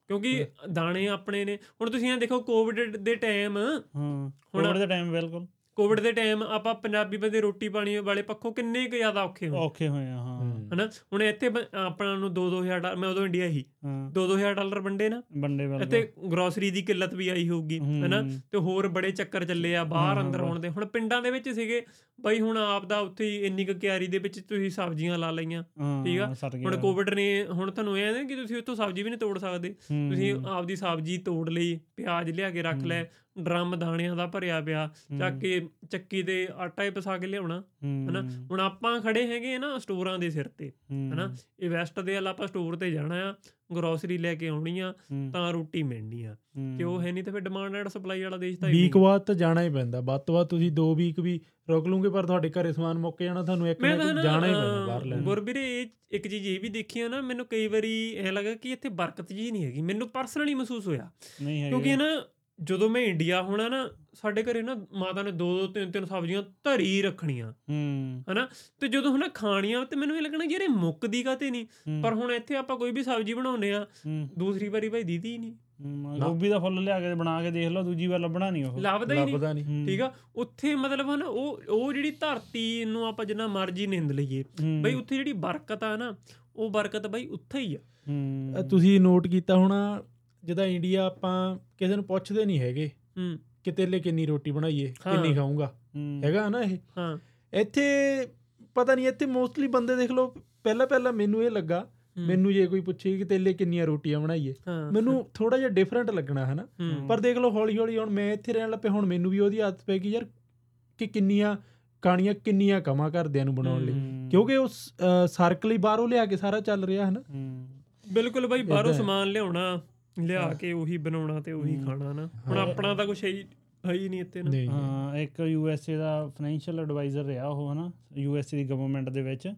ਕਿਉਂਕਿ ਦਾਣੇ ਆਪਣੇ ਨੇ। ਹੁਣ ਤੁਸੀਂ ਇਹ ਦੇਖੋ ਕੋਵਿਡ ਦੇ ਟਾਈਮ ਹਾਂ। ਕੋਵਿਡ ਦੇ ਟਾਈਮ ਬਿਲਕੁਲ। ਕੋਵਿਡ ਦੇ ਟਾਈਮ ਆਪਾਂ ਪੰਜਾਬੀ ਬੰਦੇ ਰੋਟੀ ਪਾਣੀ ਵਾਲੇ ਪੱਖੋਂ ਕਿੰਨੇ ਕੁ ਜ਼ਿਆਦਾ ਔਖੇ ਹੋਏ ਔਖੇ ਹੋਏ ਆ ਹਾਂ। ਹਨਾ? ਹੁਣ ਇੱਥੇ ਆਪਣਾ ਨੂੰ 2-2000 ਡਾਲਰ ਮੈਂ ਉਦੋਂ ਇੰਡੀਆ ਹੀ। 2-2000 ਡਾਲਰ ਵੰਡੇ ਨਾ। ਵੰਡੇ ਵਾਲੇ ਇੱਥੇ ਗਰੋਸਰੀ ਦੀ ਕਿੱਲਤ ਵੀ ਆਈ ਹੋਊਗੀ ਹਨਾ? ਤੇ ਹੋਰ ਬੜੇ ਚੱਕਰ ਚੱਲੇ ਆ ਬਾਹਰ ਅੰਦਰ ਆਉਣ ਦੇ। ਹੁਣ ਪਿੰਡਾਂ ਦੇ ਵਿੱਚ ਸੀਗੇ ਬਾਈ ਹੁਣ ਆਪ ਦਾ ਉੱਥੇ ਹੀ ਇੰਨੀ ਕੁ ਕਿਆਰੀ ਦੇ ਵਿੱਚ ਤੁਸੀਂ ਸਬਜ਼ੀਆਂ ਲਾ ਲਈਆਂ ਠੀਕ ਆ? ਹੁਣ। ਕੋਵਿਡ ਨੇ ਹੁਣ ਤੁਹਾਨੂੰ ਇਹ ਹੈ ਕਿ ਤੁਸੀਂ ਉੱਥੋਂ ਸਬਜ਼ੀ ਵੀ ਨਹੀਂ ਤੋੜ ਸਕਦੇ। ਤੁਸੀਂ ਆਪਦੀ ਸਬਜ਼ੀ ਤੋੜ ਲਈ ਪਿਆਜ਼ ਲਿਆ ਕੇ ਰੱਖ। ਲੈ ਡਰਮ ਦਾਣਿਆਂ ਦਾ ਭਰਿਆ ਪਿਆ ਚੱਕ ਕੇ ਚੱਕੀ ਤੇ ਆਟਾ ਹੀ ਪਿਸਾ ਕੇ ਲਿਆਉਣਾ ਹਨਾ? ਹੁਣ ਆਪਾਂ ਖੜੇ ਹੈਗੇ ਨਾ ਸਟੋਰਾਂ ਦੇ ਸਿਰ ਤੇ ਹਨਾ? ਇਹ ਵੈਸਟ ਦੇ ਵਾਲਾ ਆਪਾਂ ਸਟੋਰ ਤੇ ਜਾਣਾ ਆ ਗਰੋਸਰੀ ਲੈ ਕੇ ਆਉਣੀ ਆ ਤਾਂ ਰੋਟੀ ਮਿਲਣੀ ਆ। ਤੇ ਉਹ ਹੈ ਨਹੀਂ ਤੇ ਫਿਰ ਡਿਮਾਂਡ ਐਂਡ ਸਪਲਾਈ ਵਾਲਾ ਦੇਸ਼ ਤਾਂ ਵੀਕ ਬਾਅਦ ਤਾਂ ਜਾਣਾ ਹੀ ਪੈਂਦਾ ਵੱਧ ਤੋਂ ਵੱਧ ਤੁਸੀਂ 2 ਵੀਕ ਵੀ ਰੁਕ ਲੂਗੇ ਪਰ ਤੁਹਾਡੇ ਘਰੇ ਸਮਾਨ ਮੁੱਕ ਜਾਣਾ ਤੁਹਾਨੂੰ ਇੱਕ ਮੈਂ ਨਾ ਨਾ ਨਾ ਇੱਕ ਜਾਣਾ ਹੀ ਪੈਣਾ ਬਾਹਰ ਲੈਣ। ਗੁਰਬੀਰੇ ਇੱਕ ਚੀਜ਼ ਇਹ ਵੀ ਦੇਖੀ ਆ ਨਾ ਮੈਨੂੰ ਕਈ ਵਾਰੀ ਐ ਲੱਗਾ ਕਿ ਇੱਥੇ ਬਰਕਤ ਜੀ ਨਹੀਂ ਹੈਗੀ ਮੈਨੂੰ ਪਰਸਨਲੀ ਮਹਿਸੂਸ ਹੋਇਆ। ਨਹੀਂ ਹੈ ਕਿਉਂਕਿ ਨਾ ਜਦੋਂ ਮੈਂ ਇੰਡੀਆ ਹੋਣਾ ਨਾ ਸਾਡੇ ਘਰੇ ਨਾ ਮਾਤਾ ਨੇ ਦੋ ਦੋ ਤਿੰਨ ਤਿੰਨ ਸਬਜ਼ੀਆਂ ਧਰੀ ਰੱਖਣੀਆਂ। ਹੂੰ। ਤੇ ਜਦੋਂ ਹੁਣ ਖਾਣੀਆਂ ਤੇ ਮੈਨੂੰ ਇਹ ਲੱਗਣਾ ਯਾਰ ਇਹ ਮੁੱਕਦੀ ਕਾਤੇ ਨਹੀਂ ਹੂੰ, ਪਰ ਹੁਣ ਇੱਥੇ ਆਪਾਂ ਕੋਈ ਵੀ ਸਬਜ਼ੀ ਬਣਾਉਂਦੇ ਆ ਦੂਸਰੀ ਵਾਰੀ ਭਾਈ ਦੀਦੀ ਹੀ ਨਹੀਂ ਗੋਭੀ ਦਾ ਫੁੱਲ ਲਿਆ ਕੇ ਬਣਾ ਕੇ ਦੇਖ ਲਓ ਦੂਜੀ ਵਾਰ ਲੱਭਣਾ ਨਹੀਂ ਉਹ। ਲੱਭਦਾ ਹੀ ਨਹੀਂ ਨਹੀਂ ਠੀਕ ਆ? ਉੱਥੇ ਮਤਲਬ ਹਨ ਉਹ ਉਹ ਜਿਹੜੀ ਧਰਤੀ ਨੂੰ ਆਪਾਂ ਜਿੰਨਾ ਮਰਜ਼ੀ ਨਿੰਦ ਲਈਏ ਬਈ ਉੱਥੇ ਜਿਹੜੀ ਬਰਕਤ ਆ ਨਾ ਉਹ ਬਰਕਤ ਬਈ ਉੱਥੇ ਹੀ ਆ। ਤੁਸੀਂ ਨੋਟ ਕੀਤਾ ਹੋਣਾ ਜਿਹਦਾ ਇੰਡੀਆ ਆਪਾਂ ਕਿਸੇ ਨੂੰ ਪੁੱਛਦੇ ਨਹੀਂ ਹੈਗੇ ਹੂੰ। ਕਿ ਤੇਲੇ ਕਿੰਨੀ ਰੋਟੀ ਬਣਾਈਏ। ਕਿੰਨੀ ਖਾਊਂਗਾ। ਹੈਗਾ ਨਾ ਇਹ? ਹਾਂ। ਇੱਥੇ ਪਤਾ ਨਹੀਂ ਇੱਥੇ ਮੋਸਟਲੀ ਬੰਦੇ ਦੇਖ ਲਓ ਪਹਿਲਾਂ ਪਹਿਲਾਂ ਮੈਨੂੰ ਇਹ ਲੱਗਾ ਮੈਨੂੰ ਜੇ ਕੋਈ ਪੁੱਛੇ ਕਿ ਤੇਲੇ ਕਿੰਨੀਆਂ ਰੋਟੀਆਂ ਬਣਾਈਏ ਮੈਨੂੰ ਥੋੜਾ ਜਿਹਾ ਡਿਫਰੈਂਟ ਲੱਗਣਾ ਹੈ। ਨਾ ਪਰ ਦੇਖ ਲਓ ਹੌਲੀ ਹੌਲੀ ਹੁਣ ਮੈਂ ਇੱਥੇ ਰਹਿਣ ਲੱਪੇ ਹੁਣ ਮੈਨੂੰ ਵੀ ਉਹਦੀ ਆਦਤ ਪੈ ਗਈ ਯਾਰ ਕਿ ਕਿੰਨੀਆਂ ਕਹਾਣੀਆਂ ਕਿੰਨੀਆਂ ਕਮਾ ਘਰਦਿਆਂ ਨੂੰ ਬਣਾਉਣ ਲਈ। ਕਿਉਂਕਿ ਉਸ ਸਰਕਲ ਹੀ ਬਾਹਰੋਂ ਲਿਆ ਕੇ ਸਾਰਾ ਚੱਲ ਰਿਹਾ ਹੈ ਨਾ ਹੂੰ, ਬਿਲਕੁਲ ਬਈ ਬਾਹਰੋਂ। ਸਮਾਨ ਲਿਆਉਣਾ। ਲਿਆ। ਕੇ ਉਹੀ ਬਣਾਉਣਾ ਤੇ ਉਹੀ। ਖਾਣਾ ਨਾ। ਹੁਣ। ਆਪਣਾ ਤਾਂ ਕੁਝ ਹੈ ਹੀ ਨਹੀਂ ਇੱਥੇ ਨਾ। ਹਾਂ ਇੱਕ ਯੂ ਐਸ ਏ ਦਾ ਫਾਈਨੈਂਸ਼ੀਅਲ ਐਡਵਾਈਜ਼ਰ ਰਿਹਾ ਉਹ ਹਨਾ? ਯੂ ਐਸ ਏ ਦੀ ਗਵਰਨਮੈਂਟ ਦੇ ਵਿੱਚ।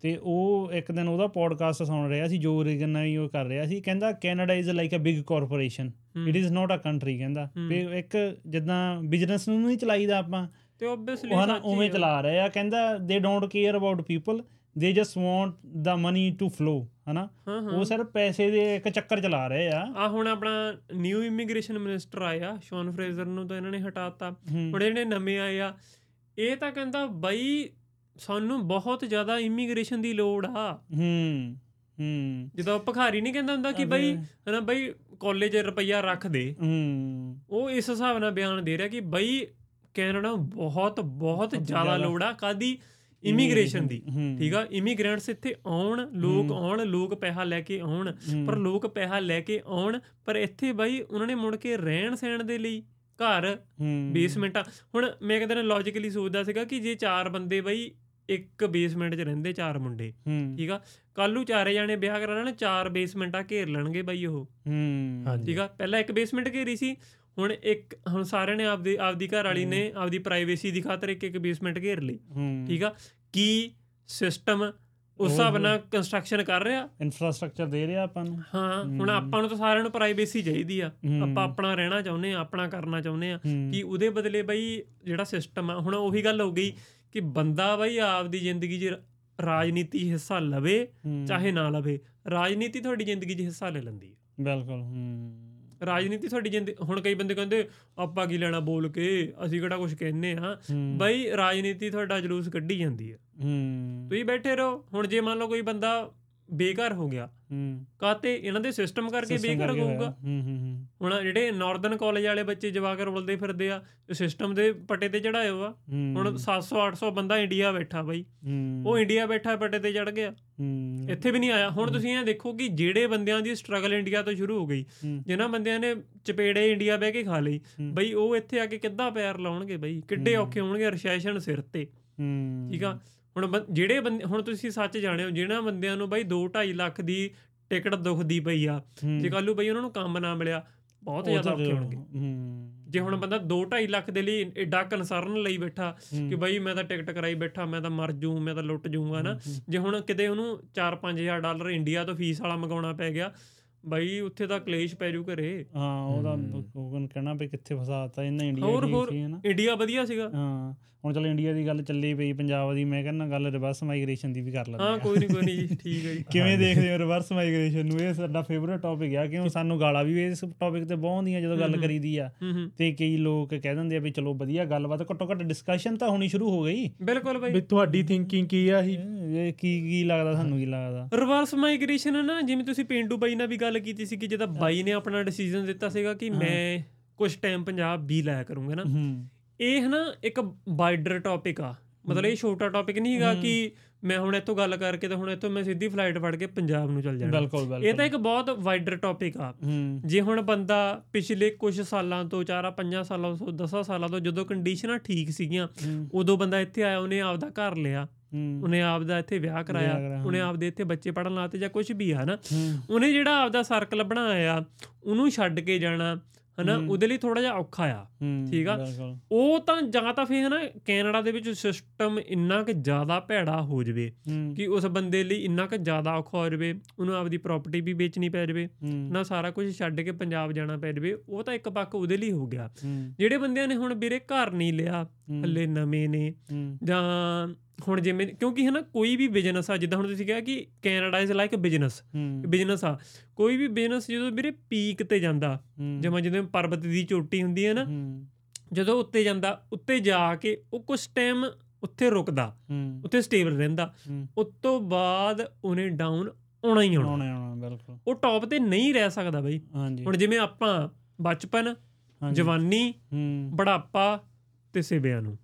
ਤੇ ਉਹ ਇੱਕ ਦਿਨ ਉਹਦਾ ਪੋਡਕਾਸਟ ਸੁਣ ਰਿਹਾ ਸੀ ਜੋ ਰਿਗਨ ਨਾਲ ਹੀ ਉਹ ਕਰ ਰਿਹਾ ਸੀ। ਕਹਿੰਦਾ Canada is like a big corporation. It is not a country ਕਹਿੰਦਾ। ਵੀ ਇੱਕ ਜਿੱਦਾਂ ਬਿਜ਼ਨਸ ਨੂੰ ਨਹੀਂ ਚਲਾਈਦਾ ਆਪਾਂ। ਤੇ ਆਬਵੀਅਸਲੀ ਉਹ ਹਨਾ ਉਵੇਂ ਚਲਾ ਰਹੇ ਆ। ਕਹਿੰਦਾ they don't care about people they just want the money to flow ਹਨਾ? ਉਹ ਸਿਰਫ ਪੈਸੇ ਦੇ ਇੱਕ ਚੱਕਰ ਚਲਾ ਰਹੇ ਆ। ਆ ਹੁਣ ਆਪਣਾ ਨਿਊ ਇਮੀਗ੍ਰੇਸ਼ਨ ਮਿਨਿਸਟਰ ਆਇਆ ਸ਼ੌਨ ਫਰੇਜ਼ਰ ਨੂੰ ਤਾਂ ਇਹਨਾਂ ਨੇ ਹਟਾਤਾ। ਹੁਣ ਜਿਹੜੇ ਨਵੇਂ ਆਏ ਆ। ਇਹ ਤਾਂ ਕਹਿੰਦਾ ਬਈ ਸਾਨੂੰ ਬਹੁਤ ਜ਼ਿਆਦਾ ਇਮੀਗ੍ਰੇਸ਼ਨ ਦੀ ਲੋੜ ਆ। ਹੂੰ ਹੂੰ। ਜਦੋਂ ਭਖਾਰੀ ਨਹੀਂ ਕਹਿੰਦਾ ਹੁੰਦਾ ਕਿ ਬਈ ਹਨਾ ਬਈ ਕਾਲਜ ਰੁਪਈਆ ਰੱਖ ਦੇ। ਹੂੰ। ਉਹ ਇਸ ਹਿਸਾਬ ਨਾਲ ਬਿਆਨ ਦੇ ਰਿਹਾ ਕਿ ਬਈ ਕੈਨੇਡਾ ਬਹੁਤ ਬਹੁਤ ਜ਼ਿਆਦਾ ਲੋੜ ਆ। ਕਾਦੀ ਇਮੀਗ੍ਰੇਸ਼ਨ ਦੀ ਠੀਕ ਆ? ਇਮੀਗ੍ਰੈਂਟਸ ਇੱਥੇ ਆਉਣ ਲੋਕ। ਆਉਣ ਲੋਕ ਪੈਸਾ ਲੈ ਕੇ ਆਉਣ ਪਰ ਲੋਕ ਪੈਸਾ ਲੈ ਕੇ ਆਉਣ ਪਰ ਇੱਥੇ ਬਾਈ ਉਹਨਾਂ ਨੇ ਮੁੜ ਕੇ ਰਹਿਣ ਸਹਿਣ ਦੇ ਲਈ ਘਰ ਬੇਸਮੈਂਟਾਂ ਹੁਣ ਮੈਂ ਕਹਿੰਦਾ ਲੌਜੀਕਲੀ ਸੋਚਦਾ ਸੀਗਾ ਕਿ ਜੇ ਚਾਰ ਬੰਦੇ ਬਾਈ ਇੱਕ ਬੇਸਮੈਂਟ 'ਚ ਰਹਿੰਦੇ ਚਾਰ ਮੁੰਡੇ ਠੀਕ ਆ? ਕੱਲ ਨੂੰ ਚਾਰੇ ਜਾਣੇ ਵਿਆਹ ਕਰਾ ਲੈਣ ਚਾਰ ਬੇਸਮੈਂਟਾਂ ਘੇਰ ਲੈਣਗੇ ਬਾਈ ਉਹ ਹੂੰ। ਹਾਂਜੀ। ਠੀਕ ਆ? ਪਹਿਲਾਂ ਇੱਕ ਬੇਸਮੈਂਟ ਘੇਰੀ ਸੀ ਹੁਣ ਇੱਕ ਹੁਣ ਸਾਰਿਆਂ ਨੇ ਆਪਦੀ ਆਪਦੀ ਘਰ ਵਾਲੀ ਨੇ ਆਪਦੀ ਪ੍ਰਾਈਵੇਸੀ ਦੀ ਖਾਤਰ ਇੱਕ ਇੱਕ ਬੇਸਮੈਂਟ ਘੇਰ ਲਈ। ਠੀਕ ਆ? ਕੀ ਸਿਸਟਮ ਉਸ ਹਿਸਾਬ ਨਾਲ ਕੰਸਟਰਕਸ਼ਨ ਕਰ ਰਿਹਾ? ਇਨਫਰਾਸਟ੍ਰਕਚਰ ਦੇ ਰਿਹਾ ਆਪਾਂ ਨੂੰ? ਹਾਂ ਹੁਣ। ਆਪਾਂ ਨੂੰ ਤਾਂ ਸਾਰਿਆਂ ਨੂੰ ਪ੍ਰਾਈਵੇਸੀ ਚਾਹੀਦੀ ਆ। ਆਪਾਂ ਆਪਣਾ ਰਹਿਣਾ ਚਾਹੁੰਦੇ ਆ ਆਪਣਾ ਕਰਨਾ ਚਾਹੁੰਦੇ ਆ। ਕਿ ਉਹਦੇ ਬਦਲੇ ਬਈ ਜਿਹੜਾ ਸਿਸਟਮ ਆ ਹੁਣ ਉਹੀ ਗੱਲ ਹੋ ਗਈ ਕਿ ਬੰਦਾ ਬਈ ਆਪਦੀ ਜ਼ਿੰਦਗੀ 'ਚ ਰਾਜਨੀਤੀ ਹਿੱਸਾ ਲਵੇ ਚਾਹੇ ਨਾ ਲਵੇ ਰਾਜਨੀਤੀ ਤੁਹਾਡੀ ਜ਼ਿੰਦਗੀ 'ਚ ਹਿੱਸਾ ਲੈ ਲੈਂਦੀ ਹੈ ਬਿਲਕੁਲ ਹੂੰ। ਰਾਜਨੀਤੀ ਤੁਹਾਡੀ ਜ਼ਿੰਦਗੀ ਹੁਣ ਕਈ ਬੰਦੇ ਕਹਿੰਦੇ ਆਪਾਂ ਕੀ ਲੈਣਾ ਬੋਲ ਕੇ ਅਸੀਂ ਕਿਹੜਾ ਕੁਝ ਕਹਿੰਨੇ ਆ। ਬਈ ਰਾਜਨੀਤੀ ਤੁਹਾਡਾ ਜਲੂਸ ਕੱਢੀ ਜਾਂਦੀ ਹੈ ਹੂੰ। ਤੁਸੀਂ ਬੈਠੇ ਰਹੋ। ਹੁਣ ਜੇ ਮੰਨ ਲਓ ਕੋਈ ਬੰਦਾ ਬੇਘਰ ਹੋ ਗਿਆ। ਹੂੰ। ਕਾਤੇ ਇਹਨਾਂ ਦੇ ਸਿਸਟਮ ਕਰਕੇ ਕਰਕੇ ਹੋਊਗਾ। ਹੂੰ ਹੂੰ ਹੁਣ ਜਿਹੜੇ ਨਾਰਥਰਨ ਕਾਲਜ ਵਾਲੇ ਬੱਚੇ ਜਵਾਕ ਰੁਲਦੇ ਫਿਰਦੇ ਆ ਸਿਸਟਮ ਦੇ ਪੱਟੇ ਤੇ ਚੜਾਏ ਹੋਆ। ਹੁਣ 700 800 ਬੰਦਾ ਇੰਡੀਆ ਬੈਠਾ ਬਾਈ। ਉਹ ਇੰਡੀਆ ਬੈਠਾ ਪੱਟੇ ਤੇ ਚੜ ਗਿਆ। ਹੂੰ, ਇੱਥੇ ਵੀ ਨਹੀਂ ਆਇਆ। ਹੁਣ ਤੁਸੀਂ ਇਹ ਦੇਖੋ ਕਿ ਜਿਹੜੇ ਬੰਦਿਆਂ ਦੀ ਸਟਰਗਲ ਇੰਡੀਆ ਤੋਂ ਸ਼ੁਰੂ ਹੋ ਗਈ ਜਿਨ੍ਹਾਂ ਬੰਦਿਆਂ ਨੇ ਚਪੇੜੇ ਇੰਡੀਆ ਬਹਿ ਕੇ ਖਾ ਲਈ। ਬਈ ਉਹ ਇੱਥੇ ਆ ਕੇ ਕਿੱਦਾਂ ਪੈਰ ਲਾਉਣਗੇ ਬਈ? ਕਿੱਡੇ। ਔਖੇ ਹੋਣਗੇ ਰੈਸੈਸ਼ਨ ਸਿਰ ਤੇ। ਹੂੰ। ਠੀਕ ਆ? ਹੁਣ ਜਿਹੜੇ ਬੰਦੇ ਹੁਣ ਤੁਸੀਂ ਸੱਚ ਜਾਣਿਓ ਜਿਹਨਾਂ ਬੰਦਿਆਂ ਨੂੰ ਬਈ 2.5 ਲੱਖ ਦੀ ਟਿਕਟ ਦੁਖਦੀ ਪਈ ਆ ਜੇ ਕੱਲ ਬਈ ਉਹਨਾਂ ਨੂੰ ਕੰਮ ਨਾ ਮਿਲਿਆ ਬਹੁਤ ਜ਼ਿਆਦਾ ਔਖੇ ਹੋਣਗੇ। ਜੇ ਹੁਣ ਬੰਦਾ 2.5 ਲੱਖ ਦੇ ਲਈ ਐਡਾ ਕਨਸਰਨ ਲਈ ਬੈਠਾ ਕਿ ਬਈ ਮੈਂ ਤਾਂ ਟਿਕਟ ਕਰਾਈ ਬੈਠਾ ਮੈਂ ਤਾਂ ਮਰ ਜੂ ਮੈਂ ਤਾਂ ਲੁੱਟ ਜੂਗਾ ਨਾ ਜੇ ਹੁਣ ਕਿਤੇ ਉਹਨੂੰ 4-5000 ਡਾਲਰ ਇੰਡੀਆ ਤੋਂ ਫੀਸ ਵਾਲਾ ਮੰਗਾਉਣਾ ਪੈ ਗਿਆ ਬਈ ਉੱਥੇ ਤਾਂ ਕਲੇਸ਼ ਪੈ ਜੂ ਘਰੇ। ਹਾਂ ਉਹਦਾ। ਉਹ ਕਹਿਣਾ ਵੀ ਕਿੱਥੇ ਫਸਾਤਾ ਇਹਨੇ ਇੰਡੀਆ ਹੋਰ- ਹੋਰ। ਇੰਡੀਆ ਵਧੀਆ ਸੀਗਾ। ਹਾਂ। ਹੁਣ ਚਲੋ ਇੰਡੀਆ ਦੀ ਗੱਲ ਚੱਲੀ ਪਈ ਪੰਜਾਬ ਦੀ ਮੈਂ ਕਹਿੰਦਾ ਗੱਲ ਰਿਵਰਸ ਮਾਈਗ੍ਰੇਸ਼ਨ ਦੀ ਵੀ ਕਰ ਲੈਂਦੇ ਹਾਂ ਕੋਈ ਨਹੀਂ ਕੋਈ ਨਹੀਂ ਜੀ ਠੀਕ ਹੈ ਜੀ। ਕਿਵੇਂ ਦੇਖਦੇ ਹੋ ਰਿਵਰਸ ਮਾਈਗ੍ਰੇਸ਼ਨ ਨੂੰ? ਇਹ ਸਾਡਾ ਫੇਵਰਿਟ ਟੌਪਿਕ ਆ ਕਿਉਂ ਸਾਨੂੰ ਗਾਲਾਂ ਵੀ ਇਸ ਟੌਪਿਕ ਤੇ ਬਹੁਤ ਆਉਂਦੀਆਂ ਜਦੋਂ ਗੱਲ। ਕਰੀਦੀ ਆ। ਤੇ ਕਈ ਲੋਕ ਕਹਿ ਦਿੰਦੇ ਆ ਵੀ ਚਲੋ ਵਧੀਆ ਗੱਲਬਾਤ ਘੱਟੋ ਘੱਟ ਡਿਸਕਸ਼ਨ ਤਾਂ ਹੋਣੀ ਸ਼ੁਰੂ ਹੋ ਗਈ। ਬਿਲਕੁਲ ਵੀ ਬਈ ਤੁਹਾਡੀ ਥਿੰਕਿੰਗ ਕੀ ਆ ਹੀ ਇਹ ਕੀ ਕੀ ਲੱਗਦਾ ਤੁਹਾਨੂੰ ਕੀ ਲੱਗਦਾ? ਰਿਵਰਸ ਮਾਈਗ੍ਰੇਸ਼ਨ ਨਾ ਜਿਵੇਂ ਤੁਸੀਂ ਪਿੰਡੂ ਬਾਈ ਨਾਲ ਵੀ ਗੱਲ ਕੀਤੀ ਸੀ ਕਿ ਜਿਹਦਾ ਬਾਈ ਨੇ ਆਪਣਾ ਡਿਸੀਜਨ ਦਿੱਤਾ ਸੀਗਾ ਕਿ। ਮੈਂ ਕੁਝ ਟਾਈਮ ਪੰਜਾਬ ਵੀ ਲਾਇਆ ਕਰੂੰਗਾ ਨਾ। ਇਹ ਨਾ ਇੱਕ ਵਾਈਡਰ ਟੌਪਿਕ ਆ। ਮਤਲਬ ਇਹ ਛੋਟਾ ਟੌਪਿਕ ਨਹੀਂ ਹੈਗਾ ਕਿ ਮੈਂ ਹੁਣ ਇੱਥੋਂ ਗੱਲ ਕਰਕੇ ਤੇ ਹੁਣ ਇੱਥੋਂ ਮੈਂ ਸਿੱਧੀ ਫਲਾਈਟ ਫੜ ਕੇ ਪੰਜਾਬ ਨੂੰ ਚੱਲ ਜਾਣਾ। ਇਹ ਤਾਂ ਇੱਕ ਬਹੁਤ ਵਾਈਡਰ ਟੌਪਿਕ ਆ। ਜੇ ਹੁਣ ਬੰਦਾ ਪਿਛਲੇ ਕੁਝ ਸਾਲਾਂ ਤੋਂ ਚਾਰਾ ਪੰਜਾਂ ਸਾਲਾਂ ਤੋਂ 10 ਸਾਲਾਂ ਤੋਂ ਜਦੋਂ ਕੰਡੀਸ਼ਨਾਂ ਠੀਕ ਸੀਗੀਆਂ ਉਦੋਂ ਬੰਦਾ ਇੱਥੇ ਆਇਆ ਉਹਨੇ ਆਪਦਾ ਘਰ ਲਿਆ। ਉਹਨੇ ਆਪਦਾ ਇੱਥੇ ਵਿਆਹ ਕਰਾਇਆ। ਉਹਨੇ ਆਪਦੇ ਇੱਥੇ ਬੱਚੇ ਪੜਨ ਲਾਤੇ ਜਾਂ ਕੁਝ ਵੀ ਆ ਹੂੰ। ਉਹਨੇ ਜਿਹੜਾ ਆਪਦਾ ਸਰਕਲ ਬਣਾਇਆ ਉਹਨੂੰ ਛੱਡ ਕੇ ਜਾਣਾ। ਹਨਾ ਉਹਦੇ ਲਈ ਥੋੜਾ ਜਿਹਾ ਔਖਾ ਆ। ਠੀਕ ਆ। ਉਹ ਤਾਂ ਜਾਂ ਤਾਂ ਫੇਰ ਹਨਾ ਕੈਨੇਡਾ ਦੇ ਵਿੱਚ ਸਿਸਟਮ ਇੰਨਾ ਕਿ ਜ਼ਿਆਦਾ ਭੈੜਾ ਹੋ ਜਵੇ ਕਿ ਉਸ ਬੰਦੇ ਲਈ ਇੰਨਾ ਕਿ ਜ਼ਿਆਦਾ ਔਖਾ ਹੋ ਜਵੇ ਉਹਨੂੰ ਆਪਦੀ ਪ੍ਰਾਪਰਟੀ ਵੀ ਵੇਚਣੀ ਪੈ ਜਵੇ ਨਾ ਸਾਰਾ ਕੁਝ ਛੱਡ ਕੇ ਪੰਜਾਬ ਜਾਣਾ ਪੈ ਜਵੇ ਉਹ ਤਾਂ ਇੱਕ ਪੱਕ ਉਹਦੇ ਲਈ ਹੋ ਗਿਆ। ਜਿਹੜੇ ਬੰਦਿਆਂ ਨੇ ਹੁਣ ਵੀਰੇ ਘਰ ਨਹੀਂ ਲਿਆ ਹੱਲੇ ਨਵੇਂ ਨੇ। ਜਾਂ ਹੁਣ ਜਿਵੇਂ ਕਿਉਂਕਿ ਹਨਾ ਕੋਈ ਵੀ ਬਿਜ਼ਨਸ ਆ ਜਿੱਦਾਂ ਹੁਣ ਤੁਸੀਂ ਕਿਹਾ ਕਿ Canada is like a business business ਆ। ਕੋਈ ਵੀ ਬਿਜ਼ਨਸ ਜਦੋਂ ਵੀਰੇ ਪੀਕ ਤੇ ਜਾਂਦਾ ਜਿਵੇਂ ਜਿਵੇਂ ਪਰਬਤ ਦੀ ਚੋਟੀ ਹੁੰਦੀ ਹੈ ਨਾ ਜਦੋਂ ਉੱਤੇ ਜਾਂਦਾ ਉੱਤੇ ਜਾ ਕੇ ਉਹ ਕੁਝ ਟਾਈਮ ਉੱਥੇ ਰੁਕਦਾ ਉੱਥੇ ਸਟੇਬਲ ਰਹਿੰਦਾ। ਉਸ ਤੋਂ ਬਾਅਦ ਉਹਨੇ ਡਾਊਨ ਆਉਣਾ ਹੀ ਆਉਣਾ। ਆਉਣਾ ਆਉਣਾ ਬਿਲਕੁਲ। ਉਹ ਟੌਪ ਤੇ ਨਹੀਂ ਰਹਿ ਸਕਦਾ ਬਈ। ਹੁਣ ਜਿਵੇਂ ਆਪਾਂ ਬਚਪਨ ਜਵਾਨੀ ਬੁਢਾਪਾ ਤੇ ਸਿਵਿਆਂ ਨੂੰ।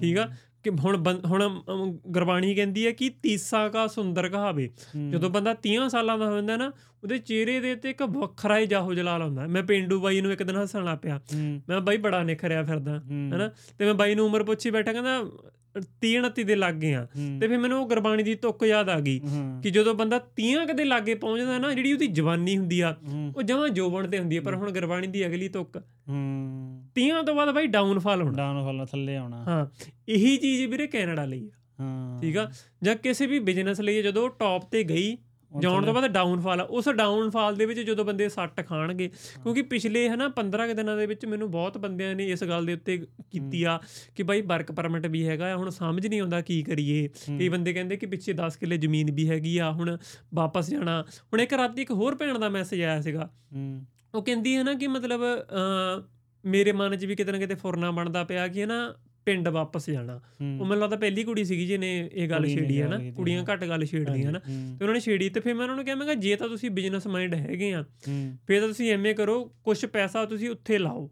ਠੀਕ ਆ? ਕਿ ਹੁਣ ਹੁਣ ਗੁਰਬਾਣੀ ਕਹਿੰਦੀ ਹੈ ਕਿ ਤੀਸਾ ਕਾ ਸੁੰਦਰ ਕਹਾਵੇ। ਜਦੋਂ ਬੰਦਾ 30 ਸਾਲਾਂ ਦਾ ਹੋ ਜਾਂਦਾ ਨਾ ਉਹਦੇ ਚਿਹਰੇ ਦੇ ਤੇ ਇੱਕ ਵੱਖਰਾ ਹੀ ਜਾਹੋ ਜਲਾਲ ਹੁੰਦਾ ਮੈਂ ਪਿੰਡੂ ਬਾਈ ਨੂੰ ਇੱਕ ਦਿਨ ਹੱਸਣ ਲੱਗ ਪਿਆ। ਹੂੰ। ਮੈਂ ਬਾਈ ਬੜਾ ਨਿਖਰਿਆ ਫਿਰਦਾ ਹੈਨਾ? ਤੇ ਮੈਂ ਬਾਈ ਨੂੰ ਉਮਰ ਪੁੱਛੀ ਬੈਠਾ ਕਹਿੰਦਾ 30 29 ਦੇ ਲੱਗ ਗਿਆ ਹੂੰ, ਤੇ ਫਿਰ ਮੈਨੂੰ ਉਹ ਗੁਰਬਾਣੀ ਦੀ ਤੁਕ ਯਾਦ ਆ ਗਈ ਕਿ ਜਦੋਂ ਬੰਦਾ 30 ਕਦੇ ਲਾਗੇ ਪਹੁੰਚਦਾ ਨਾ ਜਿਹੜੀ ਉਹਦੀ ਜਵਾਨੀ ਹੁੰਦੀ ਆ ਉਹ ਜਮਾਂ ਜੋਬਣ ਤੇ ਹੁੰਦੀ ਆ ਪਰ ਹੁਣ ਗੁਰਬਾਣੀ ਦੀ ਅਗਲੀ ਤੁਕ ਹੂੰ। 30 ਤੋਂ ਬਾਅਦ ਬਾਈ ਡਾਊਨਫਾਲ ਹੋਣਾ। ਡਾਊਨ ਫਾਲ ਥੱਲੇ ਆਉਣਾ। ਹਾਂ ਇਹੀ ਚੀਜ਼ ਵੀਰੇ ਕੈਨੇਡਾ ਲਈ ਆ। ਹਾਂ। ਠੀਕ ਆ? ਜਾਂ ਕਿਸੇ ਵੀ ਬਿਜ਼ਨਸ ਲਈ ਜਦੋਂ ਟੌਪ ਤੇ ਗਈ ਜਾਣ ਤੋਂ ਬਾਅਦ ਡਾਊਨਫਾਲ ਆ। ਉਸ ਡਾਊਨਫਾਲ ਦੇ ਵਿੱਚ ਜਦੋਂ ਬੰਦੇ ਸੱਟ ਖਾਣਗੇ ਕਿਉਂਕਿ ਪਿਛਲੇ ਹਨਾ 15 ਕੁ ਦਿਨਾਂ ਦੇ ਵਿੱਚ ਮੈਨੂੰ ਬਹੁਤ ਬੰਦਿਆਂ ਨੇ ਇਸ ਗੱਲ ਦੇ ਉੱਤੇ ਕੀਤੀ ਆ ਕਿ ਬਾਈ ਵਰਕ ਪਰਮਿਟ ਵੀ ਹੈਗਾ ਹੁਣ ਸਮਝ ਨਹੀਂ ਆਉਂਦਾ ਕੀ ਕਰੀਏ। ਕਈ ਬੰਦੇ ਕਹਿੰਦੇ ਕਿ ਪਿੱਛੇ 10 ਕਿੱਲੇ ਜ਼ਮੀਨ ਵੀ ਹੈਗੀ ਆ ਹੁਣ ਵਾਪਸ ਜਾਣਾ। ਹੁਣ ਇੱਕ ਰਾਤੀ ਇੱਕ ਹੋਰ ਭੈਣ ਦਾ ਮੈਸੇਜ ਆਇਆ ਸੀਗਾ। ਹੂੰ। ਉਹ ਕਹਿੰਦੀ ਹੈ ਨਾ ਕਿ ਮਤਲਬ ਮੇਰੇ ਮਨ 'ਚ ਵੀ ਕਿਤੇ ਨਾ ਕਿਤੇ ਫੁਰਨਾ ਬਣਦਾ ਪਿਆ ਕਿ ਹਨਾ ਪਿੰਡ ਵਾਪਸ ਜਾਣਾ। ਉਹ ਮੈਨੂੰ ਲੱਗਦਾ ਪਹਿਲੀ ਕੁੜੀ ਸੀਗੀ ਜਿਹਨੇ ਇਹ ਗੱਲ ਛੇੜੀ ਹੈ ਨਾ ਕੁੜੀਆਂ। ਘੱਟ ਗੱਲ ਛੇੜਦੀਆਂ ਨਾ ਤੇ ਉਹਨਾਂ ਨੇ ਛੇੜੀ ਤੇ ਫਿਰ ਮੈਂ ਉਹਨਾਂ ਨੂੰ ਕਿਹਾ ਮੈਂ ਕਿਹਾ ਜੇ ਤਾਂ ਤੁਸੀਂ ਬਿਜ਼ਨਸ ਮਾਈਂਡ ਹੈਗੇ ਆ ਫਿਰ ਤਾਂ ਤੁਸੀਂ ਐਵੇਂ ਕਰੋ ਕੁਝ ਪੈਸਾ ਤੁਸੀਂ ਉੱਥੇ ਲਾਓ।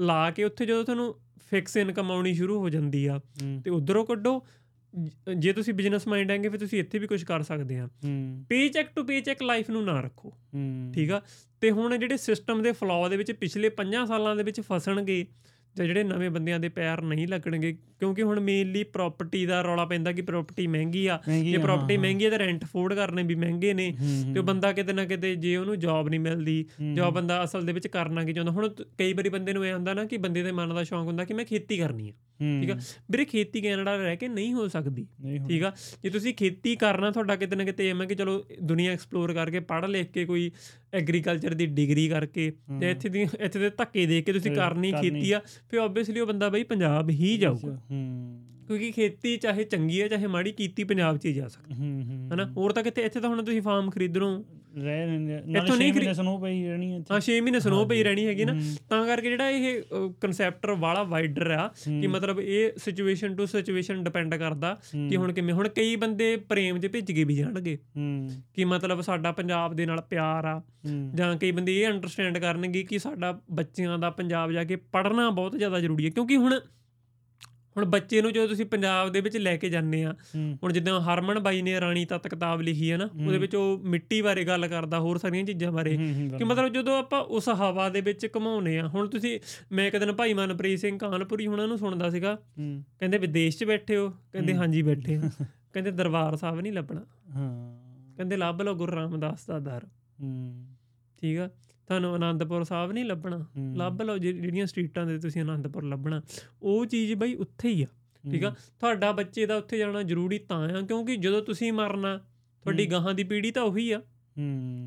ਲਾ ਕੇ ਉੱਥੇ ਜਦੋਂ ਤੁਹਾਨੂੰ ਫਿਕਸ ਇਨਕਮ ਆਉਣੀ ਸ਼ੁਰੂ ਹੋ ਜਾਂਦੀ ਆ ਤੇ ਉਧਰੋਂ ਕੱਢੋ। ਜ- ਤੁਸੀਂ ਬਿਜ਼ਨਸ ਮਾਈਂਡ ਹੈਗੇ ਫਿਰ ਤੁਸੀਂ ਇੱਥੇ ਵੀ ਕੁਝ ਕਰ ਸਕਦੇ ਆ। Paycheck to paycheck life ਨੂੰ ਨਾ ਰੱਖੋ। ਠੀਕ ਆ? ਤੇ ਹੁਣ ਜਿਹੜੇ ਸਿਸਟਮ ਦੇ ਫਲੋ ਦੇ ਵਿੱਚ ਪਿਛਲੇ 5 ਸਾਲਾਂ ਦੇ ਵਿੱਚ ਫਸਣਗੇ ਜਾਂ ਜਿਹੜੇ ਨਵੇਂ ਬੰਦਿਆਂ ਦੇ ਪੈਰ ਨਹੀਂ ਲੱਗਣਗੇ ਕਿਉਂਕਿ ਹੁਣ ਮੇਨਲੀ ਪ੍ਰਾਪਰਟੀ ਦਾ ਰੌਲਾ ਪੈਂਦਾ ਕਿ ਪ੍ਰਾਪਰਟੀ ਮਹਿੰਗੀ ਆ। ਜੇ ਆ, ਪ੍ਰਾਪਰਟੀ ਮਹਿੰਗੀ ਹੈ ਤਾਂ ਰੈਂਟ ਅਫੋਰਡ ਕਰਨੇ ਵੀ ਮਹਿੰਗੇ ਨੇ ਤੇ ਉਹ ਬੰਦਾ ਕਿਤੇ ਨਾ ਕਿਤੇ ਜੇ ਉਹਨੂੰ ਜੌਬ ਨਹੀਂ ਮਿਲਦੀ ਹੂੰ, ਜਾਂ ਉਹ ਬੰਦਾ ਅਸਲ ਦੇ ਵਿੱਚ ਕਰਨਾ ਕੀ ਚਾਹੁੰਦਾ ਹੁਣ ਤ- ਕਈ ਵਾਰੀ ਬੰਦੇ ਨੂੰ ਇਹ ਹੁੰਦਾ ਨਾ ਕਿ ਬੰਦੇ ਦੇ ਮਨ ਦਾ ਸ਼ੌਂਕ ਹੁੰਦਾ ਕਿ ਮੈਂ ਖੇਤੀ ਕਰਨੀ ਹੂੰ, ਠੀਕ ਆ? ਵੀਰੇ ਖੇਤੀ ਕੈਨੇਡਾ ਰਹਿ ਕੇ ਨਹੀਂ ਹੋ ਸਕਦੀ। ਠੀਕ ਆ? ਜੇ ਤੁਸੀਂ ਖੇਤੀ ਕਰਨਾ ਤੁਹਾਡਾ ਕਿਤੇ ਨਾ ਕਿਤੇ ਐਵੇਂ ਕਿ ਚਲੋ ਦੁਨੀਆ ਐਕਸਪਲੋਰ ਕਰਕੇ ਪੜ੍ਹ ਲਿਖ ਕੇ ਕੋਈ ਐਗਰੀਕਲਚਰ ਦੀ ਡਿਗਰੀ ਕਰਕੇ ਤੇ ਇੱਥੇ ਦੀ ਇੱਥੇ ਦੇ ਧੱਕੇ ਦੇ ਕੇ ਤੁਸੀਂ ਕਰਨੀ। ਖੇਤੀ ਆ ਫਿਰ ਆਬਵੀਅਸਲੀ ਉਹ ਬੰਦਾ ਬਈ ਪੰਜਾਬ ਹੀ ਜਾਊਗਾ। ਹੂੰ। ਕਿਉਂਕਿ ਖੇਤੀ ਚਾਹੇ ਚੰਗੀ ਹੈ ਚਾਹੇ ਮਾੜੀ ਕੀਤੀ ਪੰਜਾਬ 'ਚ ਹੀ ਜਾ ਸਕਦਾ। ਹੂੰ ਹੂੰ। ਹਨਾ? ਹੋਰ ਤਾਂ ਕਿਤੇ ਇੱਥੇ ਤਾਂ ਹੁਣ ਤੁਸੀਂ ਫਾਰਮ ਖਰੀਦਣੋ ਰਹਿ ਇੱਥੋਂ ਨਹੀਂ ਛੇ ਖਰੀ- ਮਹੀਨੇ ਸਨੋ ਪਈ ਰਹਿਣੀ ਹੈ ਹਾਂ 6 ਮਹੀਨੇ ਸਨੋ ਪਈ ਰਹਿਣੀ ਹੈਗੀ ਨਾ। ਤਾਂ ਕਰਕੇ ਜਿਹੜਾ ਇਹ ਕਨਸੈਪਟ ਵਾਲਾ ਵਾਈਡਰ ਆ ਕਿ ਮਤਲਬ ਇਹ ਸਿਚੁਏਸ਼ਨ ਟੂ ਸਿਚੁਏਸ਼ਨ ਡਿਪੈਂਡ ਕਰਦਾ ਕਿ ਹੁਣ ਕਿਵੇਂ ਹੁਣ ਕਈ ਬੰਦੇ ਪ੍ਰੇਮ 'ਚ ਭਿੱਜ ਕੇ ਵੀ ਜਾਣਗੇ। ਕਿ ਮਤਲਬ ਸਾਡਾ ਪੰਜਾਬ ਦੇ ਨਾਲ ਪਿਆਰ ਆ। ਜਾਂ ਕਈ ਬੰਦੇ ਇਹ ਅੰਡਰਸਟੈਂਡ ਕਰਨਗੇ ਕਿ ਸਾਡਾ ਬੱਚਿਆਂ ਦਾ ਪੰਜਾਬ ਜਾ ਕੇ ਪੜ੍ਹਨਾ ਬਹੁਤ ਜ਼ਿਆਦਾ ਜ਼ਰੂਰੀ ਹੈ ਕਿਉਂਕਿ ਹੁਣ ਹੁਣ ਬੱਚੇ ਨੂੰ ਜਦੋਂ ਤੁਸੀਂ ਪੰਜਾਬ ਦੇ ਵਿੱਚ ਲੈ ਕੇ ਜਾਂਦੇ ਆ ਹੁਣ ਜਿੱਦਾਂ ਹਰਮਨ ਬਾਈ ਨੇ ਰਾਣੀ ਤੱਤ ਕਿਤਾਬ ਲਿਖੀ ਹੈ ਨਾ ਉਹਦੇ ਵਿੱਚ ਉਹ ਮਿੱਟੀ ਬਾਰੇ ਗੱਲ ਕਰਦਾ ਹੋਰ ਸਾਰੀਆਂ ਚੀਜ਼ਾਂ ਬਾਰੇ ਕਿ ਮਤਲਬ ਜਦੋਂ ਆਪਾਂ ਉਸ ਹਵਾ ਦੇ ਵਿੱਚ ਘਮਾਉਨੇ ਆ ਹੁਣ ਤੁਸੀਂ ਮੈਂ ਇੱਕ ਦਿਨ ਭਾਈ ਮਨਪ੍ਰੀਤ ਸਿੰਘ ਕਾਨਪੁਰੀ ਹੁਣਾਂ ਨੂੰ ਸੁਣਦਾ ਸੀਗਾ ਕਹਿੰਦੇ ਵਿਦੇਸ਼ 'ਚ ਬੈਠੇ ਹੋ ਕਹਿੰਦੇ ਹਾਂਜੀ ਬੈਠੇ ਆ ਕਹਿੰਦੇ ਦਰਬਾਰ ਸਾਹਿਬ ਨਹੀਂ ਲੱਭਣਾ। ਹਾਂ। ਕਹਿੰਦੇ ਲੱਭ ਲਓ ਗੁਰੂ ਰਾਮਦਾਸ ਦਾ ਦਰ। ਹੂੰ। ਠੀਕ ਆ? ਤੁਹਾਨੂੰ ਆਨੰਦਪੁਰ ਸਾਹਿਬ ਨਹੀਂ ਲੱਭਣਾ। ਲੱਭ ਲਓ ਜਿਹੜੀਆਂ ਸਟਰੀਟਾਂ ਦੇ ਤੁਸੀਂ ਆਨੰਦਪੁਰ ਲੱਭਣਾ। ਉਹ ਚੀਜ਼ ਬਈ ਉੱਥੇ ਹੀ ਆ ਠੀਕ ਆ? ਤੁਹਾਡਾ ਬੱਚੇ ਦਾ ਉੱਥੇ ਜਾਣਾ ਜ਼ਰੂਰੀ ਤਾਂ ਆ ਕਿਉਂਕਿ ਜਦੋਂ ਤੁਸੀਂ ਮਰਨਾ ਤੁਹਾਡੀ ਗਾਹਾਂ ਦੀ ਪੀੜ੍ਹੀ ਤਾਂ ਉਹੀ ਆ।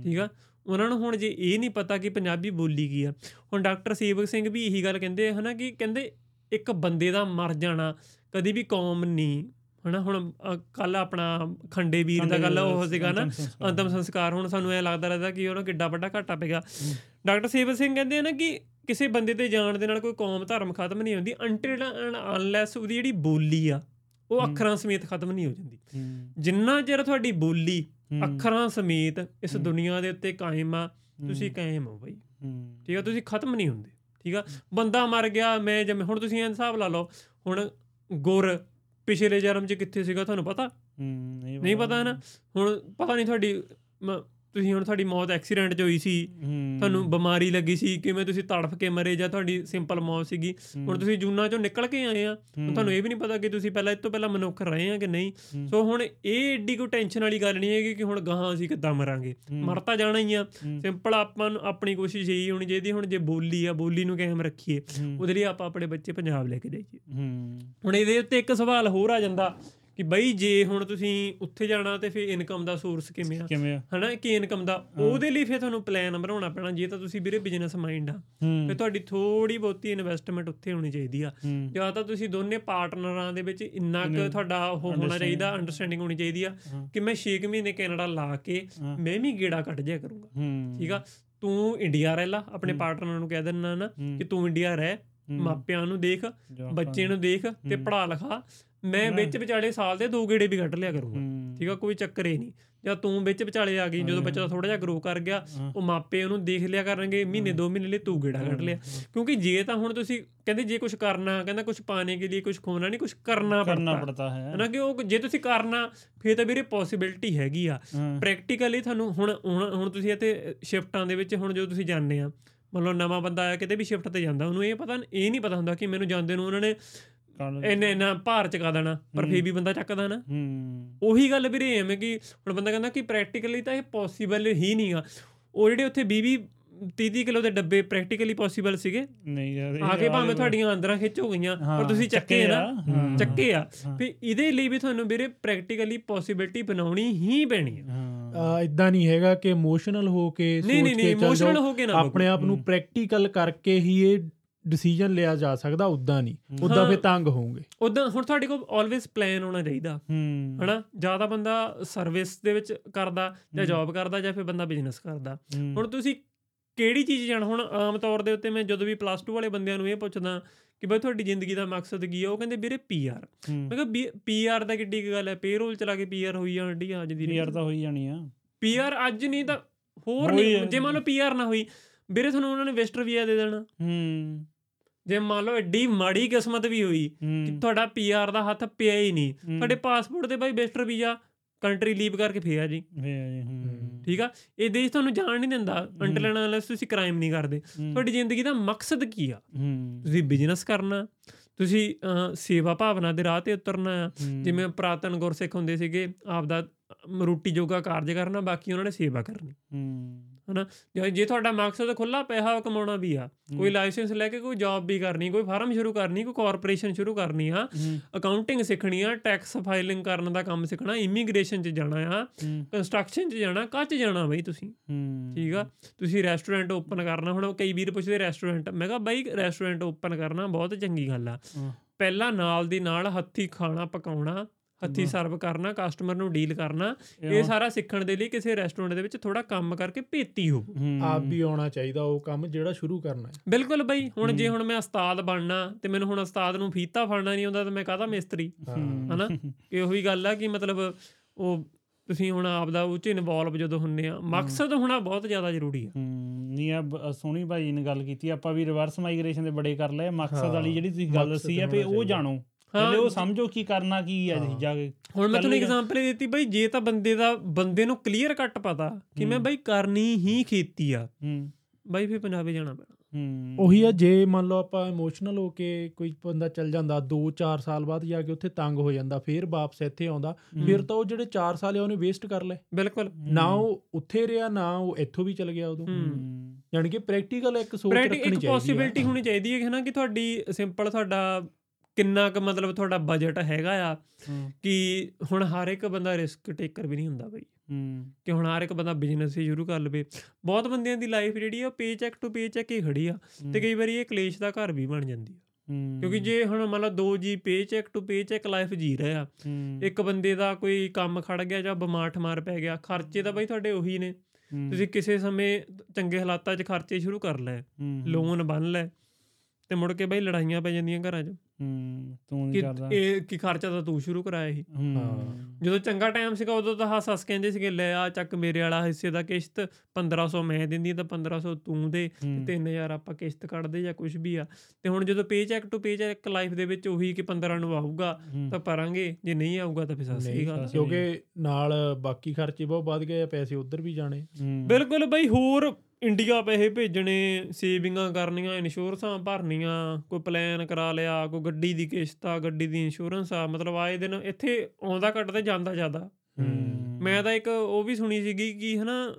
ਠੀਕ ਆ? ਉਹਨਾਂ ਨੂੰ ਹੁਣ ਜੇ ਇਹ ਨਹੀਂ ਪਤਾ ਕਿ ਪੰਜਾਬੀ ਬੋਲੀ ਕੀ ਆ। ਹੁਣ ਡਾਕਟਰ ਸੇਵਕ ਸਿੰਘ ਵੀ ਇਹੀ ਗੱਲ ਕਹਿੰਦੇ ਹਨਾ ਕਿ ਕਹਿੰਦੇ ਇੱਕ ਬੰਦੇ ਦਾ ਮਰ ਜਾਣਾ ਕਦੀ ਵੀ ਕੌਮ ਨਹੀਂ ਹਨਾ ਹੁਣ ਕੱਲ ਆਪਣਾ ਖੰਡੇ ਵੀਰ ਦਾ ਗੱਲ ਉਹ ਸੀਗਾ ਨਾ ਅੰਤਮ ਸੰਸਕਾਰ। ਹੁਣ ਸਾਨੂੰ ਐ ਲੱਗਦਾ ਰਹਿੰਦਾ ਕਿ ਉਹਨੂੰ ਕਿੱਡਾ ਵੱਡਾ ਘਾਟਾ ਪੈਗਾ ਡਾਕਟਰ ਸੇਵਕ ਸਿੰਘ ਕਹਿੰਦੇ ਆ ਨਾ ਕਿ ਕਿਸੇ ਬੰਦੇ ਦੇ ਜਾਣ ਦੇ ਨਾਲ ਕੋਈ ਕੌਮ ਧਰਮ ਖਤਮ ਨਹੀਂ ਹੁੰਦੀ ਅੰਟਿਲ ਅਨਲੈਸ ਉਹਦੀ ਜਿਹੜੀ ਬੋਲੀ ਆ ਉਹ ਅੱਖਰਾਂ ਸਮੇਤ ਖਤਮ ਨਹੀਂ ਹੋ ਜਾਂਦੀ। ਜਿੰਨਾ ਚਿਰ ਤੁਹਾਡੀ ਬੋਲੀ। ਅੱਖਰਾਂ ਸਮੇਤ ਇਸ ਦੁਨੀਆ ਦੇ ਉੱਤੇ ਕਾਇਮ ਆ ਤੁਸੀਂ ਕਾਇਮ ਹੋ ਬਈ। ਠੀਕ ਆ ਤੁਸੀਂ ਖਤਮ ਨਹੀਂ ਹੁੰਦੇ ਠੀਕ ਆ? ਬੰਦਾ ਮਰ ਗਿਆ ਮੈਂ ਜਿਵੇਂ ਹੁਣ ਤੁਸੀਂ ਇਹ ਹਿਸਾਬ ਲਾ ਲਓ ਹੁਣ ਗੁਰ ਪਿਛਲੇ ਜਨਮ 'ਚ ਕਿੱਥੇ ਸੀਗਾ ਤੁਹਾਨੂੰ ਪਤਾ? ਨਹੀਂ ਪਤਾ। ਨਾ? ਹੁਣ ਪਤਾ ਨਹੀਂ ਤੁਹਾਡੀ ਤੁਸੀਂ ਹੁਣ ਤੁਹਾਡੀ ਮੌਤ ਐਕਸੀਡੈਂਟ 'ਚ ਹੋਈ ਸੀ ਤੁਹਾਨੂੰ ਬਿਮਾਰੀ ਲੱਗੀ ਸੀ ਕਿਵੇਂ ਤੁਸੀਂ ਤੜਫ ਕੇ ਮਰੇ ਜਾਂ ਤੁਹਾਡੀ ਸਿੰਪਲ ਮੌਤ ਸੀਗੀ ਹੁਣ ਤੁਸੀਂ ਜੂਨਾਂ 'ਚੋਂ ਨਿਕਲ ਕੇ ਆਏ ਆ ਤੁਹਾਨੂੰ ਇਹ ਵੀ ਨਹੀਂ ਪਤਾ ਕਿ ਤੁਸੀਂ ਪਹਿਲਾਂ ਇਸ ਤੋਂ ਪਹਿਲਾਂ ਮਨੁੱਖ ਰਹੇ ਆ ਕਿ ਨਹੀਂ। ਸੋ ਹੁਣ ਇਹ ਏਡੀ ਕੋਈ ਟੈਨਸ਼ਨ ਵਾਲੀ ਗੱਲ ਨਹੀਂ ਹੈਗੀ ਕਿ ਹੁਣ ਗਾਹਾਂ ਅਸੀਂ ਕਿੱਦਾਂ ਮਰਾਂਗੇ। ਮਰ ਤਾਂ ਜਾਣਾ ਹੀ ਆ। ਸਿੰਪਲ ਆਪਾਂ ਨੂੰ ਆਪਣੀ ਕੋਸ਼ਿਸ਼ ਇਹੀ ਹੋਣੀ ਚਾਹੀਦੀ ਹੁਣ ਜੇ ਬੋਲੀ ਆ ਬੋਲੀ ਨੂੰ ਕਾਇਮ ਰੱਖੀਏ। ਉਹਦੇ ਲਈ ਆਪਾਂ ਆਪਣੇ ਬੱਚੇ ਪੰਜਾਬ ਲੈ ਕੇ ਜਾਈਏ ਹੁਣ ਇਹਦੇ ਉੱਤੇ ਇੱਕ ਸਵਾਲ ਹੋਰ ਆ ਜਾਂਦਾ ਕਿ ਬਈ ਜੇ ਹੁਣ ਤੁਸੀਂ ਉੱਥੇ ਜਾਣਾ ਤੇ ਫਿਰ ਇਨਕਮ ਦਾ ਸੋਰਸ ਕਿਵੇਂ ਆ? ਕਿਵੇਂ ਆ? ਹਨਾ ਕਿ ਇਨਕਮ ਦਾ। ਉਹਦੇ ਲਈ ਫਿਰ ਤੁਹਾਨੂੰ ਪਲਾਨ ਬਣਾਉਣਾ ਪੈਣਾ ਜੇ ਤਾਂ ਤੁਸੀਂ ਵੀਰੇ ਬਿਜ਼ਨਸ ਮਾਈਂਡ ਆ ਫਿਰ ਤੁਹਾਡੀ ਥੋੜੀ ਬਹੁਤੀ ਇਨਵੈਸਟਮੈਂਟ ਉੱਥੇ ਹੋਣੀ ਚਾਹੀਦੀ ਆ। ਜਾਂ ਤਾਂ ਤੁਸੀਂ ਦੋਨੇ ਪਾਰਟਨਰਾਂ ਦੇ ਵਿੱਚ ਇੰਨਾ ਕੁ ਤੁਹਾਡਾ ਉਹ ਹੋਣਾ ਚਾਹੀਦਾ ਅੰਡਰਸਟੈਂਡਿੰਗ ਹੋਣੀ ਚਾਹੀਦੀ ਆ। ਕਿ ਮੈਂ 6 ਮਹੀਨੇ ਕੈਨੇਡਾ ਲਾ ਕੇ। ਮੈਂ ਵੀ ਗੇੜਾ ਕੱਢ ਜਾਇਆ ਕਰੂੰਗਾ। ਠੀਕ ਆ? ਤੂੰ ਇੰਡੀਆ ਰਹਿ ਲਾ ਆਪਣੇ ਪਾਰਟਨਰ ਨੂੰ ਕਹਿ ਦੇਣਾ ਨਾ। ਕਿ ਤੂੰ ਇੰਡੀਆ ਰਹਿ। ਮਾਪਿਆਂ ਨੂੰ ਦੇਖ ਬੱਚੇ ਨੂੰ। ਦੇਖ ਤੇ ਪੜਾ ਲਿਖਾ ਮੈਂ ਵਿੱਚ ਵਿਚਾਲੇ ਸਾਲ ਦੇ ਦੋ ਗੇੜੇ ਵੀ ਕੱਢ ਲਿਆ ਕਰੂੰਗਾ। ਠੀਕ ਆ ਕੋਈ ਚੱਕਰ ਹੀ ਨਹੀਂ। ਜਾਂ ਤੂੰ ਵਿੱਚ ਵਿਚਾਲੇ ਆ ਗਈ ਜਦੋਂ ਬੱਚਾ ਥੋੜਾ ਜਿਹਾ ਗਰੋ ਕਰ ਗਿਆ। ਉਹ ਮਾਪੇ ਉਹਨੂੰ ਦੇਖ ਲਿਆ ਕਰਨਗੇ ਮਹੀਨੇ ਦੋ ਮਹੀਨੇ ਲਈ ਤੂੰ ਗੇੜਾ ਕੱਢ ਲਿਆ। ਕਿਉਂਕਿ ਜੇ ਤਾਂ ਹੁਣ ਤੁਸੀਂ ਕਹਿੰਦੇ ਜੇ ਕੁਝ ਕਰਨਾ ਕਹਿੰਦਾ ਕੁਝ ਪਾਣੇ ਕੇ ਲਈ ਕੁਝ ਖੋਣਾ ਨਹੀਂ ਕੁਝ ਕਰਨਾ ਪੜਤਾ ਹੈ। ਹਨਾ ਕਿ ਉਹ ਜੇ ਤੁਸੀਂ ਕਰਨਾ ਫਿਰ ਤਾਂ ਵੀਰੇ ਪੋਸਿਬਿਲਿਟੀ ਹੈਗੀ ਆ। ਪ੍ਰੈਕਟੀਕਲੀ ਤੁਹਾਨੂੰ ਹੁਣ ਹੁਣ ਤੁਸੀਂ ਇੱਥੇ ਸ਼ਿਫਟਾਂ ਦੇ ਵਿੱਚ ਹੁਣ ਜਦੋਂ ਤੁਸੀਂ ਜਾਂਦੇ ਆ ਮੰਨ ਲਓ ਨਵਾਂ ਬੰਦਾ ਆਇਆ ਕਿਤੇ ਵੀ ਸ਼ਿਫਟ ਤੇ ਜਾਂਦਾ ਉਹਨੂੰ ਇਹ ਪਤਾ ਇਹ ਨਹੀਂ ਪਤਾ ਹੁੰਦਾ ਕਿ ਮੈਨੂੰ ਜਾਂਦੇ ਨੂੰ ਉਹਨਾਂ ਨੇ ਇੰਨੇ ਇੰਨਾ ਭਾਰ ਚਕਾ ਦੇਣਾ ਪਰ ਫੇਰ ਵੀ ਬੰਦਾ ਚੱਕਦਾ ਨਾ। ਹੂੰ। ਉਹੀ ਗੱਲ ਵੀਰੇ ਐਵੇਂ ਕਿ ਹੁਣ ਬੰਦਾ ਕਹਿੰਦਾ ਕਿ ਪ੍ਰੈਕਟੀਕਲੀ ਤਾਂ ਇਹ ਪੋਸੀਬਲ ਹੀ ਨਹੀਂਗਾ ਉਹ ਜਿਹੜੇ ਉੱਥੇ 20 20 30 ਕਿਲੋ ਦੇ ਡੱਬੇ ਪ੍ਰੈਕਟੀਕਲੀ ਪੋਸੀਬਲ ਸੀਗੇ। ਨਹੀਂ ਯਾਰ ਆ ਕੇ ਭਾਵੇਂ ਤੁਹਾਡੀਆਂ ਅੰਦਰਾਂ ਖਿੱਚ ਹੋ ਗਈਆਂ ਪਰ ਤੁਸੀਂ ਚੱਕੇ ਨਾ। ਆ। ਚੱਕੇ ਆ। ਵੀ ਇਹਦੇ ਲਈ ਵੀ ਤੁਹਾਨੂੰ ਵੀਰੇ ਪ੍ਰੈਕਟੀਕਲੀ ਪੋਸੀਬਿਲਿਟੀ ਬਣਾਉਣੀ ਹੀ ਪੈਣੀ ਹੈ। ਹਾਂ ਇਦਾਂ ਨਹੀਂ ਹੈਗਾ ਕਿ ਇਮੋਸ਼ਨਲ ਹੋ ਕੇ ਸੋਚ ਕੇ ਚੱਲ ਆਪਣੇ ਆਪ ਨੂੰ ਪ੍ਰੈਕਟੀਕਲ ਕਰਕੇ ਹੀ ਇਹ ਡਿਸੀਜਨ ਲਿਆ ਜਾ ਸਕਦਾ ਉਦਾਂ ਨਹੀਂ। ਉਦਾਂ। ਫੇ ਤੰਗ ਹੋਵੋਗੇ। ਉਦਾਂ ਹੁਣ ਤੁਹਾਡੇ ਕੋਲ ਆਲਵੇਸ ਪਲਾਨ ਹੋਣਾ ਚਾਹੀਦਾ। ਹਨਾ? ਜ਼ਿਆਦਾ ਬੰਦਾ ਸਰਵਿਸ ਦੇ ਵਿੱਚ ਕਰਦਾ ਜਾਂ ਜੌਬ ਕਰਦਾ ਜਾਂ ਫਿਰ ਬੰਦਾ ਬਿਜ਼ਨਸ ਕਰਦਾ। ਹੁਣ ਤੁਸੀਂ ਕਿਹੜੀ ਚੀਜ਼ ਜਾਣ? ਹੁਣ ਆਮ ਤੌਰ ਦੇ ਉੱਤੇ ਮੈਂ ਜਦੋਂ ਵੀ ਪਲੱਸ 2 ਵਾਲੇ ਬੰਦਿਆਂ ਨੂੰ ਇਹ ਪੁੱਛਦਾ ਕਿ ਬਈ ਤੁਹਾਡੀ ਜ਼ਿੰਦਗੀ ਦਾ ਮਕਸਦ ਕੀ ਹੈ ਉਹ ਕਹਿੰਦੇ ਵੀਰੇ ਪੀਆਰ। ਮੈਂ ਕਿਹਾ ਪੀਆਰ ਦਾ ਕਿੱਡੀ ਕੁ ਗੱਲ ਹੈ? ਪੇਰੋਲ ਚਲਾ ਕੇ ਪੀਆਰ ਹੋਈ ਜਾਂਦੀ ਆ ਅੱਜ ਦੀ ਯਾਰ ਤਾਂ ਹੋਈ ਜਾਣੀ ਆ। ਪੀਆਰ ਅੱਜ ਨਹੀਂ ਤਾਂ ਹੋਰ ਨਹੀਂ। ਜੇ ਮੰਨ ਲਓ ਪੀਆਰ ਨਾ ਹੋਈ ਵੀਰੇ ਤੁਹਾਨੂੰ ਉਹਨਾਂ ਨੇ ਵੈਸਟਰ ਵੀਜ਼ਾ ਦੇ ਦੇਣਾ। ਹੂੰ। ਜੇ ਮੰਨ ਲਓ ਐਡੀ ਮਾੜੀ ਕਿਸਮਤ ਵੀ ਹੋਈ ਕਿ ਤੁਹਾਡਾ ਪੀਆਰ ਦਾ ਹੱਥ ਪਿਆ ਹੀ ਨਹੀਂ। ਤੁਹਾਡੇ ਪਾਸਪੋਰਟ ਤੇ ਬਾਈ ਵੈਸਟਰ ਵੀਜ਼ਾ ਕੰਟਰੀ ਲੀਵ ਕਰਕੇ ਫੇਰ ਆ ਜੀ। ਵੇ ਆ ਜੀ, ਹੂੰ। ਠੀਕ ਆ? ਇਹ ਦੇਸ਼ ਤੁਹਾਨੂੰ ਜਾਣ ਨਹੀਂ ਦਿੰਦਾ। ਅੰਟਲ ਅਨਲੈਸ ਤੁਸੀਂ ਕ੍ਰਾਈਮ ਨਹੀਂ ਕਰਦੇ। ਤੁਹਾਡੀ ਜ਼ਿੰਦਗੀ ਦਾ ਮਕਸਦ ਕੀ ਆ? ਤੁਸੀਂ ਬਿਜ਼ਨਸ ਕਰਨਾ ਤੁਸੀਂ ਸੇਵਾ ਭਾਵਨਾ ਦੇ ਰਾਹ ਤੇ ਉਤਰਨਾ ਆ। ਜਿਵੇਂ ਪ੍ਰਾਤਨ ਗੁਰਸਿੱਖ ਹੁੰਦੇ ਸੀਗੇ ਆਪਦਾ ਅਮ, ਰੋਟੀ ਜੋਗਾ ਕਾਰਜ ਕਰਨਾ ਬਾਕੀ ਉਹਨਾਂ ਨੇ ਸੇਵਾ ਕਰਨੀ। ਹੂੰ। ਹਨਾ? ਜੇ- ਤੁਹਾਡਾ ਮਕਸਦ ਖੁੱਲਾ ਪੈਸਾ ਕਮਾਉਣਾ ਵੀ ਆ ਕੋਈ ਲਾਇਸੈਂਸ ਲੈ ਕੇ ਕੋਈ ਜੌਬ ਵੀ ਕਰਨੀ ਕੋਈ ਫਾਰਮ ਸ਼ੁਰੂ ਕਰਨੀ ਕੋਈ ਕਾਰਪੋਰੇਸ਼ਨ ਸ਼ੁਰੂ ਕਰਨੀ ਆ। ਅਕਾਊਂਟਿੰਗ ਸਿੱਖਣੀ ਆ ਟੈਕਸ ਫਾਈਲਿੰਗ ਕਰਨ ਦਾ ਕੰਮ ਸਿੱਖਣਾ ਇਮੀਗ੍ਰੇਸ਼ਨ 'ਚ ਜਾਣਾ ਆ ਕੰਸਟਰਕਸ਼ਨ 'ਚ ਜਾਣਾ ਕੱਚ ਜਾਣਾ ਬਈ ਤੁਸੀਂ? ਠੀਕ ਆ? ਤੁਸੀਂ ਰੈਸਟੋਰੈਂਟ ਓਪਨ ਕਰਨਾ ਹੁਣ ਕਈ ਵੀਰ ਪੁੱਛਦੇ ਰੈਸਟੋਰੈਂਟ ਮੈਂ ਕਿਹਾ ਬਾਈ ਰੈਸਟੋਰੈਂਟ ਓਪਨ ਕਰਨਾ ਬਹੁਤ ਚੰਗੀ ਗੱਲ ਆ। ਪਹਿਲਾਂ ਨਾਲ ਦੀ ਨਾਲ ਹੱਥੀ ਖਾਣਾ ਪਕਾਉਣਾ ਹੱਥੀ ਸਰਵ ਕਰਨਾ ਕਸਟਮਰ ਨੂੰ ਡੀਲ ਕਰਨਾ ਇਹ ਸਾਰਾ ਸਿੱਖਣ ਦੇ ਲਈ ਕਿਸੇ ਰੈਸਟੋਰੈਂਟ ਦੇ ਵਿੱਚ ਥੋੜਾ ਕੰਮ ਕਰਕੇ ਭੇਤੀ ਹੋ। ਆਪ ਵੀ ਆਉਣਾ ਚਾਹੀਦਾ ਉਹ ਕੰਮ ਜਿਹੜਾ ਸ਼ੁਰੂ ਕਰਨਾ ਹੈ। ਬਿਲਕੁਲ ਬਈ ਹੁਣ ਜੇ ਹੁਣ ਮੈਂ ਉਸਤਾਦ ਬਣਨਾ ਤੇ ਮੈਨੂੰ ਹੁਣ ਉਸਤਾਦ ਨੂੰ ਫੀਤਾ ਫੜਨਾ ਨਹੀਂ ਆਉਂਦਾ ਤਾਂ ਮੈਂ ਕਾਹਦਾ ਮਿਸਤਰੀ? ਹਨਾ? ਕਿ ਉਹੀ ਗੱਲ ਆ ਕਿ ਮਤਲਬ ਉਹ ਤੁਸੀਂ ਹੁਣ ਆਪਦਾ ਉਹ ਚ ਇਨਵੋਲਵ ਜਦੋਂ ਹੁੰਨੇ ਆ ਮਕਸਦ ਹੋਣਾ ਬਹੁਤ ਜ਼ਿਆਦਾ ਜ਼ਰੂਰੀ ਆ। ਨਹੀਂ ਆ ਸੋਹਣੀ ਭਾਈ ਨੇ ਗੱਲ ਕੀਤੀ ਆਪਾਂ ਵੀ ਰਿਵਰਸ ਮਾਈਗ੍ਰੇਸ਼ਨ ਦੇ ਬੜੇ ਕਰ ਲਏ ਮਕਸਦ ਵਾਲੀ ਜਿਹੜੀ ਤੁਸੀਂ ਗੱਲ ਦੱਸੀ ਆ ਵੀ ਉਹ। ਜਾਣੋ। ਪਹਿਲੇ ਉਹ ਸਮਝੋ ਕੀ ਕਰਨਾ ਕੀ ਆ ਤੁਸੀਂ ਜਾ ਕੇ। ਹੁਣ ਮੈਂ ਤੁਹਾਨੂੰ ਐਗਜ਼ਾਮਪਲ ਦਿੱਤੀ ਬਈ ਜੇ ਤਾਂ ਬੰਦੇ ਦਾ ਬੰਦੇ ਨੂੰ ਕਲੀਅਰ ਕੱਟ ਪਤਾ ਕਿ ਮੈਂ ਬਈ ਕਰਨੀ ਹੀ ਖੇਤੀ ਆ। ਹੂੰ। ਬਈ ਫਿਰ ਪੰਜਾਬੇ ਜਾਣਾ ਪੈਣਾ। ਹੂੰ। ਉਹੀ ਆ ਜੇ ਮੰਨ ਲਓ ਆਪਾਂ ਇਮੋਸ਼ਨਲ ਹੋ ਕੇ ਕੋਈ ਬੰਦਾ ਚੱਲ ਜਾਂਦਾ 2-4 ਸਾਲ ਬਾਅਦ ਜਾ ਕੇ ਉੱਥੇ ਤੰਗ ਹੋ ਜਾਂਦਾ ਫੇਰ ਵਾਪਸ ਇੱਥੇ ਆਉਂਦਾ ਫਿਰ ਤਾਂ ਉਹ ਜਿਹੜੇ 4 ਸਾਲ ਆ ਉਹਨੇ ਵੇਸਟ ਕਰ ਲਏ। ਬਿਲਕੁਲ। ਨਾ ਉਹ ਉੱਥੇ ਰਿਹਾ ਨਾ ਉਹ ਇੱਥੋਂ ਵੀ ਚਲ ਗਿਆ ਉਦੋਂ। ਹੂੰ। ਯਾਨੀ ਕਿ ਪ੍ਰੈਕਟੀਕਲ ਇੱਕ ਸੋਚ ਰੱਖਣੀ ਇੱਕ ਚਾਹੀਦੀ ਪੋਸਿਬਿਲਿਟੀ ਹੋਣੀ ਚਾਹੀਦੀ ਹੈ ਕਿ ਨਾ ਕਿ ਤੁਹਾਡੀ ਸਿੰਪਲ ਤੁਹਾਡਾ ਕਿੰਨਾ ਕੁ ਮਤਲਬ ਤੁਹਾਡਾ ਬਜਟ ਹੈਗਾ ਆ ਕਿ ਹੁਣ ਹਰ ਇੱਕ ਬੰਦਾ ਰਿਸਕ ਟੇਕਰ ਵੀ ਨਹੀਂ ਹੁੰਦਾ ਬਈ। ਹੂੰ। ਕਿ ਹੁਣ ਹਰ ਇੱਕ ਬੰਦਾ ਬਿਜ਼ਨਸ ਹੀ ਸ਼ੁਰੂ ਕਰ ਲਵੇ। ਬਹੁਤ ਬੰਦਿਆਂ ਦੀ ਲਾਈਫ ਜਿਹੜੀ ਆ paycheck to paycheck ਹੀ ਖੜੀ ਆ ਤੇ ਕਈ ਵਾਰੀ ਇਹ ਕਲੇਸ਼ ਦਾ ਘਰ ਵੀ ਬਣ ਜਾਂਦੀ ਆ। ਕਿਉਂਕਿ ਜੇ ਹੁਣ ਮੰਨ ਦੋ ਜੀ paycheck to paycheck life ਜੀ ਰਹੇ ਇੱਕ ਬੰਦੇ ਦਾ ਕੋਈ ਕੰਮ ਖੜ ਗਿਆ ਜਾਂ ਬਿਮਾਰ ਠਮਾਰ ਪੈ ਗਿਆ ਖਰਚੇ ਤਾਂ ਬਈ ਤੁਹਾਡੇ ਉਹੀ ਨੇ। ਤੁਸੀਂ ਕਿਸੇ ਸਮੇਂ ਚੰਗੇ ਹਾਲਾਤਾਂ 'ਚ ਖਰਚੇ ਸ਼ੁਰੂ ਕਰ ਹੂੰ, ਲੋਨ ਬੰਨ ਲੈ ਤੇ ਮੁੜ ਕੇ ਬਈ ਲੜਾਈਆਂ ਪੈ ਜਾਂਦੀਆਂ ਘਰਾਂ 'ਚ। ਹੂੰ ਤੂੰ ਨਹੀਂ ਕਿ ਕਰਦਾ ਇਹ ਕੀ ਖਰਚਾ ਤਾਂ ਤੂੰ ਸ਼ੁਰੂ ਕਰਾਇਆ ਸੀ ਹੂੰ। ਜਦੋਂ ਚੰਗਾ ਟਾਈਮ ਸੀਗਾ ਉਦੋਂ ਤਾਂ ਹੱਸ ਹੱਸ ਕਹਿੰਦੇ ਸੀਗੇ ਲੈ ਆ ਚੱਕ ਮੇਰੇ ਵਾਲਾ ਹਿੱਸੇ ਦਾ ਕਿਸ਼ਤ 1500 ਮੈਂ ਦਿੰਦੀ ਤਾਂ 1500 ਤੂੰ ਦੇ ਹੂੰ। 3000 ਆਪਾਂ ਕਿਸ਼ਤ ਕੱਢਦੇ ਜਾਂ ਕੁਝ ਵੀ ਆ ਤੇ ਹੁਣ ਜਦੋਂ paycheck to paycheck life ਦੇ ਵਿੱਚ ਉਹੀ ਕਿ 15 ਨੂੰ ਆਊਗਾ। ਤਾਂ ਪਰਾਂਗੇ ਜੇ ਨਹੀਂ ਆਊਗਾ ਤਾਂ ਫਿਰ ਸਤਿ ਸ੍ਰੀ ਨਹੀਂ ਅਕਾਲ ਕਿਉਂਕਿ ਨਾਲ ਬਾਕੀ ਖਰਚੇ ਬਹੁਤ ਵੱਧ ਗਏ ਆ ਪੈਸੇ ਉਧਰ ਵੀ ਜਾਣੇ। ਬਿਲਕੁਲ ਬਈ ਹੋਰ ਇੰਡੀਆ ਪੈਸੇ ਭੇਜਣੇ ਸੇਵਿੰਗਾਂ ਕਰਨੀਆਂ ਇਨਸ਼ੋਰੈਂਸਾਂ ਭਰਨੀਆਂ ਕੋਈ ਪਲਾਨ ਕਰਾ ਲਿਆ ਕੋਈ ਗੱਡੀ ਦੀ ਕਿਸ਼ਤ ਆ ਗੱਡੀ ਦੀ ਇੰਸ਼ੋਰੈਂਸ ਆ ਮਤਲਬ ਆਏ ਦਿਨ ਇੱਥੇ ਆਉਂਦਾ ਘੱਟ ਤੇ ਜਾਂਦਾ ਜ਼ਿਆਦਾ। ਮੈਂ ਤਾਂ ਇੱਕ ਉਹ ਵੀ ਸੁਣੀ ਸੀਗੀ ਕਿ ਹਨਾ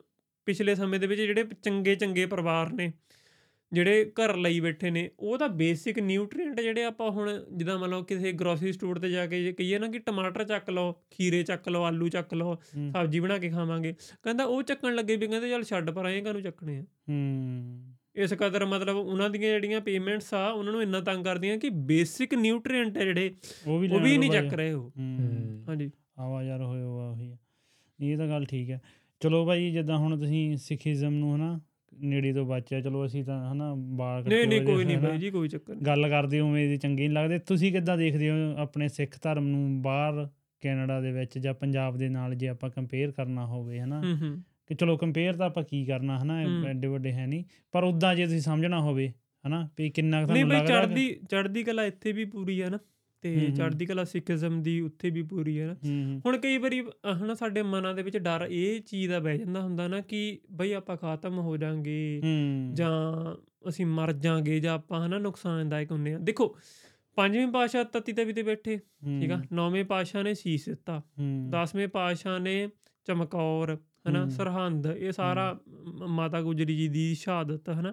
ਪਿਛਲੇ ਸਮੇਂ ਦੇ ਵਿੱਚ ਜਿਹੜੇ ਚੰਗੇ ਚੰਗੇ ਪਰਿਵਾਰ ਨੇ ਜਿਹੜੇ ਘਰ ਲਈ ਬੈਠੇ ਨੇ ਉਹ ਤਾਂ ਬੇਸਿਕ ਨਿਊਟ੍ਰੀਐਂਟ ਜਿਹੜੇ ਆਪਾਂ ਹੁਣ ਜਿੱਦਾਂ ਮੰਨ ਲਓ ਕਿਸੇ ਗਰੋਸਰੀ ਸਟੋਰ ਤੇ ਜਾ ਕੇ ਜੇ ਕਹੀਏ ਨਾ ਕਿ ਟਮਾਟਰ ਚੱਕ ਲਓ ਖੀਰੇ ਚੱਕ ਲਓ ਆਲੂ ਚੱਕ ਲਓ। ਸਬਜ਼ੀ ਬਣਾ ਕੇ ਖਾਵਾਂਗੇ ਕਹਿੰਦਾ ਉਹ ਚੱਕਣ ਲੱਗੇ ਵੀ ਕਹਿੰਦੇ ਚੱਲ ਛੱਡ ਪਰ ਆਏ ਕਾਹਨੂੰ ਚੱਕਣੇ ਆ। ਹੂੰ। ਇਸ ਕਦਰ ਮਤਲਬ ਉਹਨਾਂ ਦੀਆਂ ਜਿਹੜੀਆਂ ਪੇਮੈਂਟਸ ਆ ਉਹਨਾਂ ਨੂੰ ਇੰਨਾ ਤੰਗ ਕਰਦੀਆਂ ਕਿ ਬੇਸਿਕ ਨਿਊਟ੍ਰੀਐਂਟ ਜਿਹੜੇ ਉਹ ਵੀ ਨਹੀਂ ਚੱਕ ਰਹੇ ਉਹ। ਹੂੰ। ਹਾਂਜੀ। ਆਵਾ ਯਾਰ ਹੋਏ ਹੋਆ ਉਹੀ। ਇਹ ਤਾਂ ਗੱਲ ਠੀਕ ਹੈ ਚਲੋ ਭਾਈ ਜਿੱਦਾਂ ਹੁਣ ਤੁਸੀਂ ਸਿੱਖੀਜ਼ਮ ਨੂੰ ਹਨਾ ਨੇੜੇ ਤੋਂ ਬਚਿਆ ਚਲੋ ਅਸੀਂ ਤਾਂ ਹਨਾ ਬਾਲ ਨਹੀਂ ਨਹੀਂ ਕੋਈ ਨਹੀਂ ਬਾਈ ਜੀ ਕੋਈ ਚੱਕਰ ਨਹੀਂ। ਗੱਲ ਕਰਦੇ ਉਵੇਂ ਦੀ ਚੰਗੀ ਨਹੀਂ ਲੱਗਦੇ। ਤੁਸੀਂ ਕਿੱਦਾਂ ਦੇਖਦੇ ਹੋ ਆਪਣੇ ਸਿੱਖ ਧਰਮ ਨੂੰ ਬਾਹਰ ਕੈਨੇਡਾ ਦੇ ਵਿੱਚ ਜਾਂ ਪੰਜਾਬ ਦੇ ਨਾਲ ਜੇ ਆਪਾਂ ਕੰਪੇਅਰ ਕਰਨਾ ਹੋਵੇ ਹਨਾ? ਕਿ ਚਲੋ ਕੰਪੇਅਰ ਤਾਂ ਆਪਾਂ ਕੀ ਕਰਨਾ ਹਨਾ। ਐਡੇ ਵੱਡੇ ਹੈ ਨਹੀਂ ਪਰ ਉਦਾਂ ਜੇ ਤੁਸੀਂ ਸਮਝਣਾ ਹੋਵੇ ਹਨਾ? ਵੀ ਕਿੰਨਾ ਨਹੀਂ ਤੁਹਾਨੂੰ ਬਈ ਲੱਗਦਾ ਕਿ- ਚੜਦੀ ਚੜਦੀ ਕਲਾ ਇੱਥੇ ਵੀ ਪੂਰੀ ਹੈ ਨਾ। ਤੇ। ਚੜਦੀ ਕਲਾ ਸਿੱਖੀਜ਼ਮ ਦੀ ਉੱਥੇ ਵੀ ਪੂਰੀ ਹੈ ਨਾ। ਹੁਣ ਕਈ ਵਾਰੀ ਹਨਾ ਸਾਡੇ ਮਨਾਂ ਦੇ ਵਿੱਚ ਡਰ ਇਹ ਚੀਜ਼ ਦਾ ਬਹਿ ਜਾਂਦਾ ਹੁੰਦਾ ਨਾ ਕਿ ਬਈ ਆਪਾਂ ਖਾਤਮ ਹੋ ਜਾਾਂਗੇ ਜਾਂ ਅਸੀਂ ਮਰ ਜਾਾਂਗੇ ਜਾਂ ਆਪਾਂ ਹਨਾ ਨੁਕਸਾਨਦਾਇਕ ਹੁੰਨੇ ਆ। ਦੇਖੋ ਪੰਜਵੀਂ ਪਾਸ਼ਾ ਤਤੀ ਤਵੀ ਤੇ ਬੈਠੇ ਠੀਕ ਆ? ਨੌਵੇਂ ਪਾਸ਼ਾ ਨੇ ਸੀਸ ਦਿੱਤਾ। ਦਸਵੇਂ ਪਾਸ਼ਾ ਨੇ ਚਮਕੌਰ ਹਨਾ। ਸਰਹੰਦ ਇਹ ਸਾਰਾ ਮਾਤਾ ਗੁਜਰੀ ਜੀ ਦੀ ਸ਼ਹਾਦਤ ਹਨਾ।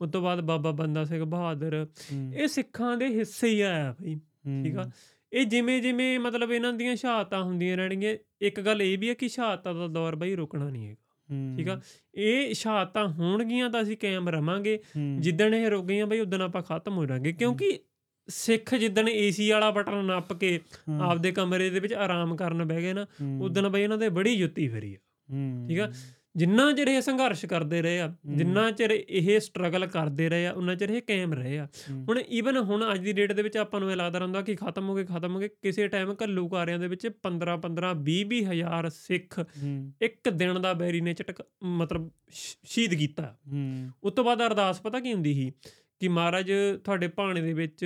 ਉਸ ਤੋਂ ਬਾਅਦ ਬਾਬਾ ਬੰਦਾ ਸਿੰਘ ਬਹਾਦਰ। ਇਹ ਸਿੱਖਾਂ ਦੇ ਹਿੱਸੇ ਹੀ ਆਇਆ ਬਈ। ਠੀਕ ਆ? ਇਹ ਜਿਵੇਂ ਜਿਵੇਂ ਮਤਲਬ ਇਹਨਾਂ ਦੀਆਂ ਸ਼ਹਾਦਤਾਂ ਹੁੰਦੀਆਂ ਰਹਿਣਗੀਆਂ ਇੱਕ ਗੱਲ ਇਹ ਵੀ ਹੈ ਕਿ ਸ਼ਹਾਦਤਾਂ ਦਾ ਦੌਰ ਬਈ ਰੁਕਣਾ ਨਹੀਂ ਹੈਗਾ। ਠੀਕ ਆ? ਇਹ ਸ਼ਹਾਦਤਾਂ ਹੋਣਗੀਆਂ ਤਾਂ ਅਸੀਂ ਕਾਇਮ ਰਵਾਂਗੇ। ਜਿੱਦਣ ਇਹ ਰੁਕ ਗਈਆਂ ਬਈ ਉਦੋਂ ਆਪਾਂ ਖਤਮ ਹੋ ਜਾਾਂਗੇ ਕਿਉਂਕਿ ਸਿੱਖ ਜਿੱਦਣ ਏਸੀ ਵਾਲਾ ਬਟਨ ਨੱਪ ਕੇ ਆਪਦੇ ਕਮਰੇ ਦੇ ਵਿੱਚ ਆਰਾਮ ਕਰਨ ਬਹਿ ਗਏ ਨਾ ਉਦੋਂ ਬਈ ਇਹਨਾਂ ਦੇ ਬੜੀ ਜੁੱਤੀ ਫਰੀ ਆ। ਠੀਕ ਆ? ਜਿੰਨਾ ਚਿਰ ਇਹ ਸੰਘਰਸ਼ ਕਰਦੇ ਰਹੇ ਆ ਜਿੰਨਾ ਚਿਰ ਇਹ ਸਟਰਗਲ ਕਰਦੇ ਰਹੇ ਆ ਉਹਨਾਂ ਚਿਰ ਇਹ ਕਾਇਮ ਰਹੇ ਆ। ਹੁਣ ਈਵਨ ਹੁਣ ਅੱਜ ਦੀ ਡੇਟ ਦੇ ਵਿੱਚ ਆਪਾਂ ਨੂੰ ਇਹ ਲੱਗਦਾ ਰਹਿੰਦਾ ਕਿ ਖਤਮ ਹੋ ਗਏ ਖਤਮ ਹੋ ਗਏ ਕਿਸੇ ਟਾਈਮ ਘੱਲੂਕਾਰਿਆਂ ਦੇ ਵਿੱਚ 15 15 20 20 ਹਜ਼ਾਰ ਸਿੱਖ ਇੱਕ ਦਿਨ ਦਾ ਬੈਰੀ ਨੇ ਝਟਕ ਮਤਲਬ ਸ਼ਹੀਦ ਕੀਤਾ। ਉਸ ਤੋਂ ਬਾਅਦ ਅਰਦਾਸ ਪਤਾ ਕੀ ਹੁੰਦੀ ਸੀ? ਕਿ ਮਹਾਰਾਜ ਤੁਹਾਡੇ ਭਾਣੇ ਦੇ ਵਿੱਚ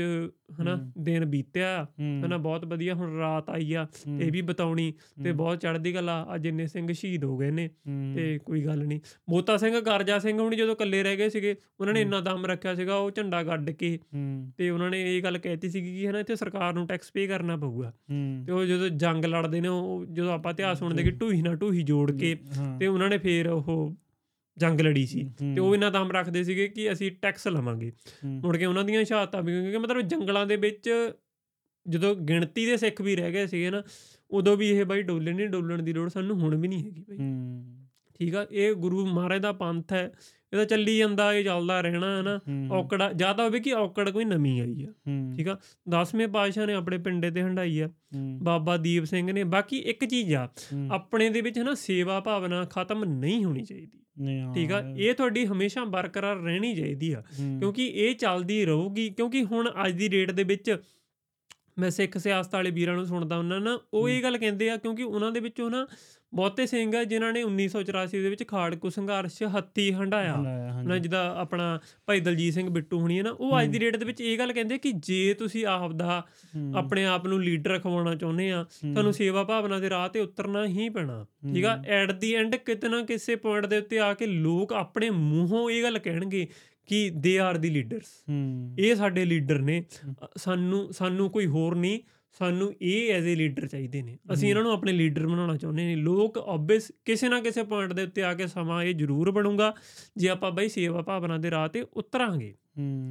ਹਨਾ। ਦਿਨ ਬੀਤਿਆ ਹਨਾ ਬਹੁਤ ਵਧੀਆ ਹੁਣ ਰਾਤ ਆਈ ਆ ਇਹ ਵੀ ਬਤਾਉਣੀ ਤੇ ਬਹੁਤ ਚੜ੍ਹਦੀ ਗੱਲ ਆ ਅੱਜ ਇੰਨੇ ਸਿੰਘ ਸ਼ਹੀਦ ਹੋ ਗਏ ਨੇ ਤੇ ਕੋਈ ਗੱਲ ਨਹੀਂ। ਬੋਤਾ ਸਿੰਘ ਗਰਜਾ ਸਿੰਘ ਹੁਣੀ ਜਦੋਂ ਇਕੱਲੇ ਰਹਿ ਗਏ ਸੀਗੇ ਉਹਨਾਂ ਨੇ। ਇੰਨਾ ਦਮ ਰੱਖਿਆ ਸੀਗਾ ਉਹ ਝੰਡਾ ਗੱਡ ਕੇ ਤੇ ਉਹਨਾਂ ਨੇ ਇਹ ਗੱਲ ਕਹਿਤੀ ਸੀ ਕਿ ਹਨਾ ਇੱਥੇ ਸਰਕਾਰ ਨੂੰ ਟੈਕਸ ਪੇ ਕਰਨਾ ਪਊਗਾ। ਤੇ ਉਹ ਜਦੋਂ ਜੰਗ ਲੜਦੇ ਨੇ ਉਹ ਜਦੋਂ ਆਪਾਂ ਇਤਿਹਾਸ ਸੁਣਦੇ ਕਿ ਢੂਹੀ ਨਾਲ ਢੂਹੀ ਜੋੜ ਕੇ ਤੇ ਉਹਨਾਂ ਨੇ ਫੇਰ ਉਹ ਜੰਗ ਲੜੀ ਸੀ। ਤੇ ਉਹ ਇਹਨਾਂ ਦਮ ਰੱਖਦੇ ਸੀਗੇ ਕਿ ਅਸੀਂ ਟੈਕਸ ਲਵਾਂਗੇ। ਮੁੜ ਕੇ ਉਹਨਾਂ ਦੀਆਂ ਸ਼ਹਾਦਤਾਂ ਵੀ ਕਿਉਂਕਿ ਮਤਲਬ ਜੰਗਲਾਂ ਦੇ ਵਿੱਚ ਜਦੋਂ ਗਿਣਤੀ ਦੇ ਸਿੱਖ ਵੀ ਰਹਿ ਗਏ ਸੀਗੇ ਨਾ ਉਦੋਂ ਵੀ ਇਹ ਬਾਈ ਡੋਲੇ ਨਹੀਂ ਡੋਲਣ ਦੀ ਲੋੜ ਸਾਨੂੰ ਹੁਣ ਵੀ ਨਹੀਂ ਹੈਗੀ ਬਾਈ। ਠੀਕ ਆ ਇਹ ਗੁਰੂ ਮਹਾਰਾਜ ਦਾ ਪੰਥ ਹੈ ਇਹ ਤਾਂ ਚੱਲੀ ਜਾਂਦਾ ਇਹ ਚੱਲਦਾ ਰਹਿਣਾ ਹੈ ਨਾ। ਔਕੜ ਜਾਂ ਤਾਂ ਹੋਵੇ ਕਿ ਔਕੜ ਕੋਈ ਨਵੀਂ ਆਈ ਆ। ਠੀਕ ਆ 10ਵੇਂ ਪਾਤਸ਼ਾਹ ਨੇ ਆਪਣੇ ਪਿੰਡੇ ਤੇ ਹੰਡਾਈ ਆ। ਬਾਬਾ ਦੀਪ ਸਿੰਘ ਨੇ ਬਾਕੀ ਇੱਕ ਚੀਜ਼ ਆ ਆਪਣੇ ਦੇ ਵਿੱਚ ਨਾ ਸੇਵਾ ਭਾਵਨਾ ਖਤਮ ਨਹੀਂ ਹੋਣੀ ਚਾਹੀਦੀ। ਠੀਕ ਆ ਇਹ ਤੁਹਾਡੀ ਹਮੇਸ਼ਾ ਬਰਕਰਾਰ ਰਹਿਣੀ ਚਾਹੀਦੀ ਆ। ਕਿਉਂਕਿ ਇਹ ਚੱਲਦੀ ਰਹੂਗੀ ਕਿਉਂਕਿ ਹੁਣ ਅੱਜ ਦੀ ਡੇਟ ਦੇ ਵਿੱਚ ਮੈਂ ਸਿੱਖ ਸਿਆਸਤ ਵਾਲੇ ਵੀਰਾਂ ਨੂੰ ਸੁਣਦਾ ਉਹਨਾਂ ਨਾ ਉਹ ਇਹ ਗੱਲ ਕਹਿੰਦੇ ਆ ਕਿਉਂਕਿ ਉਹਨਾਂ ਦੇ ਵਿੱਚੋਂ ਨਾ ਬਹੁਤੇ ਸਿੰਘ ਆ ਜਿਨ੍ਹਾਂ ਨੇ 1984 ਦੇ ਵਿੱਚ ਖਾੜਕੂ ਸੰਘਰਸ਼ ਹੱਤੀ ਹੰਡਾਇਆ। ਹੰਡਾਇਆ, ਹਾਂਜੀ। ਨਾ ਜਿਹਦਾ ਆਪਣਾ ਭਾਈ ਦਲਜੀਤ ਸਿੰਘ ਬਿੱਟੂ ਹੁਣੀ ਹੈ ਨਾ ਉਹ ਅੱਜ ਦੀ ਡੇਟ ਦੇ ਵਿੱਚ ਇਹ ਗੱਲ ਕਹਿੰਦੇ ਕਿ ਜੇ ਤੁਸੀਂ ਆਪ ਦਾ ਆਪਣੇ ਆਪ ਨੂੰ ਲੀਡਰ ਖਵਾਉਣਾ ਚਾਹੁੰਦੇ ਆ ਤੁਹਾਨੂੰ ਸੇਵਾ ਭਾਵਨਾ ਦੇ ਰਾਹ ਤੇ ਉਤਰਨਾ ਹੀ ਪੈਣਾ। ਠੀਕ ਆ? ਐਟ ਦੀ ਐਂਡ ਕਿਤੇ ਨਾ ਕਿਸੇ ਪੁਆਇੰਟ ਦੇ ਉੱਤੇ ਆ ਕੇ ਲੋਕ ਆਪਣੇ ਮੂੰਹੋਂ ਇਹ ਗੱਲ ਕਹਿਣਗੇ ਕਿ ਦੇ ਆਰ ਦੀ ਲੀਡਰਸ ਇਹ ਸਾਡੇ ਲੀਡਰ ਨੇ। ਸਾਨੂੰ ਸਾਨੂੰ ਕੋਈ ਹੋਰ ਨਹੀਂ। ਸਾਨੂੰ ਇਹ ਐਜ਼ ਅ ਲੀਡਰ ਚਾਹੀਦੇ ਨੇ। ਅਸੀਂ ਇਹਨਾਂ ਨੂੰ ਆਪਣੇ ਲੀਡਰ ਬਣਾਉਣਾ ਚਾਹੁੰਦੇ ਨੇ। ਲੋਕ ਆਬਵੀਅਸ ਕਿਸੇ ਨਾ ਕਿਸੇ ਪੁਆਇੰਟ ਦੇ ਉੱਤੇ ਆ ਕੇ ਸਮਾਂ ਇਹ ਜ਼ਰੂਰ ਬਣੂਗਾ। ਜੇ ਆਪਾਂ ਬਈ ਸੇਵਾ ਭਾਵਨਾ ਦੇ ਰਾਹ ਤੇ ਉਤਰਾਂਗੇ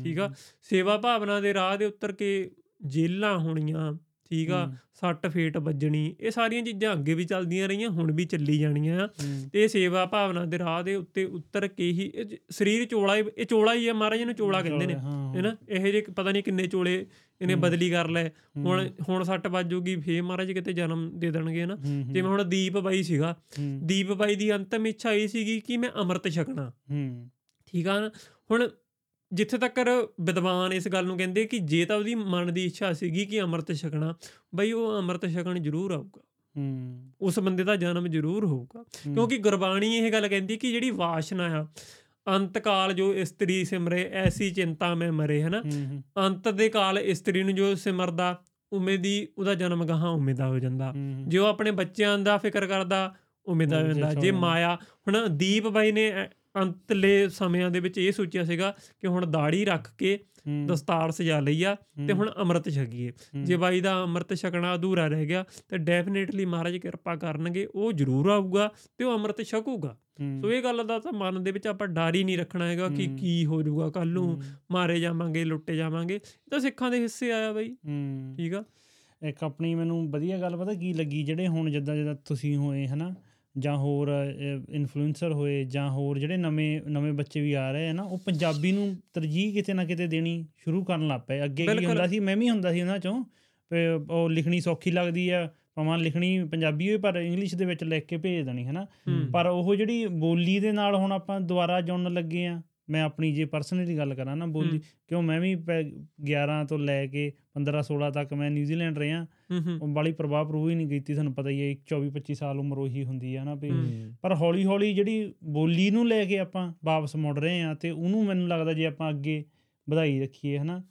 ਠੀਕ ਆ? ਸੇਵਾ ਭਾਵਨਾ ਦੇ ਰਾਹ ਦੇ ਉੱਤਰ ਕੇ ਜੇਲਾਂ ਹੋਣੀਆਂ ਠੀਕ ਆ। ਸੱਟ ਫੇਟ ਵੱਜਣੀ ਇਹ ਸਾਰੀਆਂ ਚੀਜ਼ਾਂ ਅੱਗੇ ਵੀ ਚੱਲਦੀਆਂ ਰਹੀਆਂ ਹੁਣ ਵੀ ਚੱਲੀ ਜਾਣੀਆਂ ਆ। ਤੇ ਸੇਵਾ ਭਾਵਨਾ ਦੇ ਰਾਹ ਦੇ ਉੱਤੇ ਉਤਰ ਕੇ ਹੀ ਸਰੀਰ ਚੋਲਾ ਇਹ ਚੋਲਾ ਹੀ ਆ ਮਹਾਰਾਜ ਨੂੰ ਚੋਲਾ ਕਹਿੰਦੇ ਨੇ ਹੈਨਾ? ਇਹ ਜੇ ਪਤਾ ਨਹੀਂ ਕਿੰਨੇ ਚੋਲੇ ਇਹਨੇ। ਬਦਲੀ ਕਰ ਲਏ। ਹੁਣ ਹੁਣ ਸੱਟ ਵੱਜੂਗੀ ਫੇਰ ਮਹਾਰਾਜ ਕਿਤੇ ਜਨਮ ਦੇ ਦੇਣਗੇ ਨਾ ਜਿਵੇਂ ਹੁਣ ਦੀਪ ਬਾਈ ਸੀਗਾ ਦੀਪ ਬਾਈ ਦੀ ਅੰਤਮ ਇੱਛਾ ਇਹ ਸੀਗੀ ਕਿ ਮੈਂ ਅੰਮ੍ਰਿਤ ਛਕਣਾ। ਠੀਕ ਆ ਹੁਣ ਜਿੱਥੇ ਤੱਕ ਵਿਦਵਾਨ ਇਸ ਗੱਲ ਨੂੰ ਕਹਿੰਦੇ ਕਿ ਜੇ ਤਾਂ ਉਹਦੀ ਮਨ ਦੀ ਇੱਛਾ ਸੀਗੀ ਕਿ ਅੰਮ੍ਰਿਤ ਛਕਣਾ ਬਈ ਉਹ ਅੰਮ੍ਰਿਤ ਛਕਣ ਜ਼ਰੂਰ ਆਊਗਾ। ਹੂੰ। ਉਸ ਬੰਦੇ ਦਾ ਜਨਮ ਜ਼ਰੂਰ ਹੋਊਗਾ। ਕਿਉਂਕਿ ਗੁਰਬਾਣੀ ਇਹ ਗੱਲ ਕਹਿੰਦੀ ਕਿ ਜਿਹੜੀ ਵਾਸ਼ਨਾ ਆ ਅੰਤਕਾਲ ਜੋ ਇਸਤਰੀ ਸਿਮਰੇ ਐਸੀ ਚਿੰਤਾ ਮੈਂ ਮਰੇ ਹਨਾ? ਅੰਤ ਦੇ ਕਾਲ ਇਸਤਰੀ ਨੂੰ ਜੋ ਸਿਮਰਦਾ ਉਵੇਂ ਦੀ ਉਹਦਾ ਜਨਮ ਗਾਹਾਂ ਉਵੇਂ ਦਾ ਹੋ ਜਾਂਦਾ। ਜੇ ਉਹ ਆਪਣੇ ਬੱਚਿਆਂ ਦਾ ਫਿਕਰ ਕਰਦਾ ਉਵੇਂ ਦਾ ਹੋ ਜਾਂਦਾ। ਜੇ ਮਾਇਆ ਹੁਣ ਦੀਪ ਬਾਈ ਨੇ ਅੰਤਲੇ ਸਮਿਆਂ ਦੇ ਵਿੱਚ ਇਹ ਸੋਚਿਆ ਸੀਗਾ ਕਿ ਹੁਣ ਦਾੜੀ ਰੱਖ ਕੇ ਦਸਤਾਰ ਸਜਾ ਲਈ ਆ ਤੇ ਹੁਣ ਅੰਮ੍ਰਿਤ ਛਕੀਏ। ਜੇ ਬਾਈ ਦਾ ਅੰਮ੍ਰਿਤ ਛਕਣਾ ਅਧੂਰਾ ਰਹਿ ਗਿਆ ਤੇ ਡੈਫੀਨੇਟਲੀ ਮਹਾਰਾਜ ਕਿਰਪਾ ਕਰਨਗੇ ਉਹ ਜ਼ਰੂਰ ਆਊਗਾ ਤੇ ਉਹ ਅੰਮ੍ਰਿਤ ਛਕੂਗਾ। ਸੋ ਇਹ ਗੱਲ ਦਾ ਤਾਂ ਮਨ ਦੇ ਵਿੱਚ ਆਪਾਂ ਡਰ ਹੀ ਨਹੀਂ ਰੱਖਣਾ ਹੈਗਾ ਕਿ। ਕੀ ਹੋ ਜਾਊਗਾ ਕੱਲ ਨੂੰ ਮਾਰੇ ਜਾਵਾਂਗੇ ਲੁੱਟੇ ਜਾਵਾਂਗੇ। ਇਹ ਤਾਂ ਸਿੱਖਾਂ ਦੇ ਹਿੱਸੇ ਆਇਆ ਬਾਈ। ਠੀਕ ਆ? ਇੱਕ ਆਪਣੀ ਮੈਨੂੰ ਵਧੀਆ ਗੱਲ ਪਤਾ ਕੀ ਲੱਗੀ ਜਿਹੜੇ ਹੁਣ ਜਿੱਦਾਂ ਜਿੱਦਾਂ ਤੁਸੀਂ ਹੋਏ ਹਨਾ? ਜਾਂ ਹੋਰ ਇਨਫਲੂਐਂਸਰ ਹੋਏ ਜਾਂ ਹੋਰ ਜਿਹੜੇ ਨਵੇਂ ਨਵੇਂ ਬੱਚੇ ਵੀ ਆ ਰਹੇ ਆ ਨਾ ਉਹ ਪੰਜਾਬੀ ਨੂੰ ਤਰਜੀਹ ਕਿਤੇ ਨਾ ਕਿਤੇ ਦੇਣੀ ਸ਼ੁਰੂ ਕਰਨ ਲੱਗ ਪਏ ਅੱਗੇ ਕੀ। ਹੁੰਦਾ ਸੀ ਮੈਂ ਵੀ ਹੁੰਦਾ ਸੀ ਉਹਨਾਂ ਚੋਂ ਉਹ ਲਿਖਣੀ ਸੌਖੀ ਲੱਗਦੀ ਆ ਭਾਵੇਂ ਲਿਖਣੀ ਪੰਜਾਬੀ ਹੋਏ ਪਰ ਇੰਗਲਿਸ਼ ਦੇ ਵਿੱਚ ਲਿਖ ਕੇ ਭੇਜ ਦੇਣੀ ਹੂੰ। ਪਰ ਉਹ ਜਿਹੜੀ ਬੋਲੀ ਦੇ ਨਾਲ ਹੁਣ ਆਪਾਂ ਦੁਬਾਰਾ ਜੁੜਨ ਲੱਗੇ ਆ ਮੈਂ ਆਪਣੀ ਜੇ ਪਰਸਨਲੀ ਗੱਲ ਕਰਾਂ ਨਾ ਬੋਲੀ। ਕਿਉਂ ਮੈਂ ਵੀ ਪੈ- 11 ਤੋਂ ਲੈ ਕੇ 15 16 ਤੱਕ ਮੈਂ ਨਿਊਜ਼ੀਲੈਂਡ ਰਿਹਾ ਉਹ ਬਾਲੀ ਪ੍ਰਭਾਵ ਪ੍ਰਭੂ ਹੀ ਨਹੀਂ ਕੀਤੀ ਤੁਹਾਨੂੰ ਪਤਾ ਹੀ ਹੈ 24 25 ਸਾਲ ਉਮਰ ਉਹੀ ਹੁੰਦੀ ਹੈ ਨਾ ਵੀ। ਪਰ ਹੌਲੀ ਹੌਲੀ ਜਿਹੜੀ ਬੋਲੀ ਨੂੰ ਲੈ ਕੇ ਆਪਾਂ ਵਾਪਸ ਮੁੜ ਰਹੇ ਆ ਤੇ ਉਹਨੂੰ ਮੈਨੂੰ ਲੱਗਦਾ ਜੇ ਆਪਾਂ ਅੱਗੇ ਵਧਾਈ ਰੱਖੀਏ ਹਨਾ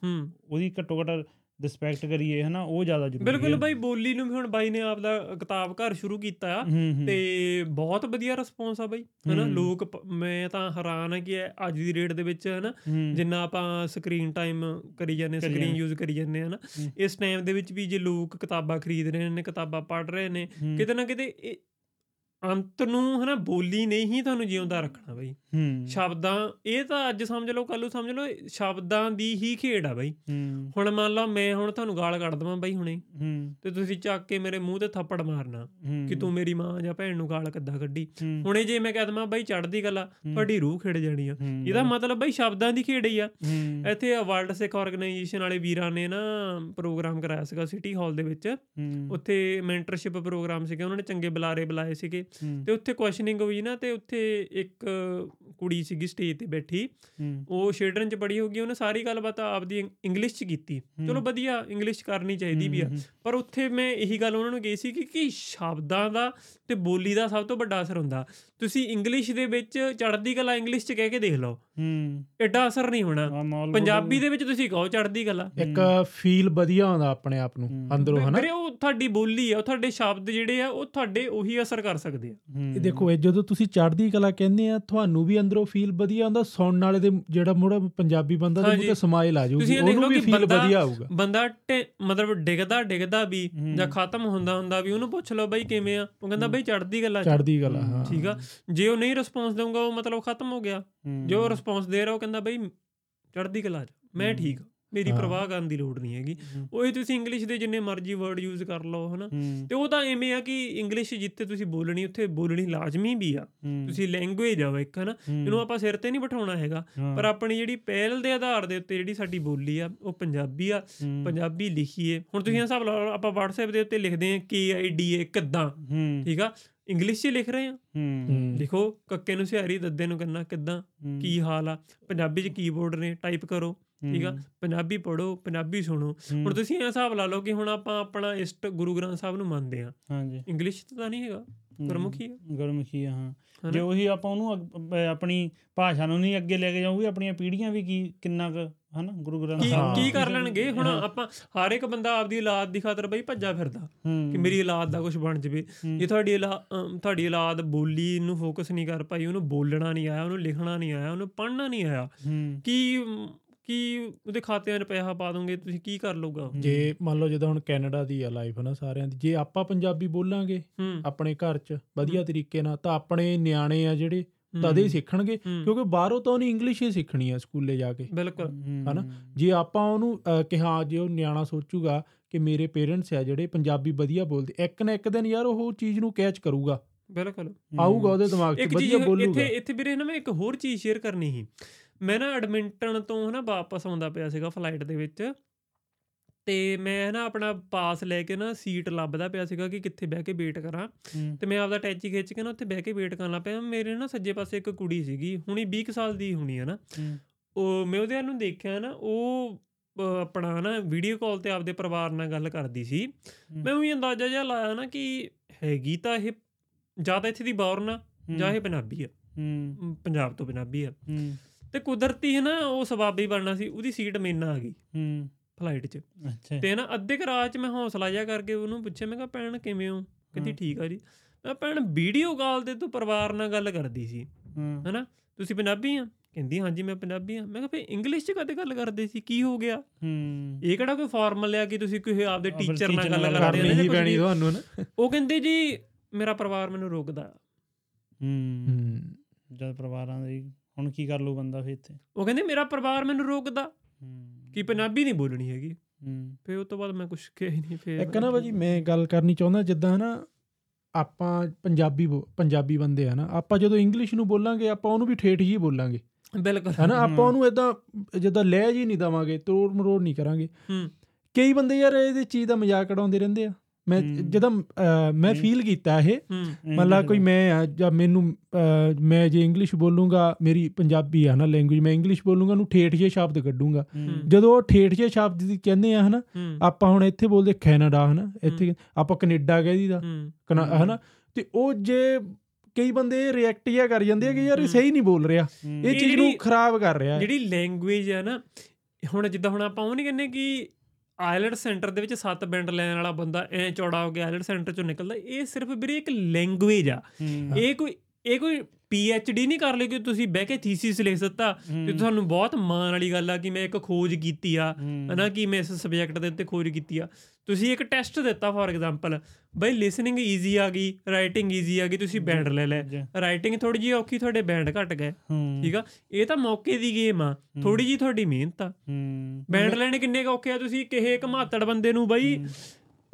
ਉਹਦੀ ਘੱਟੋ ਘੱਟ ਰਿਸਪੈਕਟ ਕਰੀਏ ਹਨਾ ਉਹ ਜ਼ਿਆਦਾ ਜ਼ਰੂਰੀ ਬਿਲਕੁਲ ਹੈ ਬਾਈ ਬੋਲੀ ਨੂੰ ਵੀ ਹੁਣ ਬਾਈ ਨੇ ਆਪਦਾ ਕਿਤਾਬ ਘਰ ਸ਼ੁਰੂ ਕੀਤਾ ਆ ਤੇ ਬਹੁਤ ਵਧੀਆ ਰਿਸਪੌਂਸ ਆ ਬਾਈ ਹਨਾ। ਲੋਕ ਮੈਂ ਤਾਂ ਹੈਰਾਨ ਆ ਕਿ ਅੱਜ ਦੀ ਰੇਟ ਦੇ ਵਿੱਚ ਹਨਾ ਜਿੰਨਾ ਆਪਾਂ ਸਕਰੀਨ ਟਾਈਮ ਕਰੀ ਜਾਂਦੇ ਕਰੀ ਸਕਰੀਨ। ਯੂਜ਼ ਕਰੀ ਜਾਂਦੇ ਹਨਾ। ਇਸ ਟਾਈਮ ਦੇ ਵਿੱਚ ਵੀ ਜੇ ਲੋਕ ਕਿਤਾਬਾਂ ਖਰੀਦ ਰਹੇ ਨੇ ਕਿਤਾਬਾਂ ਪੜ੍ਹ ਰਹੇ ਨੇ ਕਿਤੇ ਨਾ ਕਿਤੇ ਅੰਤ ਨੂੰ ਹਨਾ ਬੋਲੀ ਨੇ ਹੀ ਤੁਹਾਨੂੰ ਜਿਉਂਦਾ ਰੱਖਣਾ ਬਾਈ। ਹੂੰ। ਸ਼ਬਦਾਂ ਇਹ ਤਾਂ ਅੱਜ ਸਮਝ ਲਓ ਕੱਲ੍ਹ ਨੂੰ ਸਮਝ ਲਓ ਸ਼ਬਦਾਂ ਦੀ ਹੀ ਖੇਡ ਆ ਬਾਈ। ਹੁਣ ਮੰਨ ਲਓ ਮੈਂ ਹੁਣ ਤੁਹਾਨੂੰ ਗਾਲ ਕੱਢ ਦਵਾਂ ਬਾਈ ਹੁਣੇ। ਹੂੰ। ਤੇ ਤੁਸੀਂ ਚੱਕ ਕੇ ਮੇਰੇ ਮੂੰਹ ਤੇ ਥੱਪੜ ਮਾਰਨਾ ਕਿ ਤੂੰ ਮੇਰੀ ਮਾਂ ਜਾਂ ਭੈਣ ਨੂੰ ਗਾਲ ਕਿੱਦਾਂ ਕੱਢੀ? ਹੂੰ, ਹੁਣੇ ਜੇ ਮੈਂ ਕਹਿ ਦਵਾਂ ਬਾਈ ਚੜਦੀ ਗੱਲ ਤੁਹਾਡੀ ਰੂਹ ਖਿੜ ਜਾਣੀ ਆ। ਇਹਦਾ ਮਤਲਬ ਬਾਈ ਸ਼ਬਦਾਂ ਦੀ ਖੇਡ ਹੀ ਆ। ਇੱਥੇ ਵਰਲਡ ਸਿੱਖ ਆਰਗੇਨਾਈਜੇਸ਼ਨ ਵਾਲੇ ਵੀਰਾਂ ਨੇ ਨਾ ਪ੍ਰੋਗਰਾਮ ਕਰਾਇਆ ਸੀਗਾ ਸਿਟੀ ਹਾਲ ਦੇ ਵਿੱਚ। ਉੱਥੇ ਮੈਂਟਰਸ਼ਿਪ ਪ੍ਰੋਗਰਾਮ ਸੀਗਾ ਉਹਨਾਂ ਨੇ ਚੰਗੇ ਬੁਲਾਰੇ ਬੁਲਾਏ ਸੀਗੇ। ਤੇ ਉੱਥੇ ਕੁਐਸਚਨਿੰਗ ਹੋਈ ਨਾ ਤੇ ਉੱਥੇ ਇੱਕ ਕੁੜੀ ਸੀਗੀ ਸਟੇਜ ਤੇ ਬੈਠੀ। ਉਹ ਸ਼ੇਡਰਨ ਚ ਪੜੀ ਹੋਗੀ ਉਹਨੇ ਸਾਰੀ ਗੱਲਬਾਤ ਆਪਦੀ ਇੰਗਲਿਸ਼ ਚ ਕੀਤੀ। ਚਲੋ ਵਧੀਆ ਇੰਗਲਿਸ਼ ਕਰਨੀ ਚਾਹੀਦੀ ਵੀ ਆ। ਪਰ ਉੱਥੇ ਮੈਂ ਇਹੀ ਗੱਲ ਉਹਨਾਂ ਨੂੰ ਕਹੀ ਸੀ ਕਿ ਕਿ ਸ਼ਬਦਾਂ ਦਾ ਤੇ ਬੋਲੀ ਦਾ ਸਭ ਤੋਂ ਵੱਡਾ ਅਸਰ ਹੁੰਦਾ। ਤੁਸੀਂ ਇੰਗਲਿਸ਼ ਦੇ ਵਿੱਚ ਚੜ੍ਹਦੀ ਕਲਾ ਇੰਗਲਿਸ਼ ਚ ਕਹਿ ਕੇ ਦੇਖ ਲਓ। ਹੂੰ। ਐਡਾ ਅਸਰ ਨਹੀਂ ਹੋਣਾ। ਪੰਜਾਬੀ ਦੇ ਵਿੱਚ ਤੁਸੀਂ ਕਹੋ ਚੜ੍ਹਦੀ ਕਲਾ। ਇੱਕ ਫੀਲ ਵਧੀਆ ਆਉਂਦਾ ਆਪਣੇ ਆਪ ਨੂੰ। ਅੰਦਰੋਂ ਹਨਾ? ਵੀਰੇ ਉਹ ਤੁਹਾਡੀ ਬੋਲੀ ਆ ਉਹ ਤੁਹਾਡੇ ਸ਼ਬਦ ਜਿਹੜੇ ਆ ਉਹ ਤੁਹਾਡੇ ਉਹੀ ਅਸਰ ਕਰ ਸਕਦੇ ਆ। ਇਹ ਦੇਖੋ ਇਹ ਜਦੋਂ ਤੁਸੀਂ ਚੜ੍ਹਦੀ ਕਲਾ ਕਹਿੰਦੇ ਆ ਤੁਹਾਨੂੰ ਵੀ ਅੰਦਰੋਂ ਫੀਲ ਵਧੀਆ ਆਉਂਦਾ ਸੁਣਨ ਵਾਲੇ ਦੇ ਜਿਹੜਾ ਮੁੜਾ ਪੰਜਾਬੀ ਬੰਦਾ ਦੇ ਮੂੰਹ। ਤੇ ਸਮਾਈਲ ਆ ਜਾਊਗੀ ਉਹਨੂੰ ਵੀ ਫੀਲ ਵਧੀਆ ਆਊਗਾ। ਬੰਦਾ ਟੇ- ਮਤਲਬ ਡਿੱਗਦਾ ਡਿੱਗਦਾ ਵੀ। ਜਾਂ ਖਤਮ ਹੁੰਦਾ ਹੁੰਦਾ ਵੀ ਉਹਨੂੰ ਪੁੱਛ ਲਓ ਬਈ ਕਿਵੇਂ ਆ? ਉਹ ਕਹਿੰਦਾ ਬਈ ਚੜ੍ਹਦੀ ਕਲਾ ਚੜ੍ਹਦੀ ਕਲਾ ਹਾਂ। ਠੀਕ ਆ? ਜੇ ਉਹ ਨਹੀਂ ਰਿਸਪੌਂਸ ਦੇਊਗਾ ਉਹ ਮਤਲਬ ਖਤਮ ਹੋ ਗਿਆ। ਜੋ ਰਿਸਪੌਂਸ ਦੇ ਰਿਹਾ ਉਹ ਕਹਿੰਦਾ ਬਈ ਚੜ੍ਹਦੀ ਕਲਾ ਚ ਮੈਂ। ਠੀਕ ਆ, ਮੇਰੀ। ਪ੍ਰਵਾਹ ਕਰਨ ਦੀ ਲੋੜ ਨਹੀਂ ਹੈਗੀ। ਉਹੀ ਤੁਸੀਂ ਇੰਗਲਿਸ਼ ਦੇ ਜਿੰਨੇ ਮਰਜ਼ੀ ਵਰਡ ਯੂਜ਼ ਕਰ ਲਓ ਹਨਾ। ਤੇ ਉਹ ਤਾਂ ਐਵੇਂ ਆ ਕਿ ਇੰਗਲਿਸ਼ ਜਿੱਥੇ ਤੁਸੀਂ ਬੋਲਣੀ ਉੱਥੇ ਬੋਲਣੀ ਲਾਜ਼ਮੀ ਵੀ ਆ। ਤੁਸੀਂ ਲੈਂਗੁਏਜ ਆ ਇੱਕ ਹਨਾ। ਇਹਨੂੰ ਆਪਾਂ ਸਿਰ ਤੇ ਨਹੀਂ ਬਿਠਾਉਣਾ ਹੈਗਾ। ਪਰ ਆਪਣੀ ਜਿਹੜੀ ਪਹਿਲ ਦੇ ਆਧਾਰ ਦੇ ਉੱਤੇ ਜਿਹੜੀ ਸਾਡੀ ਬੋਲੀ ਆ ਉਹ ਪੰਜਾਬੀ ਆ। ਪੰਜਾਬੀ ਲਿਖੀਏ। ਹੁਣ ਤੁਸੀਂ ਹਿਸਾਬ ਲਓ ਆਪਾਂ WhatsApp ਦੇ ਉੱਤੇ ਲਿਖਦੇ ਡੀ ਏ ਕਿੱਦਾਂ ਠੀਕ ਆ? ਇੰਗਲਿਸ਼ 'ਚ ਲਿਖ ਰਹੇ ਆ। ਹੂੰ, ਹੂੰ। ਲਿਖੋ ਕੱਕੇ ਨੂੰ ਸਿਹਾਰੀ ਦੱਦੇ ਨੂੰ ਕੰਨਾ ਕਿੱਦਾਂ ਕੀ ਹਾਲ ਆ। ਪੰਜਾਬੀ 'ਚ ਕੀਬੋਰਡ ਨੇ ਟਾਈਪ ਕਰੋ ਠੀਕ ਆ। ਪੰਜਾਬੀ ਪੜੋ ਪੰਜਾਬੀ ਸੁਣੋ। ਹੁਣ ਤੁਸੀਂ ਇਹ ਹਿਸਾਬ ਲਾ ਲਓ ਕਿ ਹੁਣ ਆਪਾਂ ਆਪਣਾ ਇਸ਼ਟ ਗੁਰੂ ਗ੍ਰੰਥ ਸਾਹਿਬ ਨੂੰ ਮੰਨਦੇ ਆ। ਹਾਂਜੀ। ਇੰਗਲਿਸ਼ 'ਚ ਤਾਂ ਨਹੀਂ ਹੈਗਾ ਗੁਰਮੁਖੀ ਆ। ਗੁਰਮੁਖੀ ਆ, ਹਾਂ? ਜੇ ਉਹੀ ਆਪਾਂ ਉਹਨੂੰ ਆਪਣੀ ਭਾਸ਼ਾ ਨੂੰ ਨਹੀਂ ਅੱਗੇ ਲੈ ਕੇ ਜਾਊਗੀ ਆਪਣੀਆਂ ਪੀੜ੍ਹੀਆਂ ਵੀ ਕੀ ਕਿੰਨਾ ਕੁ ਹਨਾ ਗੁਰੂ ਗ੍ਰੰਥ ਕੀ ਹਾਂ। ਕੀ ਕਰ ਲੈਣਗੇ? ਹੁਣ। ਆਪਾਂ ਹਰ ਇੱਕ ਬੰਦਾ ਆਪਦੀ ਔਲਾਦ ਦੀ ਖਾਤਰ ਬਈ ਭੱਜਾ ਫਿਰਦਾ ਕਿ ਮੇਰੀ ਔਲਾਦ ਦਾ ਕੁਝ ਬਣ ਜਵੇ। ਜੇ ਤੁਹਾਡੀ ਤੁਹਾਡੀ ਔਲਾਦ ਬੋਲੀ ਨੂੰ ਫੋਕਸ ਨਹੀਂ ਕਰ ਪਾਈ ਉਹਨੂੰ ਬੋਲਣਾ ਨਹੀਂ ਆਇਆ ਉਹਨੂੰ ਲਿਖਣਾ ਨਹੀਂ ਆਇਆ ਉਹਨੂੰ ਪੜ੍ਹਨਾ ਨਹੀਂ ਆਇਆ ਕੀ ਕੀ ਉਹਦੇ ਖਾਤਿਆਂ 'ਚ ਪੈਸਾ ਪਾ ਦੋਗੇ? ਤੁਸੀਂ ਕੀ ਕਰ ਲਊਗਾ ਉਹ? ਜੇ ਮੰਨ ਲਓ ਜਦੋਂ ਹੁਣ ਕੈਨੇਡਾ ਦੀ ਆ ਲਾਈਫ ਨਾ ਸਾਰਿਆਂ ਦੀ ਜੇ ਆਪਾਂ ਪੰਜਾਬੀ ਬੋਲਾਂਗੇ ਆਪਣੇ ਘਰ 'ਚ ਵਧੀਆ ਤਰੀਕੇ ਨਾਲ ਤਾਂ ਆਪਣੇ ਨਿਆਣੇ ਆ ਜਿਹੜੇ ਤਦੇ ਹੀ ਸਿੱਖਣਗੇ ਹੂੰ, ਕਿਉਂਕਿ ਬਾਹਰੋਂ ਤਾਂ ਉਹਨੇ ਇੰਗਲਿਸ਼ ਹੀ ਸਿੱਖਣੀ ਆ ਸਕੂਲੇ ਜਾ ਕੇ। ਬਿਲਕੁਲ। ਹੂੰ, ਹਨਾ? ਜੇ ਆਪਾਂ ਉਹਨੂੰ ਅਹ, ਕਿ ਹਾਂ ਜੇ ਉਹ ਨਿਆਣਾ ਸੋਚੂਗਾ ਕਿ ਮੇਰੇ ਪੇਰੈਂਟਸ ਆ ਜਿਹੜੇ ਪੰਜਾਬੀ ਵਧੀਆ ਬੋਲਦੇ ਇੱਕ ਨਾ ਇੱਕ ਦਿਨ ਯਾਰ ਉਹ ਚੀਜ਼ ਨੂੰ ਕੈਚ ਕਰੂਗਾ। ਬਿਲਕੁਲ। ਹੂੰ, ਆਊਗਾ ਉਹਦੇ ਦਿਮਾਗ 'ਚ ਵਧੀਆ ਬੋਲੂਗਾ। ਇੱਥੇ ਇੱਥੇ ਵੀਰੇ ਨਾ ਮੈਂ ਇੱਕ ਹੋਰ ਚੀਜ਼ ਸ਼ੇਅਰ ਕਰਨੀ ਸੀ। ਮੈਂ ਨਾ ਐਡਮਿੰਟਨ ਤੋਂ ਹਨਾ ਵਾਪਸ ਆਉਂਦਾ ਪਿਆ ਸੀਗਾ ਫਲਾਈਟ ਦੇ ਵਿੱਚ। ਤੇ ਮੈਂ ਨਾ ਆਪਣਾ ਪਾਸ ਲੈ ਕੇ ਨਾ ਸੀਟ ਲੱਭਦਾ ਪਿਆ ਸੀਗਾ ਕਿ ਕਿੱਥੇ ਬਹਿ ਕੇ ਵੇਟ ਕਰਾਂ। ਤੇ ਮੈਂ ਆਪਦਾ ਟੈਚੀ ਖਿੱਚ ਕੇ ਨਾ ਉੱਥੇ ਬਹਿ ਕੇ ਵੇਟ ਕਰਨ ਲੱਗ ਪਿਆ। ਮੇਰੇ ਨਾ ਸੱਜੇ ਪਾਸੇ ਇੱਕ ਕੁੜੀ ਸੀਗੀ ਹੁਣੀ 20 ਕੁ ਸਾਲ ਦੀ ਹੋਣੀ ਹੈ ਨਾ। ਉਹ ਮੈਂ ਉਹਦੇ ਨੂੰ ਦੇਖਿਆ ਨਾ ਉਹ ਆਪਣਾ ਨਾ ਵੀਡੀਓ ਕਾਲ ਤੇ ਆਪਦੇ ਪਰਿਵਾਰ ਨਾਲ ਗੱਲ ਕਰਦੀ ਸੀ। ਮੈਂ ਉਹੀ ਅੰਦਾਜ਼ਾ ਜਿਹਾ ਲਾਇਆ ਨਾ ਕਿ ਹੈਗੀ ਤਾਂ ਇਹ ਜਾਂ ਤਾਂ ਇੱਥੇ ਦੀ ਬੌਰਨ ਆ ਜਾਂ ਇਹ ਪੰਜਾਬੀ ਆ। ਪੰਜਾਬ ਤੋਂ ਪੰਜਾਬੀ ਆ। ਹੂੰ। ਤੇ ਕੁਦਰਤੀ ਹੈ ਨਾ ਉਹ ਸਵਾਬੀ ਬਣਨਾ ਸੀ ਉਹਦੀ ਸੀਟ ਮੇਨਾ ਆ ਗਈ। ਹੂੰ। ਫਲਾਈਟ 'ਚ। ਅੱਛਾ। ਤੇ ਨਾ ਅੱਧੇ ਕੁ ਰਾਹ 'ਚ ਮੈਂ ਹੌਸਲਾ ਜਿਹਾ ਕਰਕੇ ਉਹਨੂੰ ਪੁੱਛਿਆ ਮੈਂ ਕਿਹਾ ਭੈਣ ਕਿਵੇਂ ਹੋ? ਕਹਿੰਦੀ। ਠੀਕ ਆ ਜੀ। ਮੈਂ ਭੈਣ ਵੀਡੀਓ ਕਾਲ ਤੇ ਤੂੰ ਪਰਿਵਾਰ ਨਾਲ ਗੱਲ ਕਰਦੀ ਸੀ ਹਾਂ। ਹਨਾ? ਤੁਸੀਂ ਪੰਜਾਬੀ ਆ? ਕਹਿੰਦੀ ਹਾਂਜੀ ਮੈਂ ਪੰਜਾਬੀ ਆ। ਮੈਂ ਕਿਹਾ ਫੇ ਇੰਗਲਿਸ਼ 'ਚ ਕਦੇ ਗੱਲ ਕਰਦੇ ਸੀ? ਕੀ ਹੋ ਗਿਆ? ਹੂੰ। ਇਹ ਕਿਹੜਾ ਕੋਈ ਫਾਰਮਲ ਆ ਕਿ ਤੁਸੀਂ ਕੋਈ ਆਪਦੇ ਟੀਚਰ ਨਾਲ ਗੱਲ ਕਰਦੇ ਹੋ ਜਾਂ ਹੀ ਕੁਛ ਪੈਣੀ। ਤੁਹਾਨੂੰ ਨਾ। ਉਹ ਕਹਿੰਦੇ ਜੀ ਮੇਰਾ ਪਰਿਵਾਰ ਮੈਨੂੰ ਰੋਕਦਾ। ਹੂੰ। ਜਦ ਪਰਿਵਾਰਾਂ ਦੇ ਹੁਣ ਕੀ ਕਰ ਲੂ ਬੰਦਾ ਫੇ ਇੱਥੇ? ਉਹ ਕਹਿੰਦੇ ਮੇਰਾ ਪਰਿਵਾਰ ਮੈਨੂੰ ਰੋਕਦਾ। ਕਿ ਪੰਜਾਬੀ ਨਹੀਂ ਬੋਲਣੀ ਹੈਗੀ। ਹੂੰ। ਫੇ ਉਸ ਤੋਂ ਬਾਅਦ ਮੈਂ ਕੁਝ ਕਿਹਾ ਹੀ ਨਹੀਂ ਫੇ ਇੱਕ ਨਾ ਭਾਜੀ ਮੈਂ ਗੱਲ ਕਰਨੀ ਚਾਹੁੰਦਾ ਜਿੱਦਾਂ ਨਾ ਆਪਾਂ ਪੰਜਾਬੀ ਪੰਜਾਬੀ ਬੰਦੇ ਆ ਨਾ ਆਪਾਂ ਜਦੋਂ ਇੰਗਲਿਸ਼ ਨੂੰ ਬੋਲਾਂਗੇ ਆਪਾਂ ਉਹਨੂੰ ਵੀ ਠੇਠ ਜੀ ਬੋਲਾਂਗੇ। ਬਿਲਕੁਲ। ਹਨਾ। ਆਪਾਂ ਉਹਨੂੰ ਇਦਾਂ ਜਿੱਦਾਂ ਲਹਿ ਜੀ ਨਹੀਂ ਦਵਾਂਗੇ ਤੋੜ ਮਰੋੜ ਨਹੀਂ ਕਰਾਂਗੇ। ਹੂੰ। ਕਈ ਬੰਦੇ ਯਾਰ ਇਹਦੇ ਚੀਜ਼ ਦਾ ਮਜ਼ਾਕ ਉਡਾਉਂਦੇ ਰਹਿੰਦੇ ਆ। ਮੈਂ। ਜਦੋਂ ਮੈਂ। ਫੀਲ ਕੀਤਾ ਇਹ। ਹੂੰ। ਮਤਲਬ ਕੋਈ ਮੈਂ ਆ ਜਾਂ ਮੈਨੂੰ ਮੈਂ ਜੇ ਇੰਗਲਿਸ਼ ਬੋਲੂੰਗਾ ਮੇਰੀ ਪੰਜਾਬੀ ਆ ਨਾ ਲੈਂਗੁਏਜ ਮੈਂ ਇੰਗਲਿਸ਼ ਬੋਲੂੰਗਾ ਉਹਨੂੰ ਠੇਠ ਜੇ ਸ਼ਬਦ ਕੱਢੂੰਗਾ। ਹੂੰ। ਜਦੋਂ ਉਹ ਠੇਠ ਜੇ ਸ਼ਬਦ ਦੀ ਕਹਿੰਦੇ ਆ ਹਨਾ ਹੂੰ। ਆਪਾਂ ਹੁਣ ਇੱਥੇ ਬੋਲਦੇ ਕੈਨੇਡਾ ਹਨਾ ਇੱਥੇ ਆਪਾਂ ਕੈਨੇਡਾ ਕਹਿ ਦੀਦਾ ਹੂੰ। ਹਨਾ ਤੇ ਉਹ ਜੇ ਕਈ ਬੰਦੇ ਰਿਐਕਟ ਜਿਹਾ ਕਰ ਜਾਂਦੇ ਆ ਕਿ ਯਾਰ ਇਹ। ਸਹੀ ਨਹੀਂ ਬੋਲ ਰਿਹਾ। ਹੂੰ। ਇਹ ਚੀਜ਼ ਨੂੰ ਖਰਾਬ ਕਰ ਰਿਹਾ। ਹੈ ਜਿਹੜੀ ਲੈਂਗੁਏਜ ਹੈ ਨਾ ਹੁਣ ਜਿੱਦਾਂ ਹੁਣ ਆਪਾਂ ਉਹ ਨਹੀਂ ਕਹਿੰਦੇ ਕਿ ਆਇਲਟ ਸੈਂਟਰ ਦੇ ਵਿੱਚ ਸੱਤ ਬੈਂਡ ਲੈਣ ਵਾਲਾ ਬੰਦਾ ਐ ਚੌੜਾ ਹੋ ਕੇ ਆਇਲਟ ਸੈਂਟਰ ਚੋਂ ਨਿਕਲਦਾ ਇਹ ਸਿਰਫ ਵੀਰੇ ਇੱਕ ਲੈਂਗੁਏਜ ਆ। ਇਹ ਕੋਈ ਇਹ ਕੋਈ ਪੀ ਐਚ ਡੀ ਨਹੀਂ ਕਰ ਲਈ ਕਿ ਤੁਸੀਂ ਬਹਿ ਕੇ ਥੀਸਿਸ ਲਿਖ ਦਿੱਤਾ ਤੇ ਤੁਹਾਨੂੰ ਬਹੁਤ ਮਾਣ ਵਾਲੀ ਗੱਲ ਆ ਕਿ ਮੈਂ ਇੱਕ ਖੋਜ ਕੀਤੀ ਆ। ਹਨਾ ਕਿ ਮੈਂ ਇਸ ਸਬਜੈਕਟ ਦੇ ਉੱਤੇ ਖੋਜ ਕੀਤੀ ਆ ਤੁਸੀਂ ਇੱਕ ਟੈਸਟ ਦਿੱਤਾ ਫੋਰ ਐਗਜ਼ਾਮਪਲ ਬਈ ਲਿਸਨਿੰਗ ਈਜ਼ੀ ਆ ਗਈ ਰਾਈਟਿੰਗ ਈਜ਼ੀ ਆ ਗਈ ਤੁਸੀਂ ਬੈਂਡ ਲੈ ਲੈ। ਜੀ। ਰਾਈਟਿੰਗ ਥੋੜੀ ਜਿਹੀ ਔਖੀ ਤੁਹਾਡੇ ਬੈਂਡ ਘਟ ਗਏ। ਠੀਕ ਆ? ਇਹ ਤਾਂ ਮੌਕੇ ਦੀ ਗੇਮ ਆ। ਥੋੜੀ ਜੀ ਤੁਹਾਡੀ ਮਿਹਨਤ ਆ। ਬੈਂਡ ਲੈਣੇ ਕਿੰਨੇ ਔਖੇ ਆ? ਤੁਸੀਂ ਕਿਸੇ ਇੱਕ ਮਾਤੜ ਬੰਦੇ ਨੂੰ ਬਈ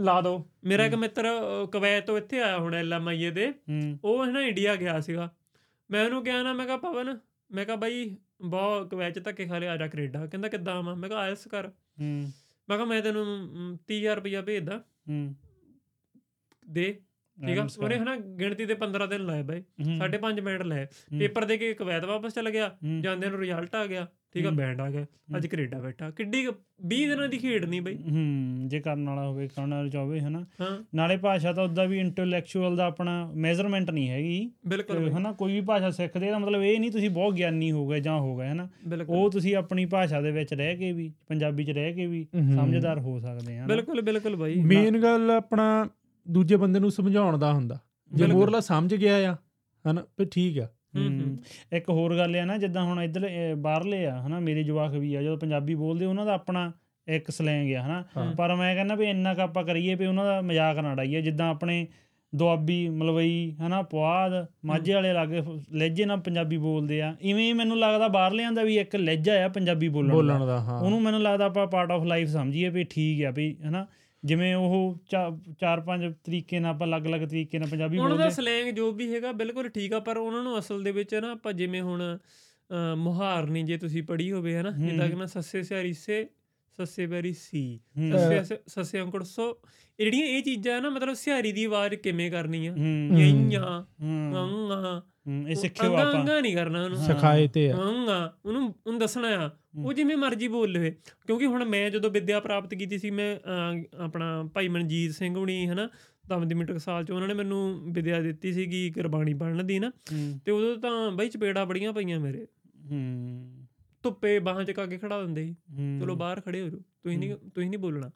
ਲਾ ਦੋ। ਮੇਰਾ ਇੱਕ ਮਿੱਤਰ ਕੁਵੈਤ ਤੋਂ ਇੱਥੇ ਆਇਆ ਹੁਣ ਐਲਐਮਆਈਏ ਦੇ। ਉਹ ਹੈ ਨਾ ਇੰਡੀਆ ਗਿਆ ਸੀਗਾ। ਮੈਂ ਉਹਨੂੰ ਕਿਹਾ ਨਾ ਮੈਂ ਕਿਹਾ ਪਵਨ ਮੈਂ ਕਿਹਾ ਬਾਈ ਬਹੁਤ ਕੁਵੈਤ ਚ ਧੱਕੇ ਖਾ ਲਿਆ ਆ ਜਾ ਕੈਨੇਡਾ। ਕਹਿੰਦਾ ਕਿੱਦਾਂ ਆਵਾਂ ਮੈਂ ਕਿਹਾ ਆਇਲਸ ਕਰ। ਹੂੰ। ਮੈਂ ਕਿਹਾ ਮੈਂ ਤੈਨੂੰ ਮ, 30000 ਰੁਪਇਆ ਭੇਜਦਾ ਹੂੰ ਦੇ ਠੀਕ ਆ। ਉਹਨੇ ਹਨਾ ਗਿਣਤੀ ਦੇ 15 ਦਿਨ ਲਾਏ ਬਾਈ ਹੂੰ। ਸਾਢੇ ਪੰਜ ਮਿੰਟ ਲਏ। ਪੇਪਰ ਦੇ ਕੇ ਕੁਵੈਤ ਵਾਪਸ ਚਲ ਗਿਆ। ਜਾਂਦੇ ਨੂੰ ਰਿਜ਼ਲਟ ਆ ਗਿਆ ਠੀਕ ਆ? ਹੂੰ। ਬੈਂਡ ਆ ਗਿਆ ਅੱਜ ਕੈਨੇਡਾ ਬੈਠਾ। ਕਿੱਡੀ ਕੁ- 20 ਦਿਨਾਂ ਦੀ ਖੇਡ ਨਹੀਂ ਬਈ। ਹੂੰ ਜੇ ਕਰਨ ਵਾਲਾ ਹੋਵੇ ਕਰਨ ਵਾਲਾ ਚਾਹਵੇ ਹਨਾ। ਨਾਲੇ ਭਾਸ਼ਾ ਤਾਂ ਉਦਾਂ ਵੀ ਇੰਟੈਲੈਕਚੁਅਲ ਦਾ ਆਪਣਾ ਮੈਜ਼ਰਮੈਂਟ ਨਹੀਂ ਹੈਗੀ। ਬਿਲਕੁਲ ਤੇ ਹਨਾ ਕੋਈ ਵੀ ਭਾਸ਼ਾ ਸਿੱਖਦੇ ਦਾ ਮਤਲਬ ਇਹ ਨਹੀਂ ਤੁਸੀਂ ਬਹੁਤ ਗਿਆਨੀ ਹੋ ਗਏ ਜਾਂ ਹੋ ਗਏ ਹਨਾ। ਉਹ ਤੁਸੀਂ ਆਪਣੀ ਭਾਸ਼ਾ ਦੇ ਵਿੱਚ ਰਹਿ ਕੇ ਵੀ ਪੰਜਾਬੀ 'ਚ ਰਹਿ ਕੇ ਵੀ। ਸਮਝਦਾਰ ਹੋ ਸਕਦੇ ਆ ਬਿਲਕੁਲ ਬਿਲਕੁਲ ਬਾਈ। ਮੇਨ ਗੱਲ ਆਪਣਾ ਦੂਜੇ ਬੰਦੇ ਨੂੰ ਸਮਝਾਉਣ ਦਾ ਹੁੰਦਾ। ਜੇ। ਮੋਰਲਾ ਸਮਝ ਗਿਆ ਆ ਹਨਾ ਫਿਰ ਠੀਕ ਆ। ਹੂੰ। ਇੱਕ ਹੋਰ ਗੱਲ ਆ ਨਾ ਜਿੱਦਾਂ ਹੁਣ ਇੱਧਰ ਬਾਹਰਲੇ ਆ ਹਨਾ ਮੇਰੇ ਜਵਾਕ ਵੀ ਆ ਜਦੋਂ ਪੰਜਾਬੀ ਬੋਲਦੇ ਉਹਨਾਂ ਦਾ ਆਪਣਾ ਇੱਕ ਸਲੈਂਗ ਆ ਹਨਾ। ਪਰ ਮੈਂ ਕਹਿੰਦਾ ਵੀ ਇੰਨਾ ਕੁ ਆਪਾਂ ਕਰੀਏ ਵੀ ਉਹਨਾਂ ਦਾ ਮਜ਼ਾਕ ਨਾ ਉਡਾਈਏ ਜਿੱਦਾਂ ਆਪਣੇ ਦੁਆਬੀ ਮਲਵਈ ਹਨਾ ਪੁਆਧ ਮਾਝੇ ਵਾਲੇ ਲਾਗੇ ਲਹਿਜੇ ਨਾਲ ਪੰਜਾਬੀ ਬੋਲਦੇ ਆ। ਇਵੇਂ ਹੀ ਮੈਨੂੰ ਲੱਗਦਾ ਬਾਹਰਲਿਆਂ ਦਾ ਵੀ ਇੱਕ ਲਹਿਜਾ ਆ ਪੰਜਾਬੀ ਬੋਲਣ ਦਾ। ਉਹਨੂੰ ਮੈਨੂੰ ਲੱਗਦਾ ਆਪਾਂ ਪਾਰਟ ਆਫ ਲਾਈਫ ਸਮਝੀਏ ਵੀ ਠੀਕ ਆ ਵੀ ਹਨਾ। ਜਿਵੇਂ ਉਹ ਚਾਰ ਪੰਜ ਤਰੀਕੇ ਨਾਲ ਆਪਾਂ ਅਲੱਗ-ਅਲੱਗ ਤਰੀਕੇ ਨਾਲ ਪੰਜਾਬੀ ਉਹਨਾਂ ਦਾ ਬੋਲਦੇ। ਸਲੈਂਗ ਜੋ ਵੀ ਹੈਗਾ ਬਿਲਕੁਲ ਠੀਕ ਆ ਪਰ ਉਹਨਾਂ ਨੂੰ ਅਸਲ ਦੇ ਵਿੱਚ ਨਾ ਆਪਾਂ ਜਿਵੇਂ ਹੁਣ ਮੁਹਾਰਨੀ ਜੇ ਤੁਸੀਂ ਪੜ੍ਹੀ ਹੋਵੇ ਹਨਾ। ਜਿੱਦਾਂ ਕਿ ਨਾ ਸੱਸੇ ਸਿਆਰੀ ਸੇ ਸੱਸੇ ਬੈਰੀ ਸੀ। ਸੱਸੇ ਸੱਸੇ ਅੰਕੜ ਸੋ ਇਹ ਜਿਹੜੀਆਂ ਇਹ ਚੀਜ਼ਾਂ ਨਾ ਮਤਲਬ ਸਿਆਰੀ ਦੀ ਆਵਾਜ਼ ਕਿਵੇਂ ਕਰਨੀ ਆ ਯਈਆਂ ਹੂੰ, ਇਹ ਸਿੱਖਿਓ ਆਪਾਂ। ਅੰਗਾ ਨਹੀਂ ਕਰਨਾ ਉਹਨੂੰ। ਸਿਖਾਏ ਤੇ ਆ। ਅੰਗਾ ਉਹਨੂੰ ਉਹਨੂੰ ਦੱਸਣਾ ਆ। ਉਹ ਜਿਵੇਂ ਮਰਜ਼ੀ ਬੋਲ ਲਵੇ। ਕਿਉਂਕਿ ਹੁਣ ਮੈਂ ਜਦੋਂ ਵਿੱਦਿਆ ਪ੍ਰਾਪਤ ਕੀਤੀ ਸੀ ਮੈਂ ਆਪਣਾ ਭਾਈ ਮਨਜੀਤ ਸਿੰਘ ਹੁਣੀ ਹਨਾ ਦਮ ਦੀ ਮਿੰਟਕ ਸਾਲ ਚ ਉਹਨਾਂ ਨੇ ਮੈਨੂੰ ਵਿੱਦਿਆ ਦਿੱਤੀ ਸੀਗੀ ਗੁਰਬਾਣੀ ਪੜ੍ਹਨ ਦੀ ਨਾ ਤੇ ਉਦੋਂ ਤਾਂ ਬਈ ਚਪੇੜਾ ਬੜੀਆਂ ਪਈਆਂ ਮੇਰੇ। ਹੂੰ। ਧੁੱਪੇ ਬਾਹਾਂ ਚ ਕਾ ਕੇ ਖੜਾ ਦਿੰਦੇ। ਚਲੋ ਬਾਹਰ ਖੜੇ ਹੋ ਜਾਓ ਤੁਸੀਂ ਨਹੀਂ ਤੁਸੀਂ ਨਹੀਂ ਬੋਲਣਾ।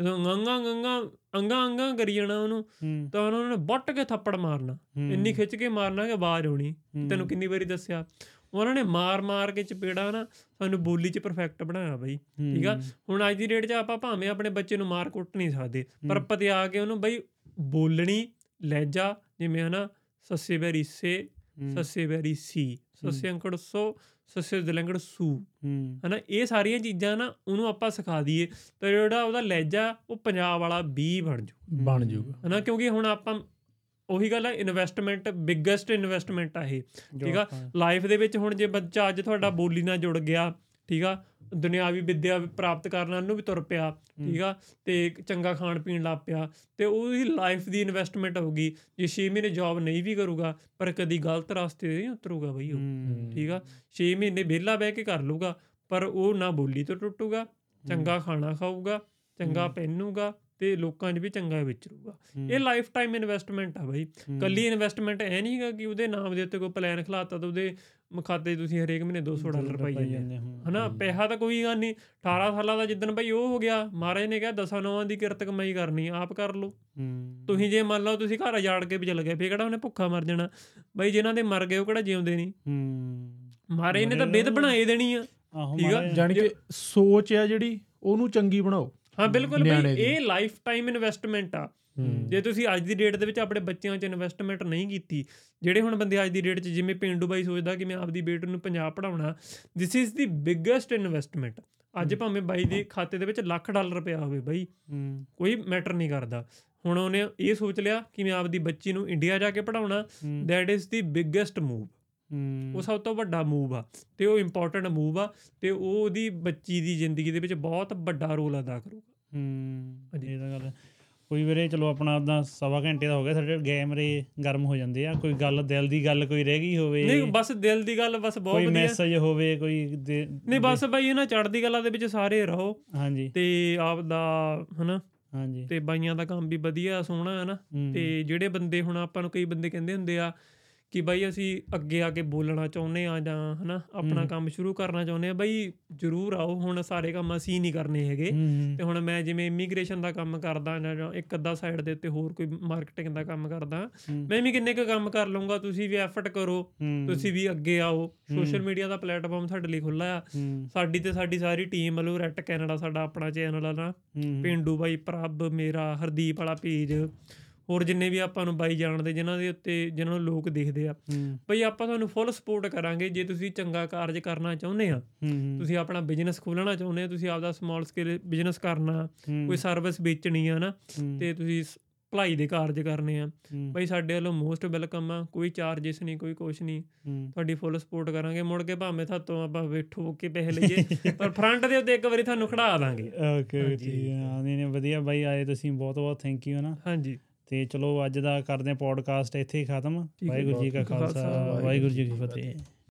ਜਦੋਂ ਅੰਗਾ ਅੰਗਾ ਅੰਗਾ ਅੰਗਾ ਕਰੀ ਜਾਣਾ ਉਹਨੂੰ ਤਾਂ ਉਹਨਾਂ ਨੇ ਵੱਟ ਕੇ ਥੱਪੜ ਮਾਰਨਾ। ਇੰਨੀ ਖਿੱਚ ਕੇ ਮਾਰਨਾ ਕਿ ਆਵਾਜ਼ ਆਉਣੀ। ਤੈਨੂੰ ਕਿੰਨੀ ਵਾਰੀ ਦੱਸਿਆ। ਉਹਨਾਂ ਨੇ ਮਾਰ ਮਾਰ ਕੇ ਚਪੇੜਾ ਨਾ ਸਾਨੂੰ ਬੋਲੀ 'ਚ ਪਰਫੈਕਟ ਬਣਾਇਆ ਬਈ ਠੀਕ ਆ? ਹੁਣ ਅੱਜ ਦੀ ਡੇਟ 'ਚ ਆਪਾਂ ਭਾਵੇਂ ਆਪਣੇ ਬੱਚੇ ਨੂੰ ਮਾਰ ਕੁੱਟ ਨਹੀਂ ਸਕਦੇ ਪਰ ਪਤਿਆ ਕੇ ਉਹਨੂੰ ਬਈ ਬੋਲਣੀ ਲਹਿਜਾ ਜਿਵੇਂ ਹਨਾ ਸੱਸੇ ਬੈਰੀ ਸੇ ਸੱਸੇ ਬੈਰੀ ਸੀ ਸੱਸੇ ਅੰਕੜ ਸੋ ਸੱਸੇ ਦਲੰਗੜ ਸੂ। ਹਨਾ ਇਹ ਸਾਰੀਆਂ ਚੀਜ਼ਾਂ ਨਾ ਉਹਨੂੰ ਆਪਾਂ ਸਿਖਾ ਦਈਏ ਤਾਂ ਜਿਹੜਾ ਉਹਦਾ ਲਹਿਜਾ ਉਹ ਪੰਜਾਬ ਵਾਲਾ ਵੀ ਬਣ ਜੂ ਬਣ ਜਾਊਗਾ। ਹਨਾ ਕਿਉਂਕਿ ਹੁਣ ਆਪਾਂ ਉਹੀ ਗੱਲ ਹੈ ਇਨਵੈਸਟਮੈਂਟ ਬਿਗੇਸਟ ਇਨਵੈਸਟਮੈਂਟ ਆ ਇਹ ਠੀਕ ਆ? ਲਾਈਫ ਦੇ ਵਿੱਚ ਹੁਣ ਜੇ ਬੱਚਾ ਅੱਜ ਤੁਹਾਡਾ ਬੋਲੀ ਨਾਲ ਜੁੜ ਗਿਆ ਠੀਕ ਆ? ਦੁਨਿਆਵੀ ਵਿੱਦਿਆ ਪ੍ਰਾਪਤ ਕਰਨ ਨੂੰ ਵੀ ਤੁਰ ਪਿਆ ਠੀਕ ਆ? ਤੇ ਚੰਗਾ ਖਾਣ ਪੀਣ ਲੱਗ ਪਿਆ ਤੇ ਉਹਦੀ ਲਾਈਫ ਦੀ ਇਨਵੈਸਟਮੈਂਟ ਹੋਊਗੀ ਜੇ 6 ਮਹੀਨੇ ਜੌਬ ਨਹੀਂ ਵੀ ਕਰੂਗਾ ਪਰ ਕਦੀ ਗਲਤ ਰਸਤੇ ਤੇ ਨਹੀਂ ਉਤਰੂਗਾ ਬਈ ਉਹ ਠੀਕ ਆ? 6 ਮਹੀਨੇ ਵਿਹਲਾ ਬਹਿ ਕੇ ਕਰ ਲੂਗਾ ਪਰ ਉਹ ਨਾ ਬੋਲੀ ਤੋਂ ਟੁੱਟੂਗਾ ਚੰਗਾ ਖਾਣਾ ਖਾਊਗਾ ਚੰਗਾ ਪਹਿਨੂਗਾ ਤੇ ਲੋਕਾਂ 'ਚ ਵੀ ਚੰਗਾ ਵਿਚਰੂਗਾ ਇਹ ਲਾਈਫ ਟਾਈਮ ਇਨਵੈਸਟਮੈਂਟ ਆ ਬਾਈ। ਕੱਲੀ ਇਨਵੈਸਟਮੈਂਟ ਐ ਨਹੀਂ ਹੈਗਾ ਕਿ ਉਹਦੇ ਨਾਮ ਦੇ ਉੱਤੇ ਕੋਈ ਪਲਾਨ ਖਿਲਾਤਾ ਤਾਂ ਉਹਦੇ ਖਾਤੇ 'ਚ ਤੁਸੀਂ ਹਰੇਕ ਮਹੀਨੇ 200 ਡਾਲਰ ਪਾਈ ਜਾਂਦੇ ਆ। ਹਨਾ? ਪੈਸਾ ਤਾਂ ਕੋਈ ਗੱਲ ਨਹੀਂ 18 ਸਾਲਾਂ ਦਾ ਜਿੱਦਣ ਬਈ ਉਹ ਹੋ ਗਿਆ ਮਹਾਰਾਜ ਨੇ ਕਿਹਾ ਦਸਾਂ ਨੌਵਾਂ ਦੀ ਕਿਰਤ ਕਮਾਈ ਕਰਨੀ ਆਪ ਕਰ ਲਓ। ਤੁਸੀਂ ਜੇ ਮੰਨ ਲਓ ਤੁਸੀਂ ਘਰ ਉਜਾੜ ਕੇ ਵੀ ਚਲ ਗਏ ਫੇਰ ਕਿਹੜਾ ਉਹਨੇ ਭੁੱਖਾ ਮਰ ਜਾਣਾ? ਬਈ ਜਿਨ੍ਹਾਂ ਦੇ ਮਰ ਗਏ ਉਹ ਕਿਹੜਾ ਜਿਉਂਦੇ ਨਹੀਂ ਮਹਾਰਾਜ ਨੇ ਤਾਂ ਬਿੱਦ ਬਣਾਏ ਦੇਣੀ ਆ। ਠੀਕ ਆ? ਜਾਣੀ ਕਿ ਸੋਚ ਆ ਜਿਹੜੀ ਉਹਨੂੰ ਚੰਗੀ ਬਣਾਓ। ਹਾਂ ਬਿਲਕੁਲ ਬਈ। ਇਹ ਲਾਈਫ ਟਾਈਮ ਇਨਵੈਸਟਮੈਂਟ ਆ ਜੇ ਤੁਸੀਂ ਅੱਜ ਦੀ ਡੇਟ ਦੇ ਵਿੱਚ ਆਪਣੇ ਬੱਚਿਆਂ 'ਚ ਇਨਵੈਸਟਮੈਂਟ ਨਹੀਂ ਕੀਤੀ ਜਿਹੜੇ ਹੁਣ ਬੰਦੇ ਅੱਜ ਦੀ ਡੇਟ 'ਚ ਜਿਵੇਂ ਪਿੰਡੂ ਬਾਈ ਸੋਚਦਾ ਕਿ ਮੈਂ ਆਪਦੀ ਬੇਟੀ ਨੂੰ Punjab ਪੜਾਉਣਾ this is the biggest investment ਅੱਜ ਭਾਵੇਂ ਬਾਈ ਦੇ ਖਾਤੇ ਦੇ ਵਿੱਚ ਲੱਖ ਡਾਲਰ ਪਿਆ ਹੋਵੇ ਬਾਈ ਕੋਈ ਮੈਟਰ ਨਹੀਂ ਕਰਦਾ। ਹੁਣ ਉਹਨੇ ਇਹ ਸੋਚ ਲਿਆ ਕਿ ਮੈਂ ਆਪਦੀ ਬੱਚੀ ਨੂੰ ਇੰਡੀਆ ਜਾ ਕੇ ਪੜਾਉਣਾ that is the biggest move ਉਹ ਸਭ ਤੋਂ ਵੱਡਾ ਮੂਵ ਆ ਤੇ ਉਹ ਇੰਪੋਰਟੈਂਟ ਮੂਵ ਆ ਤੇ ਉਹ ਉਹਦੀ ਬੱਚੀ ਦੀ ਜ਼ਿੰਦਗੀ ਦੇ ਵਿੱਚ ਬਹੁਤ ਵੱਡਾ ਰੋਲ ਅਦਾ ਕਰੂਗਾ। ਹੂੰ। ਇਹ ਤਾਂ ਗੱਲ। ਕੋਈ ਵੀਰੇ ਚਲੋ ਆਪਣਾ ਆਪਦਾ ਸਵਾ ਘੰਟੇ ਦਾ ਹੋ ਗਿਆ ਸਾਡੇ ਗੈਮਰੇ ਗਰਮ ਹੋ ਜਾਂਦੇ ਆ। ਕੋਈ ਗੱਲ ਦਿਲ ਦੀ ਗੱਲ ਕੋਈ ਰਹਿ ਗਈ ਹੋਵੇ। ਨਹੀਂ ਬਸ ਦਿਲ ਦੀ ਗੱਲ ਬਸ ਬਹੁਤ ਕੋਈ ਵਧੀਆ। ਮੈਸੇਜ ਹੋਵੇ ਕੋਈ ਨਹੀਂ ਬਸ ਬਾਈ ਇਹਨਾਂ ਚੜ੍ਹਦੀ ਕਲਾ ਦੇ ਵਿੱਚ ਸਾਰੇ ਰਹੋ। ਹਾਂਜੀ। ਤੇ ਆਪ ਦਾ ਹਨਾ? ਹਾਂਜੀ। ਤੇ ਬਾਈਆਂ ਦਾ ਕੰਮ ਵੀ ਵਧੀਆ ਸੋਹਣਾ ਹੈ। ਨਾ ਤੇ ਜਿਹੜੇ ਬੰਦੇ ਹੁਣ ਆਪਾਂ ਨੂੰ ਕਈ ਬੰਦੇ ਕਹਿੰਦੇ ਹੁੰਦੇ ਆ ਕਿ ਬਾਈ ਅਸੀਂ ਅੱਗੇ ਆ ਕੇ ਬੋਲਣਾ ਚਾਹੁੰਦੇ ਆ ਜਾਂ ਹਨਾ ਆਪਣਾ। ਕੰਮ ਸ਼ੁਰੂ ਕਰਨਾ ਚਾਹੁੰਦੇ ਆ ਬਾਈ ਜਰੂਰ ਆਓ ਹੁਣ ਸਾਰੇ ਕੰਮ ਅਸੀਂ ਨਹੀਂ ਕਰਨੇ ਹੈਗੇ। ਤੇ ਹੁਣ ਮੈਂ ਜਿਵੇਂ ਇਮੀਗ੍ਰੇਸ਼ਨ ਦਾ ਕੰਮ ਕਰਦਾ ਜਾਂ ਇੱਕ ਅੱਧਾ ਸਾਈਡ ਦੇ ਉੱਤੇ ਹੋਰ ਕੋਈ ਮਾਰਕੀਟਿੰਗ ਦਾ ਕੰਮ ਕਰਦਾ ਮੈਂ ਵੀ ਕਿੰਨੇ ਕੁ ਕੰਮ ਕਰ ਲਵਾਂਗਾ ਤੁਸੀਂ ਵੀ ਐਫਰਟ ਕਰੋ ਤੁਸੀਂ ਵੀ ਅੱਗੇ ਆਓ। ਸੋਸ਼ਲ ਮੀਡੀਆ ਦਾ ਪਲੇਟਫਾਰਮ ਸਾਡੇ ਲਈ ਖੁੱਲਾ ਆ। ਸਾਡੀ ਤੇ ਸਾਡੀ ਸਾਰੀ ਟੀਮ ਵੱਲੋਂ ਰੈਟ ਕੈਨੇਡਾ ਸਾਡਾ ਆਪਣਾ ਚੈਨਲ ਆ ਨਾ। ਪਿੰਡੂ ਬਾਈ ਪ੍ਰਭ ਮੇਰਾ ਹਰਦੀਪ ਵਾਲਾ ਪੇਜ ਹੋਰ ਜਿੰਨੇ ਵੀ ਆਪਾਂ ਨੂੰ ਬਾਈ ਜਾਣਦੇ ਜਿਨ੍ਹਾਂ ਦੇ ਉੱਤੇ ਜਿਨ੍ਹਾਂ ਨੂੰ ਲੋਕ ਦੇਖਦੇ ਆ ਬਈ ਆਪਾਂ ਤੁਹਾਨੂੰ ਫੁੱਲ ਸਪੋਰਟ ਕਰਾਂਗੇ ਜੇ ਤੁਸੀਂ ਚੰਗਾ ਕਾਰਜ ਕਰਨਾ ਚਾਹੁੰਦੇ ਆ। ਤੁਸੀਂ ਆਪਣਾ ਬਿਜ਼ਨਸ ਖੋਲਣਾ ਚਾਹੁੰਦੇ ਆ ਤੁਸੀਂ ਆਪਦਾ ਸਮਾਲ ਸਕੇਲ ਬਿਜ਼ਨਸ ਕਰਨਾ ਕੋਈ ਸਰਵਿਸ ਵੇਚਣੀ ਆ ਨਾ ਤੇ ਤੁਸੀਂ ਭਲਾਈ ਦੇ ਕਾਰਜ ਕਰਨੇ ਆ। ਬਈ ਸਾਡੇ ਵੱਲੋਂ ਮੋਸਟ ਵੈਲਕਮ ਆ ਕੋਈ ਚਾਰजेस ਨਹੀਂ ਕੋਈ ਕੁਛ ਨਹੀਂ। ਤੁਹਾਡੀ ਫੁੱਲ ਸਪੋਰਟ ਕਰਾਂਗੇ ਮੁੜ ਕੇ ਭਾਵੇਂ ਤੁਹਾਤੋਂ ਆਪਾਂ ਵੇਠੋ ਕੇ ਪੈਸੇ ਲਈਏ ਪਰ ਫਰੰਟ ਦੇ ਉੱਤੇ ਇੱਕ ਵਾਰੀ ਤੁਹਾਨੂੰ ਖੜਾ ਦਾਂਗੇ ਓਕੇ ਹੈ ਹਾਂ, ਨਹੀਂ ਨਹੀਂ ਵਧੀਆ ਬਾਈ ਆਏ ਤੁਸੀਂ ਬਹੁਤ ਬਹੁਤ ਥੈਂਕ ਯੂ ਨਾ। ਹਾਂਜੀ। ਤੇ ਚਲੋ ਅੱਜ ਦਾ ਕਰਦੇ ਹਾਂ ਪੋਡਕਾਸਟ ਇੱਥੇ ਹੀ ਖਤਮ। ਵਾਹਿਗੁਰੂ ਜੀ ਕਾ ਖਾਲਸਾ, ਵਾਹਿਗੁਰੂ ਜੀ ਕੀ ਫਤਿਹ।